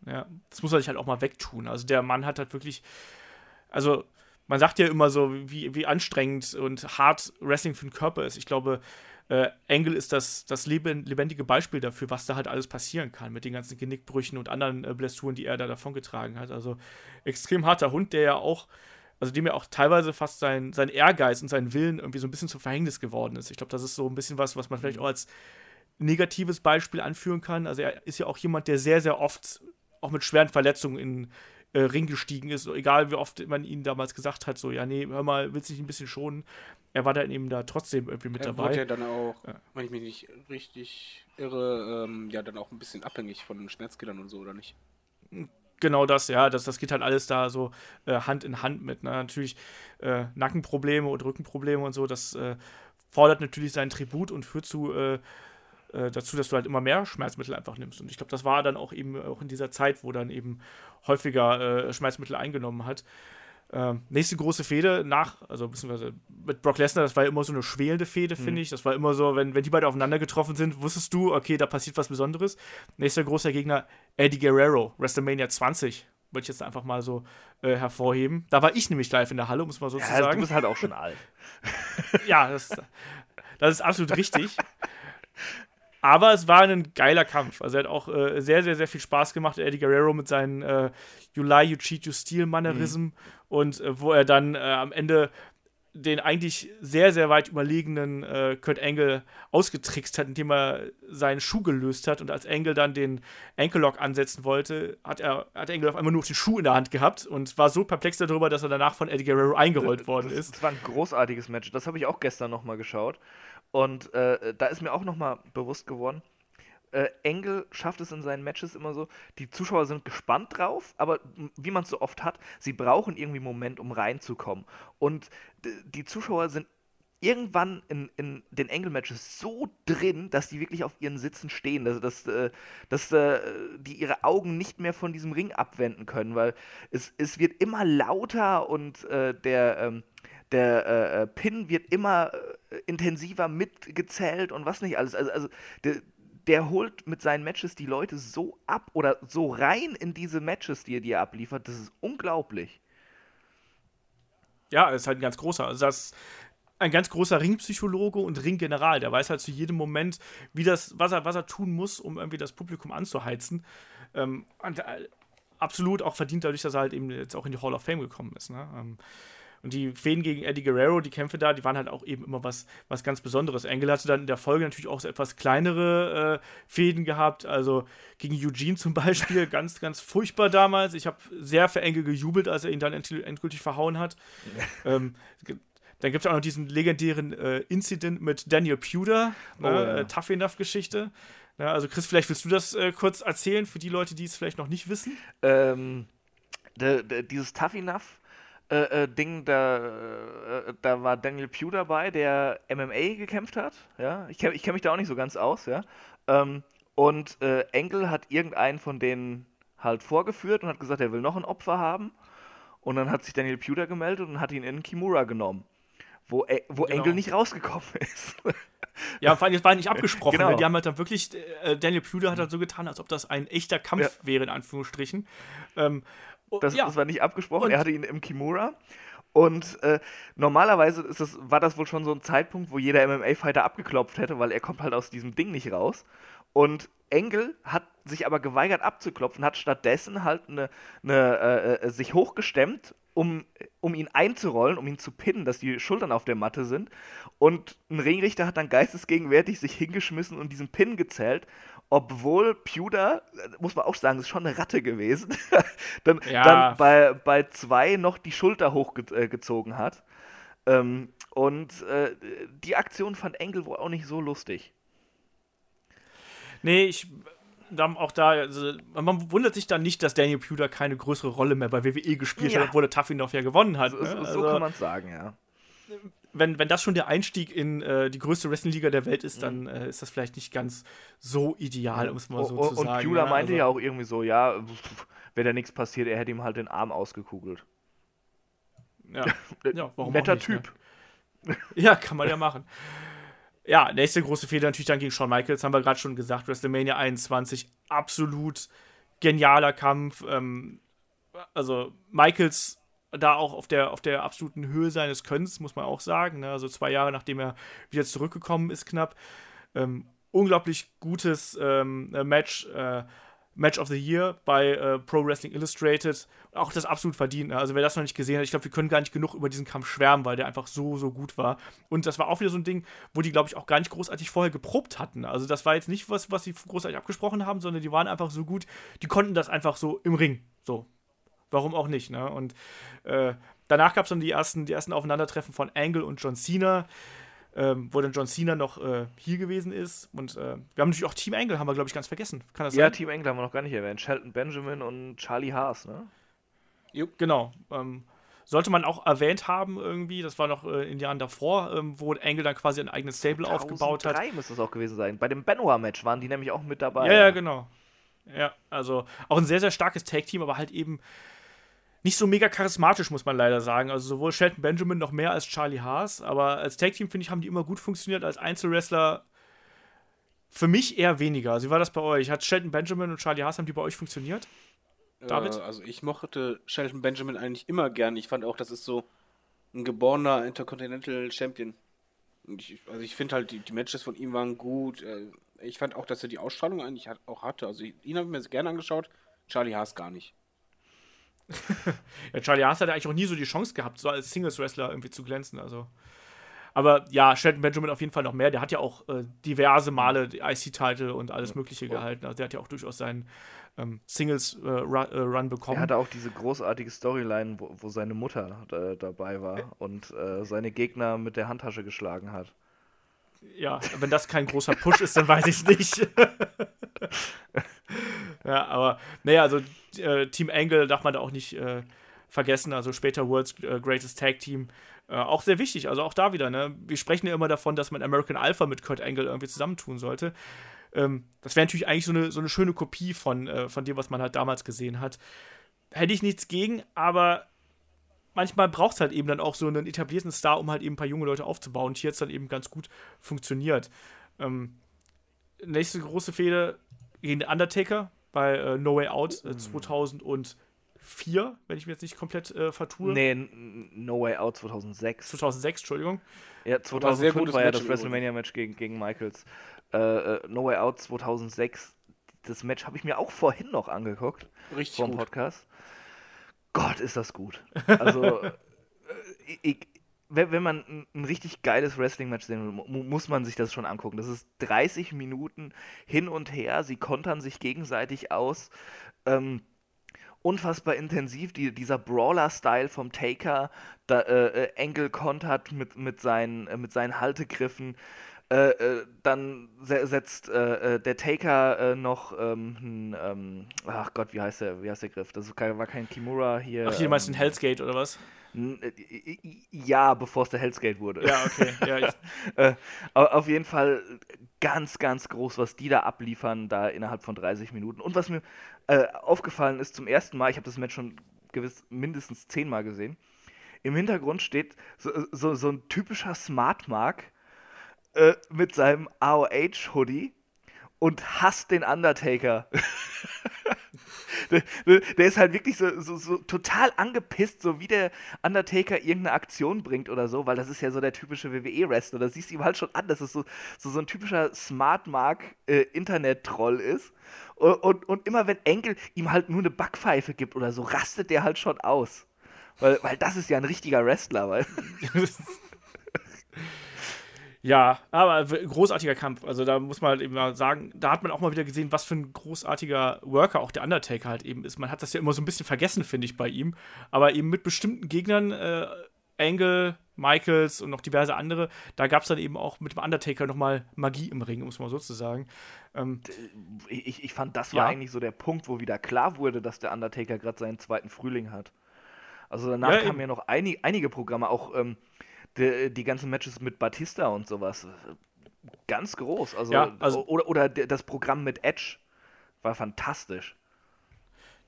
Ja, das muss er sich halt auch mal wegtun. Also der Mann hat halt wirklich, also man sagt ja immer so, wie, wie anstrengend und hart Wrestling für den Körper ist. Ich glaube, äh, Angle ist das, das leben, lebendige Beispiel dafür, was da halt alles passieren kann mit den ganzen Genickbrüchen und anderen äh, Blessuren, die er da davongetragen hat. Also extrem harter Hund, der ja auch, also dem ja auch teilweise fast sein, sein Ehrgeiz und sein Willen irgendwie so ein bisschen zum Verhängnis geworden ist. Ich glaube, das ist so ein bisschen was, was man vielleicht auch als negatives Beispiel anführen kann. Also er ist ja auch jemand, der sehr, sehr oft auch mit schweren Verletzungen in äh, Ring gestiegen ist, egal wie oft man ihn damals gesagt hat, so, ja, nee, hör mal, willst du dich ein bisschen schonen? Er war dann eben da trotzdem irgendwie mit Er wurde dabei. ja dann auch, Ja. wenn ich mich nicht richtig irre, ähm, ja dann auch ein bisschen abhängig von den Schmerzkillern und so, oder nicht? Genau das, ja, das, das geht halt alles da so äh, Hand in Hand mit. Ne? Natürlich äh, Nackenprobleme und Rückenprobleme und so, das äh, fordert natürlich seinen Tribut und führt zu, äh, dazu, dass du halt immer mehr Schmerzmittel einfach nimmst. Und ich glaube, das war dann auch eben auch in dieser Zeit, wo dann eben häufiger äh, Schmerzmittel eingenommen hat. Ähm, nächste große Fehde nach, also beziehungsweise mit Brock Lesnar, das war ja immer so eine schwelende Fehde, finde ich. Das war immer so, wenn, wenn die beide aufeinander getroffen sind, wusstest du, okay, da passiert was Besonderes. Nächster großer Gegner, Eddie Guerrero, WrestleMania 20. Wollte ich jetzt einfach mal so äh, hervorheben. Da war ich nämlich live in der Halle, muss man so Ja, zu also du sagen. bist halt auch schon alt. Ja, das, das ist absolut richtig. Aber es war ein geiler Kampf. Also er hat auch äh, sehr, sehr, sehr viel Spaß gemacht. Eddie Guerrero mit seinen äh, You Lie, You Cheat, You Steal Mannerism. Und äh, wo er dann äh, am Ende den eigentlich sehr, sehr weit überlegenen äh, Kurt Angle ausgetrickst hat, indem er seinen Schuh gelöst hat. Und als Angle dann den Ankle-Lock ansetzen wollte, hat er hat Angle auf einmal nur den Schuh in der Hand gehabt und war so perplex darüber, dass er danach von Eddie Guerrero eingerollt worden das, ist. Das war ein großartiges Match. Das habe ich auch gestern nochmal geschaut. Und äh, da ist mir auch nochmal bewusst geworden, äh, Engel schafft es in seinen Matches immer so, die Zuschauer sind gespannt drauf, aber wie man es so oft hat, sie brauchen irgendwie einen Moment, um reinzukommen. Und die Zuschauer sind irgendwann in, in den Engel-Matches so drin, dass die wirklich auf ihren Sitzen stehen, dass, dass, äh, dass äh, die ihre Augen nicht mehr von diesem Ring abwenden können, weil es, es wird immer lauter und äh, der, ähm, der äh, äh, Pin wird immer äh, intensiver mitgezählt und was nicht alles. Also, also der, der holt mit seinen Matches die Leute so ab oder so rein in diese Matches, die er dir abliefert, das ist unglaublich. Ja, ist halt ein ganz großer. Also das ein ganz großer Ringpsychologe und Ringgeneral. Der weiß halt zu jedem Moment, wie das, was er, was er tun muss, um irgendwie das Publikum anzuheizen. Ähm, und, äh, absolut auch verdient dadurch, dass er halt eben jetzt auch in die Hall of Fame gekommen ist. Ne? Ähm, Und die Fäden gegen Eddie Guerrero, die Kämpfe da, die waren halt auch eben immer was, was ganz Besonderes. Engel hatte dann in der Folge natürlich auch so etwas kleinere äh, Fäden gehabt, also gegen Eugene zum Beispiel, ganz, ganz furchtbar damals. Ich habe sehr für Engel gejubelt, als er ihn dann endgültig verhauen hat. ähm, dann gibt es auch noch diesen legendären äh, Incident mit Daniel Puder, ne, oh, ja. äh, Tough Enough-Geschichte. Ja, also Chris, vielleicht willst du das äh, kurz erzählen für die Leute, die es vielleicht noch nicht wissen. Ähm, de, de, dieses Tough Enough äh, äh, Ding, da, äh, da war Daniel Pugh dabei, der MMA gekämpft hat. Ja, ich kenne ich kenn mich da auch nicht so ganz aus, ja. Ähm, und äh, Engel hat irgendeinen von denen halt vorgeführt und hat gesagt, er will noch ein Opfer haben. Und dann hat sich Daniel Pugh gemeldet und hat ihn in Kimura genommen, wo, äh, wo genau. Engel nicht rausgekommen ist. Ja, vor allem, das war nicht abgesprochen. Genau. Die haben halt dann wirklich, äh, Daniel Pruder hat halt so getan, als ob das ein echter Kampf ja. wäre, in Anführungsstrichen. Ähm, das, ja. das, war nicht abgesprochen. Und er hatte ihn im Kimura. Und äh, normalerweise ist das, war das wohl schon so ein Zeitpunkt, wo jeder MMA-Fighter abgeklopft hätte, weil er kommt halt aus diesem Ding nicht raus. Und Engel hat sich aber geweigert abzuklopfen, hat stattdessen halt eine, eine äh, äh, sich hochgestemmt, um, um ihn einzurollen, um ihn zu pinnen, dass die Schultern auf der Matte sind. Und ein Ringrichter hat dann geistesgegenwärtig sich hingeschmissen und diesen Pin gezählt obwohl Pewter, muss man auch sagen, ist schon eine Ratte gewesen, dann, ja. dann bei, bei zwei noch die Schulter hochgezogen hat. Ähm, und äh, die Aktion fand Engel wohl auch nicht so lustig. Nee, ich auch da, also, man wundert sich dann nicht, dass Daniel Pewter keine größere Rolle mehr bei WWE gespielt ja. hat, obwohl der Taffinov ja gewonnen hat. So, ne? so, so also, kann man es sagen, ja wenn, wenn das schon der Einstieg in äh, die größte Wrestling-Liga der Welt ist, dann mhm. äh, ist das vielleicht nicht ganz so ideal, um es mal so und, zu sagen. Und Pula ja, meinte also, ja auch irgendwie so, ja, wäre da nichts passiert, er hätte ihm halt den Arm ausgekugelt. Ja, ja warum Netter nicht, Typ. Ne? Ja, kann man ja machen. Ja, nächste große Fehler natürlich dann gegen Shawn Michaels, haben wir gerade schon gesagt, WrestleMania 21, absolut genialer Kampf. Ähm, also Michaels da auch auf der, auf der absoluten Höhe seines Könnens, muss man auch sagen. Ne? Also zwei Jahre nachdem er wieder zurückgekommen ist, knapp. Ähm, unglaublich gutes ähm, äh, Match. Äh, Match of the Year bei äh, Pro Wrestling Illustrated. Auch das absolut verdient. Ne? Also wer das noch nicht gesehen hat, ich glaube, wir können gar nicht genug über diesen Kampf schwärmen, weil der einfach so, so gut war. Und das war auch wieder so ein Ding, wo die, glaube ich, auch gar nicht großartig vorher geprobt hatten. Also das war jetzt nicht was, was sie großartig abgesprochen haben, sondern die waren einfach so gut, die konnten das einfach so im Ring. So, warum auch nicht, ne? Und äh, danach gab es dann die ersten, die ersten Aufeinandertreffen von Angle und John Cena, ähm, wo dann John Cena noch äh, hier gewesen ist. Und äh, wir haben natürlich auch Team Angle, haben wir, glaube ich, ganz vergessen. Kann das ja, sein? Ja, Team Angle haben wir noch gar nicht erwähnt. Shelton Benjamin und Charlie Haas, ne? Jupp. Genau. Ähm, sollte man auch erwähnt haben irgendwie, das war noch äh, in den Jahren davor, ähm, wo Angle dann quasi ein eigenes Stable aufgebaut hat. müsste es auch gewesen sein. Bei dem Benoit-Match waren die nämlich auch mit dabei. Ja, ja, genau. Ja, also auch ein sehr, sehr starkes Tag-Team, aber halt eben nicht so mega charismatisch, muss man leider sagen. Also sowohl Shelton Benjamin noch mehr als Charlie Haas, aber als Tag-Team, finde ich, haben die immer gut funktioniert. Als Einzelwrestler für mich eher weniger. Also wie war das bei euch? Hat Shelton Benjamin und Charlie Haas, haben die bei euch funktioniert? David? Äh, also ich mochte Shelton Benjamin eigentlich immer gern. Ich fand auch, das ist so ein geborener Intercontinental Champion. Ich, also ich finde halt, die, die, Matches von ihm waren gut. Äh, ich fand auch, dass er die Ausstrahlung eigentlich auch hatte. Also ihn habe ich mir gerne angeschaut, Charlie Haas gar nicht. Ja, Charlie Haas hat eigentlich auch nie so die Chance gehabt, so als Singles-Wrestler irgendwie zu glänzen. Also. Aber ja, Shelton Benjamin auf jeden Fall noch mehr. Der hat ja auch äh, diverse Male IC-Title und alles Mögliche gehalten. Also der hat ja auch durchaus seinen ähm, Singles-Run äh, äh bekommen. Er hatte auch diese großartige Storyline, wo, wo seine Mutter äh, dabei war und äh, seine Gegner mit der Handtasche geschlagen hat. Ja, wenn das kein großer Push ist, dann weiß ich es nicht. ja, aber naja, also äh, Team Angle darf man da auch nicht äh, vergessen. Also später World's äh, Greatest Tag Team. Äh, auch sehr wichtig, also auch da wieder, ne? Wir sprechen ja immer davon, dass man American Alpha mit Kurt Angle irgendwie zusammentun sollte. Ähm, das wäre natürlich eigentlich so eine, so eine schöne Kopie von, äh, von dem, was man halt damals gesehen hat. Hätte ich nichts gegen, aber manchmal braucht es halt eben dann auch so einen etablierten Star, um halt eben ein paar junge Leute aufzubauen. Und hier hat es dann eben ganz gut funktioniert. Ähm, nächste große Fehde gegen den Undertaker bei äh, No Way Out äh, 2004, wenn ich mir jetzt nicht komplett äh, vertue. Nee, No Way Out 2006. 2006, Entschuldigung. Ja, 2005 war, war ja das WrestleMania-Match gegen, gegen Michaels. Äh, äh, no Way Out 2006, das Match habe ich mir auch vorhin noch angeguckt. Richtig Vom gut. Podcast. Gott, ist das gut. Also, äh, ich, wenn, man ein, richtig geiles Wrestling-Match sehen will, mu- muss man sich das schon angucken. Das ist 30 Minuten hin und her, sie kontern sich gegenseitig aus. Ähm, unfassbar intensiv, die, dieser Brawler-Style vom Taker, da, äh, äh, Angle kontert mit, mit, seinen, äh, mit seinen Haltegriffen. Äh, äh, dann se setzt äh, äh, der Taker äh, noch ähm, n, ähm, ach Gott, wie heißt der, wie heißt der Griff? Das war kein Kimura hier. Ach, hier meinst du ähm, den Hell's Gate oder was? Ja, bevor es der Hell's Gate wurde. Ja, okay. Ja, ich, Äh, au- auf jeden Fall ganz, ganz groß, was die da abliefern, da innerhalb von 30 Minuten. Und was mir aufgefallen ist zum ersten Mal, ich habe das Match schon gewiss mindestens zehnmal gesehen, im Hintergrund steht so, so, so ein typischer Smart Mark äh, mit seinem AOH-Hoodie und hasst den Undertaker. der, der ist halt wirklich so, so, so total angepisst, so wie der Undertaker irgendeine Aktion bringt oder so, weil das ist ja so der typische WWE-Wrestler. Das siehst du ihm halt schon an, dass es so, so, so ein typischer Smart Mark äh, Internet-Troll ist. Und, und, und immer wenn Enkel ihm halt nur eine Backpfeife gibt oder so, rastet der halt schon aus. Weil, weil das ist ja ein richtiger Wrestler, weil. ja, aber großartiger Kampf. Also da muss man halt eben mal sagen, da hat man auch mal wieder gesehen, was für ein großartiger Worker auch der Undertaker halt eben ist. Man hat das ja immer so ein bisschen vergessen, finde ich, bei ihm. Aber eben mit bestimmten Gegnern, äh, Angle, Michaels und noch diverse andere, da gab es dann eben auch mit dem Undertaker nochmal Magie im Ring, um es mal so zu sagen. Ähm, Ich, ich fand, das war Ja. eigentlich so der Punkt, wo wieder klar wurde, dass der Undertaker gerade seinen zweiten Frühling hat. Also danach Ja, kamen ja noch einig, einige Programme, auch ähm, die, die ganzen Matches mit Batista und sowas. Ganz groß. Also, Ja, also- oder, oder der- das Programm mit Edge war fantastisch.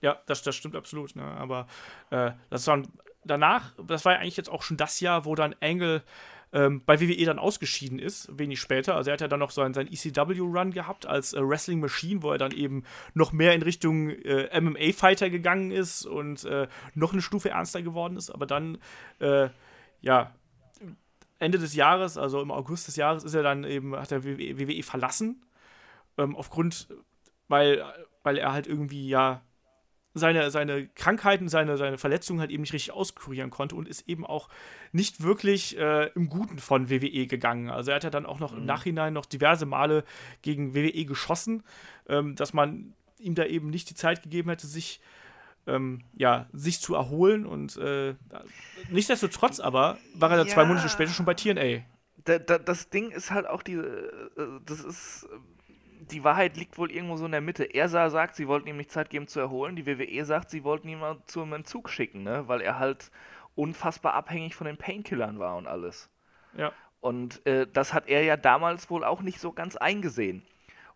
Ja, das, das stimmt absolut. Ne? Aber äh, das war danach, das war ja eigentlich jetzt auch schon das Jahr, wo dann Angle ähm, bei WWE dann ausgeschieden ist, wenig später. Also er hat ja dann noch seinen, seinen ECW-Run gehabt als äh, Wrestling Machine, wo er dann eben noch mehr in Richtung äh, MMA-Fighter gegangen ist und äh, noch eine Stufe ernster geworden ist. Aber dann, äh, ja, Ende des Jahres, also im August des Jahres, ist er dann eben, hat er WWE, verlassen. Ähm, aufgrund, weil, weil er halt irgendwie ja seine, seine Krankheiten, seine, seine Verletzungen halt eben nicht richtig auskurieren konnte und ist eben auch nicht wirklich äh, im Guten von WWE gegangen. Also er hat ja dann auch noch im Nachhinein noch diverse Male gegen WWE geschossen, ähm, dass man ihm da eben nicht die Zeit gegeben hätte, sich ähm, ja, sich zu erholen und äh, nichtsdestotrotz aber war er dann zwei Ja. Monate später schon bei TNA. Da, da, das Ding ist halt auch die, äh, das ist, äh, die Wahrheit liegt wohl irgendwo so in der Mitte. Er sah, sagt, sie wollten ihm nicht Zeit geben zu erholen. Die WWE sagt, sie wollten ihn mal zum Entzug schicken, ne? weil er halt unfassbar abhängig von den Painkillern war und alles. Ja. Und äh, das hat er ja damals wohl auch nicht so ganz eingesehen.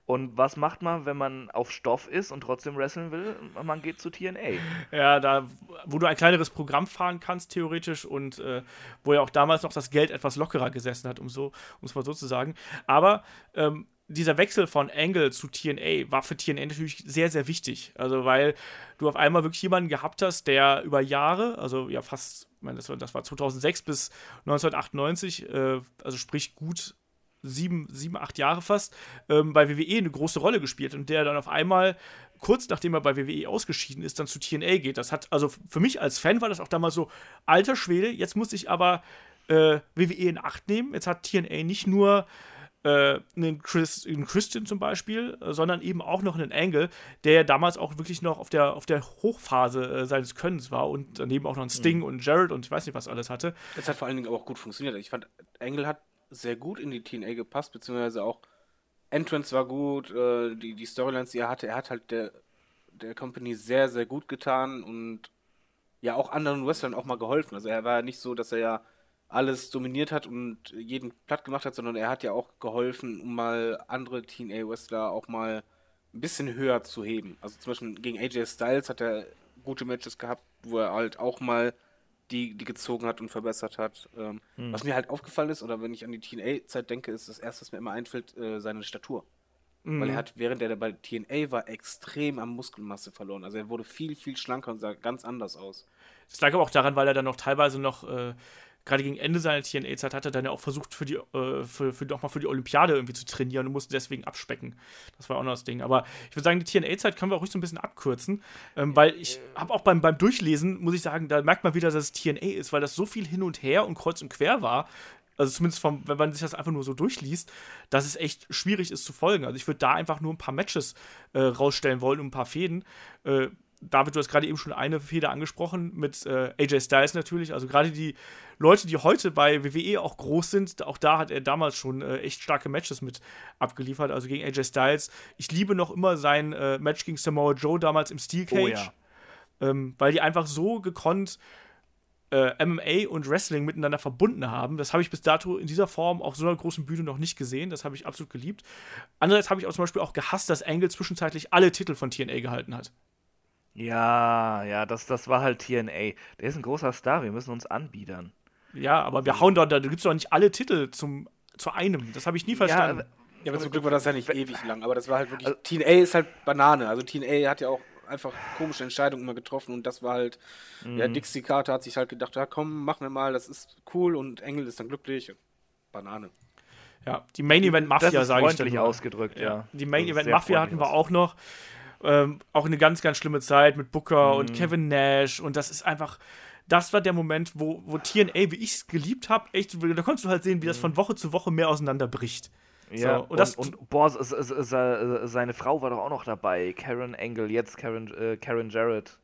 Und was macht man, wenn man auf Stoff ist und trotzdem wresteln will? Man geht zu TNA. Ja, da, wo du ein kleineres Programm fahren kannst, theoretisch, und äh, wo ja auch damals noch das Geld etwas lockerer gesessen hat, um so, es mal so zu sagen. Aber ähm, dieser Wechsel von Angle zu TNA war für TNA natürlich sehr, sehr wichtig. Also, weil du auf einmal wirklich jemanden gehabt hast, der über Jahre, also ja fast, ich meine, das war, das war 2006 bis 1998, äh, also sprich gut sieben, sieben, acht Jahre fast, ähm, bei WWE eine große Rolle gespielt und der dann auf einmal, kurz nachdem er bei WWE ausgeschieden ist, dann zu TNA geht. Das hat, also für mich als Fan war das auch damals so, alter Schwede, jetzt muss ich aber äh, WWE in Acht nehmen. Jetzt hat TNA nicht nur äh, einen, Chris, einen Christian zum Beispiel, äh, sondern eben auch noch einen Angle, der ja damals auch wirklich noch auf der, auf der Hochphase äh, seines Könnens war und daneben auch noch einen Sting und Jared und ich weiß nicht, was alles hatte. Es hat vor allen Dingen aber auch gut funktioniert. Ich fand, Engel hat sehr gut in die TNA gepasst, beziehungsweise auch Entrance war gut, äh, die, die Storylines, die er hatte, er hat halt der, der Company sehr, sehr gut getan und ja auch anderen Wrestlern auch mal geholfen. Also er war ja nicht so, dass er ja alles dominiert hat und jeden platt gemacht hat, sondern er hat ja auch geholfen, um mal andere TNA-Wrestler auch mal ein bisschen höher zu heben. Also zum Beispiel gegen AJ Styles hat er gute Matches gehabt, wo er halt auch mal die, die gezogen hat und verbessert hat. Ähm, Was mir halt aufgefallen ist, oder wenn ich an die TNA-Zeit denke, ist das erste, was mir immer einfällt, äh, seine Statur. Weil er hat, während er bei TNA war, extrem an Muskelmasse verloren. Also er wurde viel, viel schlanker und sah ganz anders aus. Das lag aber auch daran, weil er dann noch teilweise noch äh, gerade gegen Ende seiner TNA-Zeit hat er dann ja auch versucht, für die, äh, für, für, nochmal für die Olympiade irgendwie zu trainieren und musste deswegen abspecken. Das war auch noch das Ding. Aber ich würde sagen, die TNA-Zeit können wir auch ruhig so ein bisschen abkürzen, ähm, weil ich habe auch beim, beim Durchlesen, muss ich sagen, da merkt man wieder, dass es TNA ist, weil das so viel hin und her und kreuz und quer war. Also zumindest vom, wenn man sich das einfach nur so durchliest, dass es echt schwierig ist zu folgen. Also ich würde da einfach nur ein paar Matches äh, rausstellen wollen und ein paar Fäden. Äh, David, du hast gerade eben schon eine Feder angesprochen mit äh, AJ Styles natürlich. Also gerade die Leute, die heute bei WWE auch groß sind, auch da hat er damals schon äh, echt starke Matches mit abgeliefert. Also gegen AJ Styles. Ich liebe noch immer sein äh, Match gegen Samoa Joe damals im Steel Cage. Oh, ja. ähm, weil die einfach so gekonnt äh, MMA und Wrestling miteinander verbunden haben. Das habe ich bis dato in dieser Form auf so einer großen Bühne noch nicht gesehen. Das habe ich absolut geliebt. Andererseits habe ich auch zum Beispiel auch gehasst, dass Angle zwischenzeitlich alle Titel von TNA gehalten hat. Ja, ja, das, das war halt TNA. Der ist ein großer Star, wir müssen uns anbiedern. Ja, aber wir hauen doch, da gibt es doch nicht alle Titel zum, zu einem. Das habe ich nie verstanden. Ja, ja, aber zum Glück war das ja nicht ewig lang, aber das war halt wirklich. Also, TNA ist halt Banane. Also TNA hat ja auch einfach komische Entscheidungen immer getroffen und das war halt, mhm. ja, Dixie Carter hat sich halt gedacht, ja komm, machen wir mal, das ist cool und Engel ist dann glücklich. Banane. Ja, die Main Event Mafia, sage ich dann. ausgedrückt, ja. ja. Die Main Event Mafia hatten wir auch noch. Ähm, auch eine ganz, ganz schlimme Zeit mit Booker mhm. und Kevin Nash und das ist einfach das war der Moment, wo, wo TNA, wie ich es geliebt habe, echt, da konntest du halt sehen, wie das mhm. von Woche zu Woche mehr auseinanderbricht. Ja, so, und, und, das, und, boah, seine Frau war doch auch noch dabei, Karen Engel, jetzt Karen, äh, Karen Jarrett.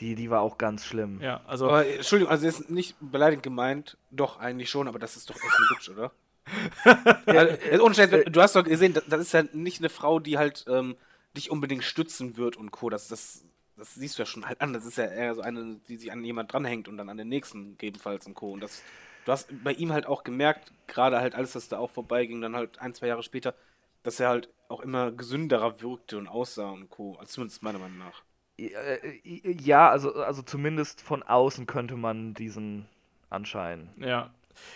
Die, die war auch ganz schlimm. Ja, also. Aber, Entschuldigung, also ist nicht beleidigend gemeint, doch eigentlich schon, aber das ist doch echt hübsch, oder? also, ohne Scheiß, du hast doch gesehen, das, das ist ja nicht eine Frau, die halt ähm, dich unbedingt stützen wird und Co. Das, das, das siehst du ja schon halt an. Das ist ja eher so eine, die sich an jemand dranhängt und dann an den nächsten gegebenenfalls und Co. Und das, du hast bei ihm halt auch gemerkt, gerade halt alles, was da auch vorbeiging, dann halt ein, zwei Jahre später, dass er halt auch immer gesünderer wirkte und aussah und Co. Also zumindest meiner Meinung nach. Ja, also, also zumindest von außen könnte man diesen Anschein. Ja.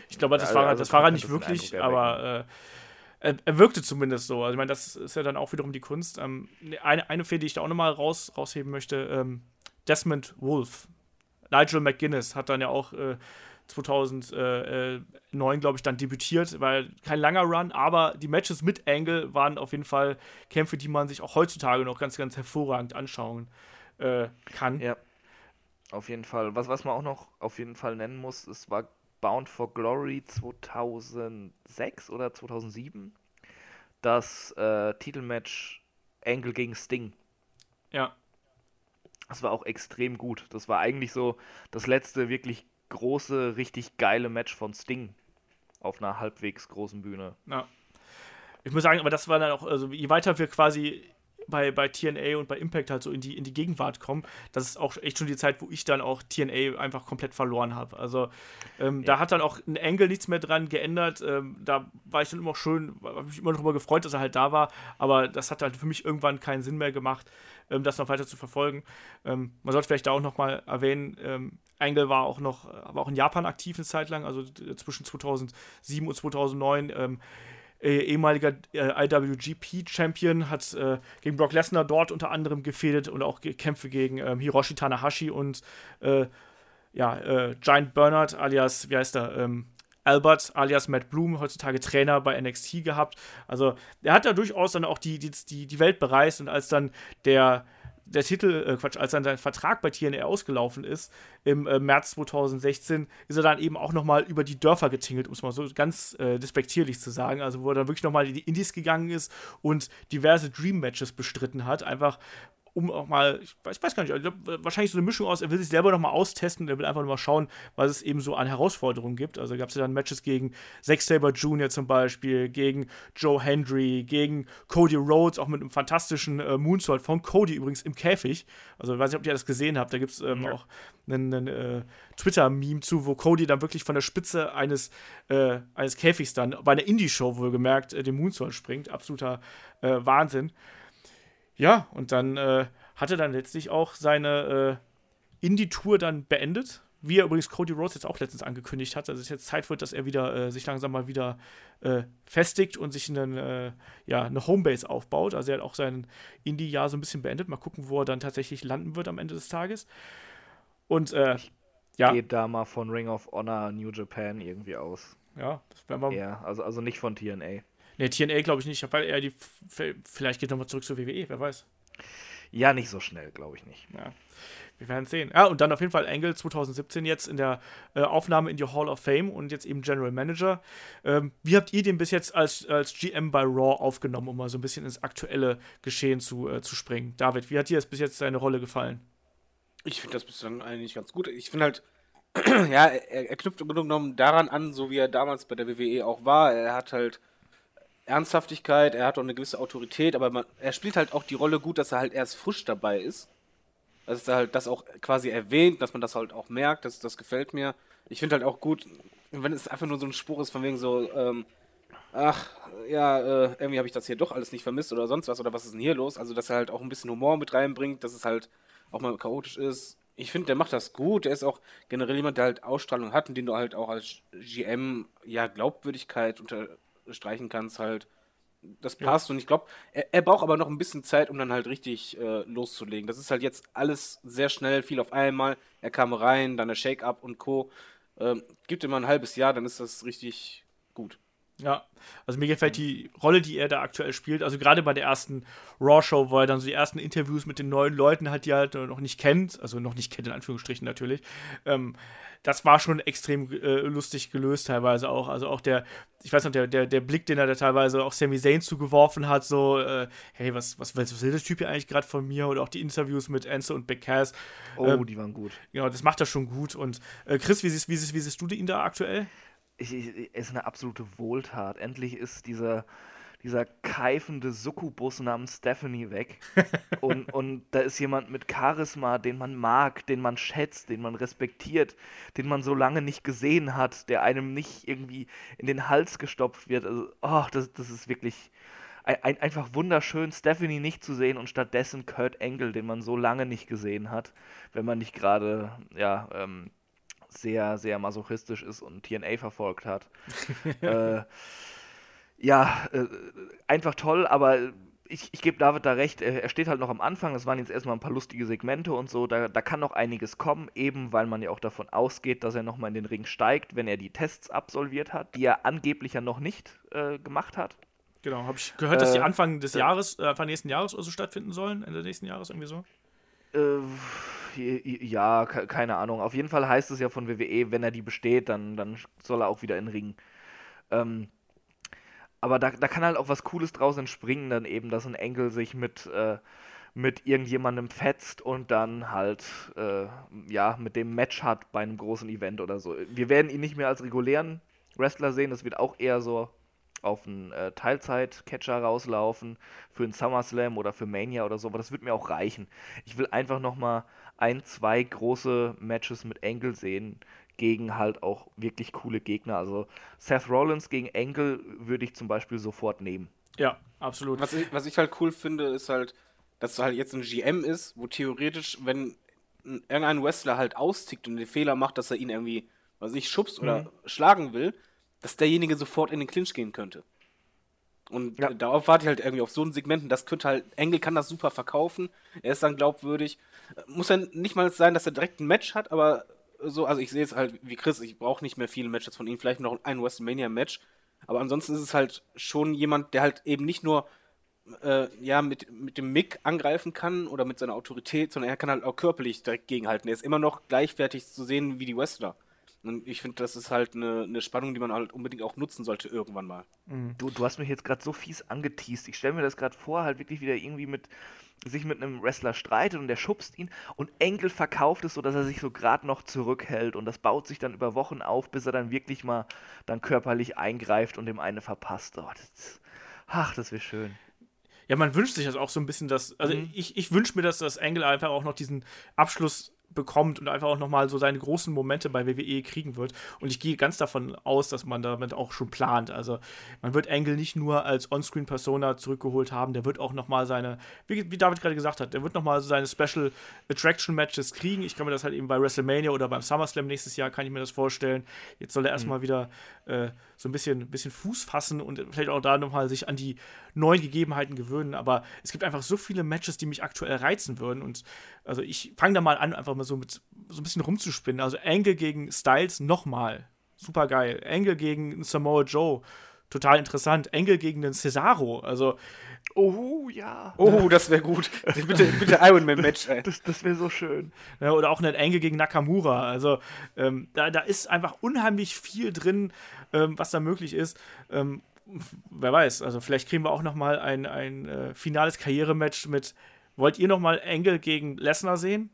Ich glaube, das war, also das war er nicht wirklich, aber äh, er, wirkte zumindest so. Also ich meine, das ist ja dann auch wiederum die Kunst. Ähm, eine, eine Fehde, die ich da auch nochmal raus, rausheben möchte, ähm, Desmond Wolf. Nigel McGuinness hat dann ja auch äh, 2009, glaube ich, dann debütiert. War kein langer Run, aber die Matches mit Angle waren auf jeden Fall Kämpfe, die man sich auch heutzutage noch ganz, ganz hervorragend anschauen äh, kann. Ja. Auf jeden Fall. Was, was man auch noch auf jeden Fall nennen muss, es war Bound for Glory 2006 oder 2007 das äh, Titelmatch Angle gegen Sting. Ja. Das war auch extrem gut. Das war eigentlich so das letzte wirklich große, richtig geile Match von Sting auf einer halbwegs großen Bühne. Ja. Ich muss sagen, aber das war dann auch, also je weiter wir quasi bei, bei TNA und bei Impact halt so in die, in die Gegenwart kommen, das ist auch echt schon die Zeit, wo ich dann auch TNA einfach komplett verloren habe. Also ähm, ja. da hat dann auch ein Angle nichts mehr dran geändert. Ähm, da war ich dann immer schön, habe mich immer darüber gefreut, dass er halt da war, aber das hat halt für mich irgendwann keinen Sinn mehr gemacht, ähm, das noch weiter zu verfolgen. Ähm, man sollte vielleicht da auch nochmal erwähnen, ähm, Angle war auch noch, war auch in Japan aktiv eine Zeit lang, also zwischen 2007 und 2009 äh, ehemaliger äh, IWGP-Champion, hat äh, gegen Brock Lesnar dort unter anderem gefädet und auch Kämpfe gegen ähm, Hiroshi Tanahashi und äh, ja, äh, Giant Bernard alias, wie heißt er, ähm, Albert alias Matt Bloom, heutzutage Trainer bei NXT gehabt. Also er hat da durchaus dann auch die, die, die Welt bereist und als dann der der Titel, äh, Quatsch, als dann sein Vertrag bei TNA ausgelaufen ist, im äh, März 2016, ist er dann eben auch nochmal über die Dörfer getingelt, um es mal so ganz äh, despektierlich zu sagen. Also, wo er dann wirklich nochmal in die Indies gegangen ist und diverse Dream-Matches bestritten hat. Einfach, um auch mal, ich weiß, ich weiß gar nicht, ich glaub, wahrscheinlich so eine Mischung aus, er will sich selber nochmal austesten, er will einfach nur mal schauen, was es eben so an Herausforderungen gibt. Also gab es ja dann Matches gegen Zack Saber Jr. zum Beispiel, gegen Joe Hendry, gegen Cody Rhodes, auch mit einem fantastischen äh, Moonsault von Cody übrigens im Käfig. Also ich weiß nicht, ob ihr das gesehen habt, da gibt es ähm, ja. auch einen, einen äh, Twitter-Meme zu, wo Cody dann wirklich von der Spitze eines, äh, eines Käfigs dann bei einer Indie-Show wohlgemerkt äh, den Moonsault springt. Absoluter äh, Wahnsinn. Ja, und dann äh, hat er dann letztlich auch seine äh, Indie-Tour dann beendet. Wie er übrigens Cody Rhodes jetzt auch letztens angekündigt hat, dass es jetzt Zeit wird, dass er wieder äh, sich langsam mal wieder äh, festigt und sich einen, äh, ja, eine Homebase aufbaut. Also er hat auch sein Indie-Jahr so ein bisschen beendet. Mal gucken, wo er dann tatsächlich landen wird am Ende des Tages. Und äh, Ja. geht da mal von Ring of Honor New Japan irgendwie aus. Ja, das werden wir. Ja, also, also nicht von TNA. Ne, TNA glaube ich nicht. Ich habe eher die. Vielleicht geht nochmal zurück zur WWE, wer weiß. Ja, nicht so schnell, glaube ich nicht. Ja, wir werden sehen. Ja, und dann auf jeden Fall Angle 2017 jetzt in der äh, Aufnahme in die Hall of Fame und jetzt eben General Manager. Ähm, wie habt ihr den bis jetzt als, als GM bei Raw aufgenommen, um mal so ein bisschen ins aktuelle Geschehen zu, äh, zu springen? David, wie hat dir das bis jetzt seine Rolle gefallen? Ich finde das bislang eigentlich ganz gut. Ich finde halt, ja, er, er knüpft im Grunde genommen daran an, so wie er damals bei der WWE auch war. Er hat halt Ernsthaftigkeit, er hat auch eine gewisse Autorität, aber man, er spielt halt auch die Rolle gut, dass er halt erst frisch dabei ist. Dass er halt das auch quasi erwähnt, dass man das halt auch merkt, das, das gefällt mir. Ich finde halt auch gut, wenn es einfach nur so ein Spruch ist, von wegen so, ähm, ach, ja, äh, irgendwie habe ich das hier doch alles nicht vermisst oder sonst was, oder was ist denn hier los? Also, dass er halt auch ein bisschen Humor mit reinbringt, dass es halt auch mal chaotisch ist. Ich finde, der macht das gut. Der ist auch generell jemand, der halt Ausstrahlung hat und den du halt auch als GM, ja, Glaubwürdigkeit unterstreichen kannst, halt. Das Ja. passt und ich glaube, er, er braucht aber noch ein bisschen Zeit, um dann halt richtig äh, loszulegen. Das ist halt jetzt alles sehr schnell, viel auf einmal. Er kam rein, dann der Shake-Up und Co. Ähm, gibt ihm mal ein halbes Jahr, dann ist das richtig gut. Ja, also mir gefällt die Rolle, die er da aktuell spielt. Also gerade bei der ersten Raw-Show, wo er dann so die ersten Interviews mit den neuen Leuten hat, die er halt noch nicht kennt, also noch nicht kennt in Anführungsstrichen natürlich. Ähm, das war schon extrem äh, lustig gelöst teilweise auch. Also auch der, ich weiß noch, der, der, der Blick, den er da teilweise auch Sami Zayn zugeworfen hat, so, äh, hey, was, was, was will der Typ hier eigentlich gerade von mir? Oder auch die Interviews mit Enzo und Big Cass. Oh, Ähm, die waren gut. Genau, das macht er schon gut. Und äh, Chris, wie siehst, wie, siehst, wie siehst du ihn da aktuell? Ich, ich, ist eine absolute Wohltat. Endlich ist dieser, dieser keifende Succubus namens Stephanie weg. und, und da ist jemand mit Charisma, den man mag, den man schätzt, den man respektiert, den man so lange nicht gesehen hat, der einem nicht irgendwie in den Hals gestopft wird. Also, oh, das, das ist wirklich ein, ein, einfach wunderschön, Stephanie nicht zu sehen und stattdessen Kurt Angle, den man so lange nicht gesehen hat, wenn man nicht gerade, ja, ähm, sehr, sehr masochistisch ist und TNA verfolgt hat. äh, ja, äh, einfach toll, aber ich, ich gebe David da recht, er, steht halt noch am Anfang, das waren jetzt erstmal ein paar lustige Segmente und so, da, da kann noch einiges kommen, eben weil man ja auch davon ausgeht, dass er nochmal in den Ring steigt, wenn er die Tests absolviert hat, die er angeblich ja noch nicht äh, gemacht hat. Genau, habe ich gehört, dass die Äh, Anfang des ja. Jahres, äh, Anfang nächsten Jahres oder so stattfinden sollen, Ende nächsten Jahres irgendwie so. Äh, ja, ke- keine Ahnung. Auf jeden Fall heißt es ja von WWE, wenn er die besteht, dann, dann soll er auch wieder in Ring. Ähm, aber da, da kann halt auch was Cooles draus entspringen, dann eben, dass ein Engel sich mit, äh, mit irgendjemandem fetzt und dann halt, äh, ja, mit dem Match hat bei einem großen Event oder so. Wir werden ihn nicht mehr als regulären Wrestler sehen, das wird auch eher so auf einen äh, Teilzeit-Catcher rauslaufen, für einen SummerSlam oder für Mania oder so, aber das wird mir auch reichen. Ich will einfach nochmal ein, zwei große Matches mit Angle sehen, gegen halt auch wirklich coole Gegner. Also Seth Rollins gegen Angle würde ich zum Beispiel sofort nehmen. Ja, absolut. Was ich, was ich halt cool finde, ist halt, dass halt jetzt ein GM ist, wo theoretisch, wenn ein- irgendein Wrestler halt austickt und den Fehler macht, dass er ihn irgendwie, was ich, schubst oder schlagen will, dass derjenige sofort in den Clinch gehen könnte. Und Ja. darauf warte ich halt irgendwie auf so ein Segment und das könnte halt, Engel kann das super verkaufen, er ist dann glaubwürdig. Muss ja nicht mal sein, dass er direkt ein Match hat, aber so, also ich sehe es halt wie Chris, ich brauche nicht mehr viele Matches von ihm, vielleicht noch ein WrestleMania-Match, aber ansonsten ist es halt schon jemand, der halt eben nicht nur äh, ja, mit, mit dem Mick angreifen kann oder mit seiner Autorität, sondern er kann halt auch körperlich direkt gegenhalten. Er ist immer noch gleichwertig zu sehen wie die Wrestler. Und ich finde, das ist halt eine, eine Spannung, die man halt unbedingt auch nutzen sollte irgendwann mal. Du, du hast mich jetzt gerade so fies angeteased. Ich stelle mir das gerade vor, halt wirklich wieder irgendwie mit sich mit einem Wrestler streitet und der schubst ihn und Enkel verkauft es so, dass er sich so gerade noch zurückhält und das baut sich dann über Wochen auf, bis er dann wirklich mal dann körperlich eingreift und dem eine verpasst. Oh, das, ach, das wäre schön. Ja, man wünscht sich das auch so ein bisschen, dass. Also Mhm. ich, ich wünsche mir, dass das Angle einfach auch noch diesen Abschluss bekommt und einfach auch nochmal so seine großen Momente bei WWE kriegen wird. Und ich gehe ganz davon aus, dass man damit auch schon plant. Also man wird Angle nicht nur als On-Screen-Persona zurückgeholt haben, der wird auch nochmal seine, wie, wie David gerade gesagt hat, der wird nochmal seine Special Attraction Matches kriegen. Ich kann mir das halt eben bei WrestleMania oder beim SummerSlam nächstes Jahr, kann ich mir das vorstellen. Jetzt soll er erstmal wieder äh, so ein bisschen, bisschen Fuß fassen und vielleicht auch da nochmal sich an die neuen Gegebenheiten gewöhnen. Aber es gibt einfach so viele Matches, die mich aktuell reizen würden. Und also ich fange da mal an, einfach mal so mit so ein bisschen rumzuspinnen. Also Angle gegen Styles nochmal. Super geil. Angle gegen Samoa Joe. Total interessant. Angle gegen den Cesaro. Also. Oh, ja. Oh, das wäre gut. bitte, bitte Iron Man Match, ey. Das, das wäre so schön. Ja, oder auch ein Angle gegen Nakamura. Also, ähm, da, da ist einfach unheimlich viel drin, ähm, was da möglich ist. Ähm, wer weiß, also vielleicht kriegen wir auch noch mal ein, ein äh, finales Karrierematch mit. Wollt ihr noch mal Angle gegen Lesnar sehen?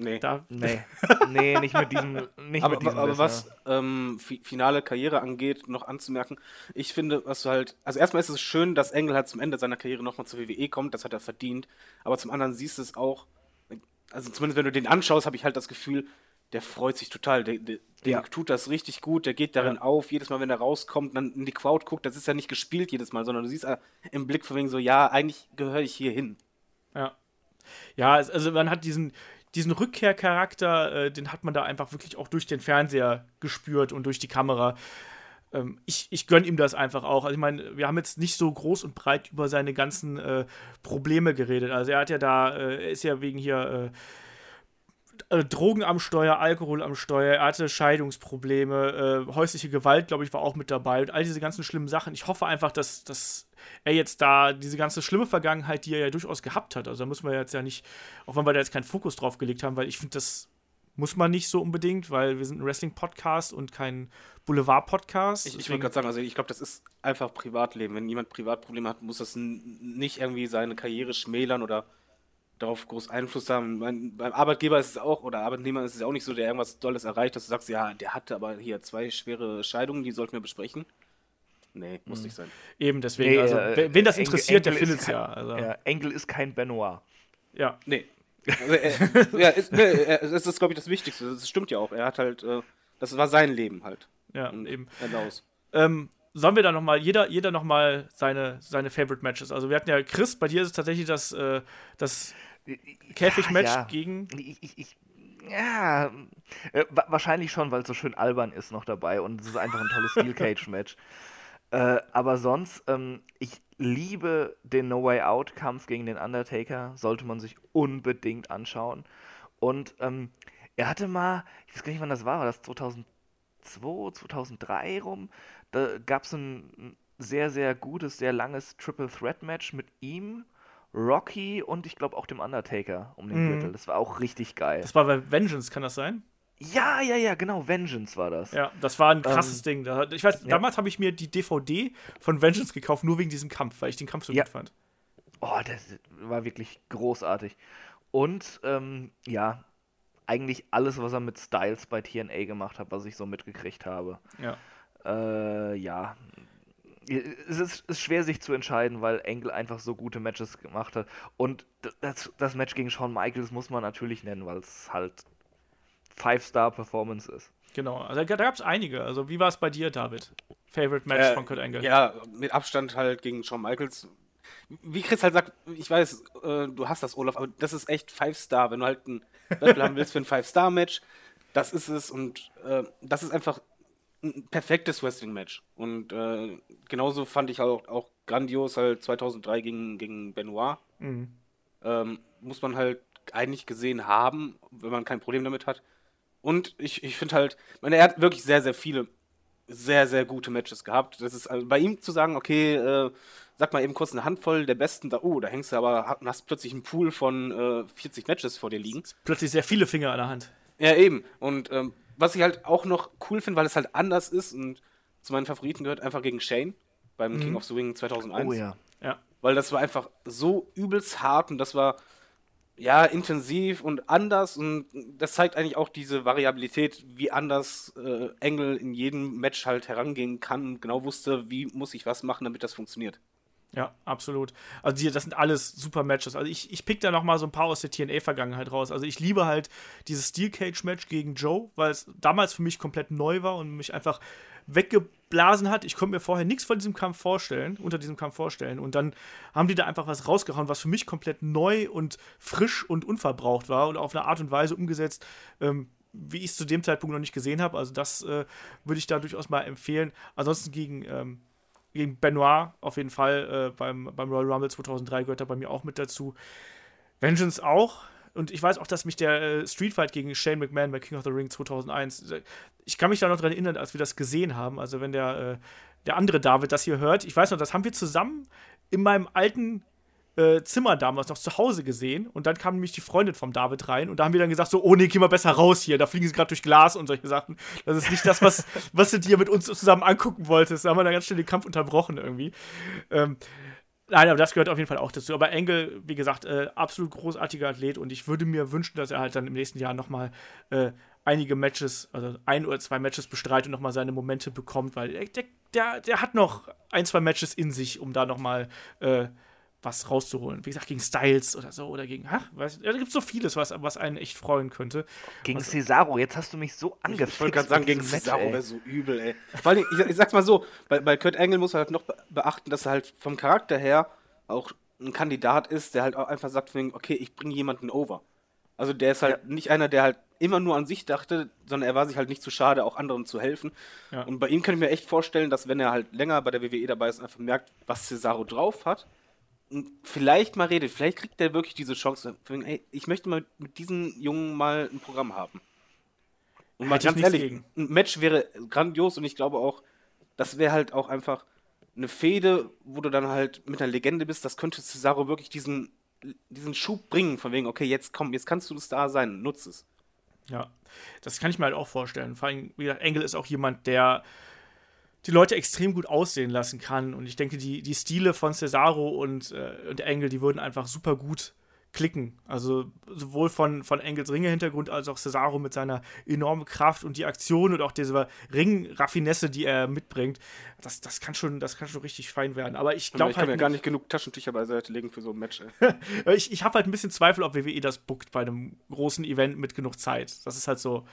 Nee. Da, Nee, nee, nicht mit diesem. Nicht aber, mit diesem aber was ähm, fi finale Karriere angeht, noch anzumerken, ich finde, was du halt, also erstmal ist es schön, dass Engel halt zum Ende seiner Karriere nochmal zur WWE kommt, das hat er verdient, aber zum anderen siehst du es auch, also zumindest wenn du den anschaust, habe ich halt das Gefühl, der freut sich total, der, der, Ja. tut das richtig gut, der geht darin auf, jedes Mal, wenn er rauskommt, dann in die Crowd guckt, das ist ja nicht gespielt jedes Mal, sondern du siehst äh, im Blick von wegen so, ja, eigentlich gehöre ich hier hin. Ja. Ja, also man hat diesen, diesen Rückkehrcharakter, äh, den hat man da einfach wirklich auch durch den Fernseher gespürt und durch die Kamera. Ähm, ich ich gönne ihm das einfach auch. Also ich meine, wir haben jetzt nicht so groß und breit über seine ganzen äh, Probleme geredet. Also er hat ja da, äh, er ist ja wegen hier äh, Drogen am Steuer, Alkohol am Steuer, er hatte Scheidungsprobleme, äh, häusliche Gewalt, glaube ich, war auch mit dabei und all diese ganzen schlimmen Sachen. Ich hoffe einfach, dass, dass er jetzt da diese ganze schlimme Vergangenheit, die er ja durchaus gehabt hat, also da müssen wir jetzt ja nicht, auch wenn wir da jetzt keinen Fokus drauf gelegt haben, weil ich finde, das muss man nicht so unbedingt, weil wir sind ein Wrestling-Podcast und kein Boulevard-Podcast. Ich, ich wollte gerade sagen, also ich glaube, das ist einfach Privatleben. Wenn jemand Privatprobleme hat, muss das nicht irgendwie seine Karriere schmälern oder darauf groß Einfluss haben. Mein, beim Arbeitgeber ist es auch, oder Arbeitnehmer ist es auch nicht so, der irgendwas Dolles erreicht, dass du sagst, ja, der hatte aber hier zwei schwere Scheidungen, die sollten wir besprechen. Nee, muss nicht sein. Eben deswegen, Nee, also äh, wen das Engel- interessiert, der Engel ist findet es ja. Also, Ja, Engel ist kein Benoit. ja. Nee. Also, er, ja, ist, nee, er, das ist, glaube ich, das Wichtigste. Das stimmt ja auch. Er hat halt, äh, das war sein Leben halt. Ja, Und eben. Ende aus. Ähm, sollen wir da nochmal, jeder, jeder nochmal seine, seine Favorite Matches? Also wir hatten ja, Chris, bei dir ist es tatsächlich das, äh, das Käfigmatch Ja, ja. gegen. Ich, ich, ich, ja, äh, wa- wahrscheinlich schon, weil es so schön albern ist noch dabei und es ist einfach ein tolles Steel Cage Match. Äh, aber sonst, ähm, ich liebe den No Way Out Kampf gegen den Undertaker, sollte man sich unbedingt anschauen. Und ähm, er hatte mal, ich weiß gar nicht, wann das war, war das 2002, 2003 rum? Da gab es ein ein sehr, sehr gutes, sehr langes Triple Threat Match mit ihm, Rocky und ich glaube auch dem Undertaker um den Mhm. Gürtel. Das war auch richtig geil. Das war bei Vengeance, kann das sein? Ja, ja, ja, genau, Vengeance war das. Ja, das war ein krasses Ding. Da, ich weiß, ja. damals habe ich mir die DVD von Vengeance gekauft, nur wegen diesem Kampf, weil ich den Kampf so Ja. gut fand. Oh, das war wirklich großartig. Und ähm, ja, eigentlich alles, was er mit Styles bei TNA gemacht hat, was ich so mitgekriegt habe. Ja. Äh, ja. Es ist, ist schwer, sich zu entscheiden, weil Engel einfach so gute Matches gemacht hat. Und das, das Match gegen Shawn Michaels muss man natürlich nennen, weil es halt Five-Star-Performance ist. Genau. Also da gab es einige. Also wie war es bei dir, David? Favorite Match Äh, von Kurt Angle? Ja, mit Abstand halt gegen Shawn Michaels. Wie Chris halt sagt, ich weiß, äh, du hast das, Olaf, aber das ist echt Five-Star. Wenn du halt ein Battle haben willst für ein Five-Star-Match, das ist es und äh, das ist einfach ein perfektes Wrestling-Match. Und äh, genauso fand ich auch, auch grandios halt 2003 gegen, gegen Benoit. Mhm. Ähm, muss man halt eigentlich gesehen haben, wenn man kein Problem damit hat. Und ich, ich finde halt, meine, er hat wirklich sehr, sehr viele sehr, sehr gute Matches gehabt. Das ist also bei ihm zu sagen, okay, äh, sag mal eben kurz eine Handvoll der besten, da, oh, da hängst du aber, ha- hast plötzlich einen Pool von äh, 40 Matches vor dir liegen. Plötzlich sehr viele Finger an der Hand. Ja, eben. Und ähm, was ich halt auch noch cool finde, weil es halt anders ist und zu meinen Favoriten gehört, einfach gegen Shane beim King of the Ring 2001 Oh ja. Ja. weil das war einfach so übelst hart und das war ja intensiv und anders und das zeigt eigentlich auch diese Variabilität, wie anders äh, Engel in jedem Match halt herangehen kann und genau wusste, wie muss ich was machen, damit das funktioniert. Ja, absolut. Also die, das sind alles super Matches. Also ich, ich pick da noch mal so ein paar aus der TNA-Vergangenheit raus. Also ich liebe halt dieses Steel Cage-Match gegen Joe, weil es damals für mich komplett neu war und mich einfach weggeblasen hat. Ich konnte mir vorher nichts von diesem Kampf vorstellen, unter diesem Kampf vorstellen. Und dann haben die da einfach was rausgehauen, was für mich komplett neu und frisch und unverbraucht war und auf eine Art und Weise umgesetzt, ähm, wie ich es zu dem Zeitpunkt noch nicht gesehen habe. Also das äh, würde ich da durchaus mal empfehlen. Ansonsten gegen ähm, gegen Benoit auf jeden Fall äh, beim, beim Royal Rumble 2003 gehört er bei mir auch mit dazu. Vengeance auch. und ich weiß auch, dass mich der äh, Street Fight gegen Shane McMahon bei King of the Ring 2001, äh, ich kann mich da noch dran erinnern, als wir das gesehen haben. Also, wenn der, äh, der andere David das hier hört, ich weiß noch, das haben wir zusammen in meinem alten äh, Zimmer damals noch zu Hause gesehen und dann kam nämlich die Freundin vom David rein und da haben wir dann gesagt so, oh nee, geh mal besser raus hier, da fliegen sie gerade durch Glas und solche Sachen. Das ist nicht das, was, was du dir mit uns zusammen angucken wolltest. Da haben wir dann ganz schnell den Kampf unterbrochen irgendwie. Ähm, Nein, aber das gehört auf jeden Fall auch dazu. Aber Engel, wie gesagt, äh, absolut großartiger Athlet und ich würde mir wünschen, dass er halt dann im nächsten Jahr nochmal äh, einige Matches, also ein oder zwei Matches bestreitet und nochmal seine Momente bekommt, weil der, der, der hat noch ein, zwei Matches in sich, um da nochmal äh, was rauszuholen. Wie gesagt, gegen Styles oder so oder gegen, ach, weiß, da gibt es so vieles, was, was einen echt freuen könnte. Gegen was, Cesaro, jetzt hast du mich so angefixt. Ich wollte gerade sagen, gegen Cesaro wäre so übel, ey. Vor allem, ich, ich sag's mal so, bei, bei Kurt Angle muss man halt noch beachten, dass er halt vom Charakter her auch ein Kandidat ist, der halt auch einfach sagt, okay, ich bringe jemanden over. Also der ist halt ja. nicht einer, der halt immer nur an sich dachte, sondern er war sich halt nicht zu schade, auch anderen zu helfen. Ja. Und bei ihm kann ich mir echt vorstellen, dass wenn er halt länger bei der WWE dabei ist, einfach merkt, was Cesaro drauf hat vielleicht mal redet, vielleicht kriegt der wirklich diese Chance. Ey, ich möchte mal mit diesen Jungen mal ein Programm haben. Und mal ganz ehrlich, gegen. ein Match wäre grandios und ich glaube auch, das wäre halt auch einfach eine Fehde, wo du dann halt mit einer Legende bist, das könnte Cesaro wirklich diesen, diesen Schub bringen, von wegen, okay, jetzt komm, jetzt kannst du Star sein, nutz es. Ja, das kann ich mir halt auch vorstellen. Vor allem, wie gesagt, Engel ist auch jemand, der die Leute extrem gut aussehen lassen kann. Und ich denke, die, die Stile von Cesaro und, äh, und Engel, die würden einfach super gut klicken. Also sowohl von, von Engels Ringe-Hintergrund als auch Cesaro mit seiner enormen Kraft und die Aktion und auch diese Ring-Raffinesse, die er mitbringt. Das, das, kann schon, das kann schon richtig fein werden. Aber ich glaube halt. Ich kann mir gar nicht genug Taschentücher beiseite legen für so ein Match. ich ich habe halt ein bisschen Zweifel, ob WWE das bookt bei einem großen Event mit genug Zeit. Das ist halt so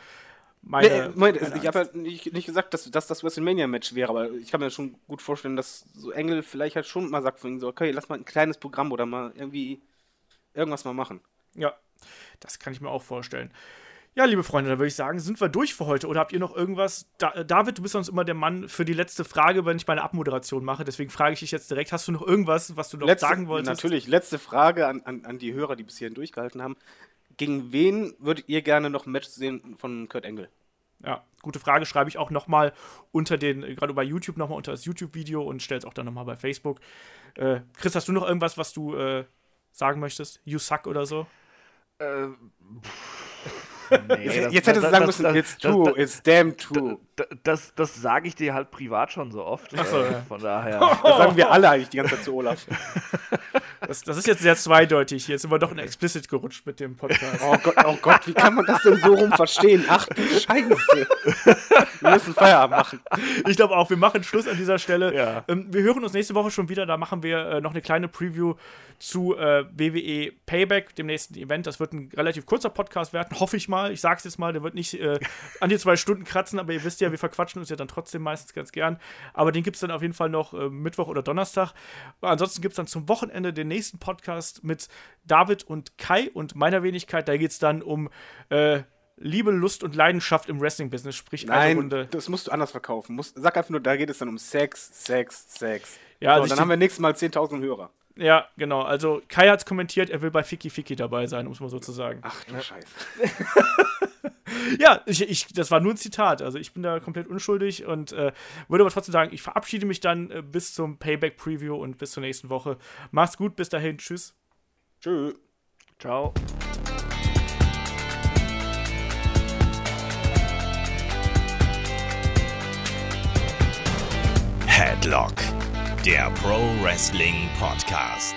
meine. Nee, Moment, meine ich habe ja nicht, nicht, gesagt, dass, dass das WrestleMania-Match wäre, aber ich kann mir schon gut vorstellen, dass so Engel vielleicht halt schon mal sagt von ihm so, okay, lass mal ein kleines Programm oder mal irgendwie irgendwas mal machen. Ja, das kann ich mir auch vorstellen. Ja, liebe Freunde, dann würde ich sagen, sind wir durch für heute. Oder habt ihr noch irgendwas? Da, äh, David, du bist sonst immer der Mann für die letzte Frage, wenn ich meine Abmoderation mache. Deswegen frage ich dich jetzt direkt: Hast du noch irgendwas, was du noch letzte, sagen wolltest? Natürlich, letzte Frage an, an, an die Hörer, die bis hierhin durchgehalten haben. Gegen wen würdet ihr gerne noch ein Match sehen von Kurt Engel? Ja, gute Frage. Schreibe ich auch nochmal unter den, gerade bei YouTube nochmal unter das YouTube-Video und stelle es auch dann nochmal bei Facebook. Äh, Chris, hast du noch irgendwas, was du äh, sagen möchtest? You suck oder so? Äh, Nee, jetzt, jetzt hättest du sagen müssen, it's true, das, it's damn true. Das, das, das sage ich dir halt privat schon so oft. Achso, äh, von daher. Das sagen wir alle eigentlich die ganze Zeit zu Olaf. Das, das, ist jetzt sehr zweideutig. Jetzt sind wir doch in Explicit gerutscht mit dem Podcast. Oh Gott, oh Gott, wie kann man das denn so rum verstehen? Ach du Scheiße. Wir müssen Feierabend machen. Ich glaube auch, wir machen Schluss an dieser Stelle. Ja. Ähm, wir hören uns nächste Woche schon wieder. Da machen wir äh, noch eine kleine Preview zu äh, WWE Payback, dem nächsten Event. Das wird ein relativ kurzer Podcast werden, hoffe ich mal. Ich sage es jetzt mal, der wird nicht äh, an die zwei Stunden kratzen, aber ihr wisst ja, wir verquatschen uns ja dann trotzdem meistens ganz gern. Aber den gibt es dann auf jeden Fall noch äh, Mittwoch oder Donnerstag. Ansonsten gibt es dann zum Wochenende den nächsten Podcast mit David und Kai und meiner Wenigkeit. Da geht es dann um äh, Liebe, Lust und Leidenschaft im Wrestling-Business, sprich Nein, eine Runde. Das musst du anders verkaufen. Muss, sag einfach nur, da geht es dann um Sex, Sex, Sex. Ja, so, also dann haben wir nächstes Mal 10.000 Hörer. Ja, genau. Also Kai hat es kommentiert, er will bei Fiki Fiki dabei sein, um es mal so zu sagen. Ach du ja. Scheiße. ja, ich, ich, das war nur ein Zitat. Also ich bin da komplett unschuldig und äh, würde aber trotzdem sagen, ich verabschiede mich dann äh, bis zum Payback-Preview und bis zur nächsten Woche. Macht's gut, bis dahin. Tschüss. Tschüss. Ciao. Headlock, der Pro Wrestling Podcast.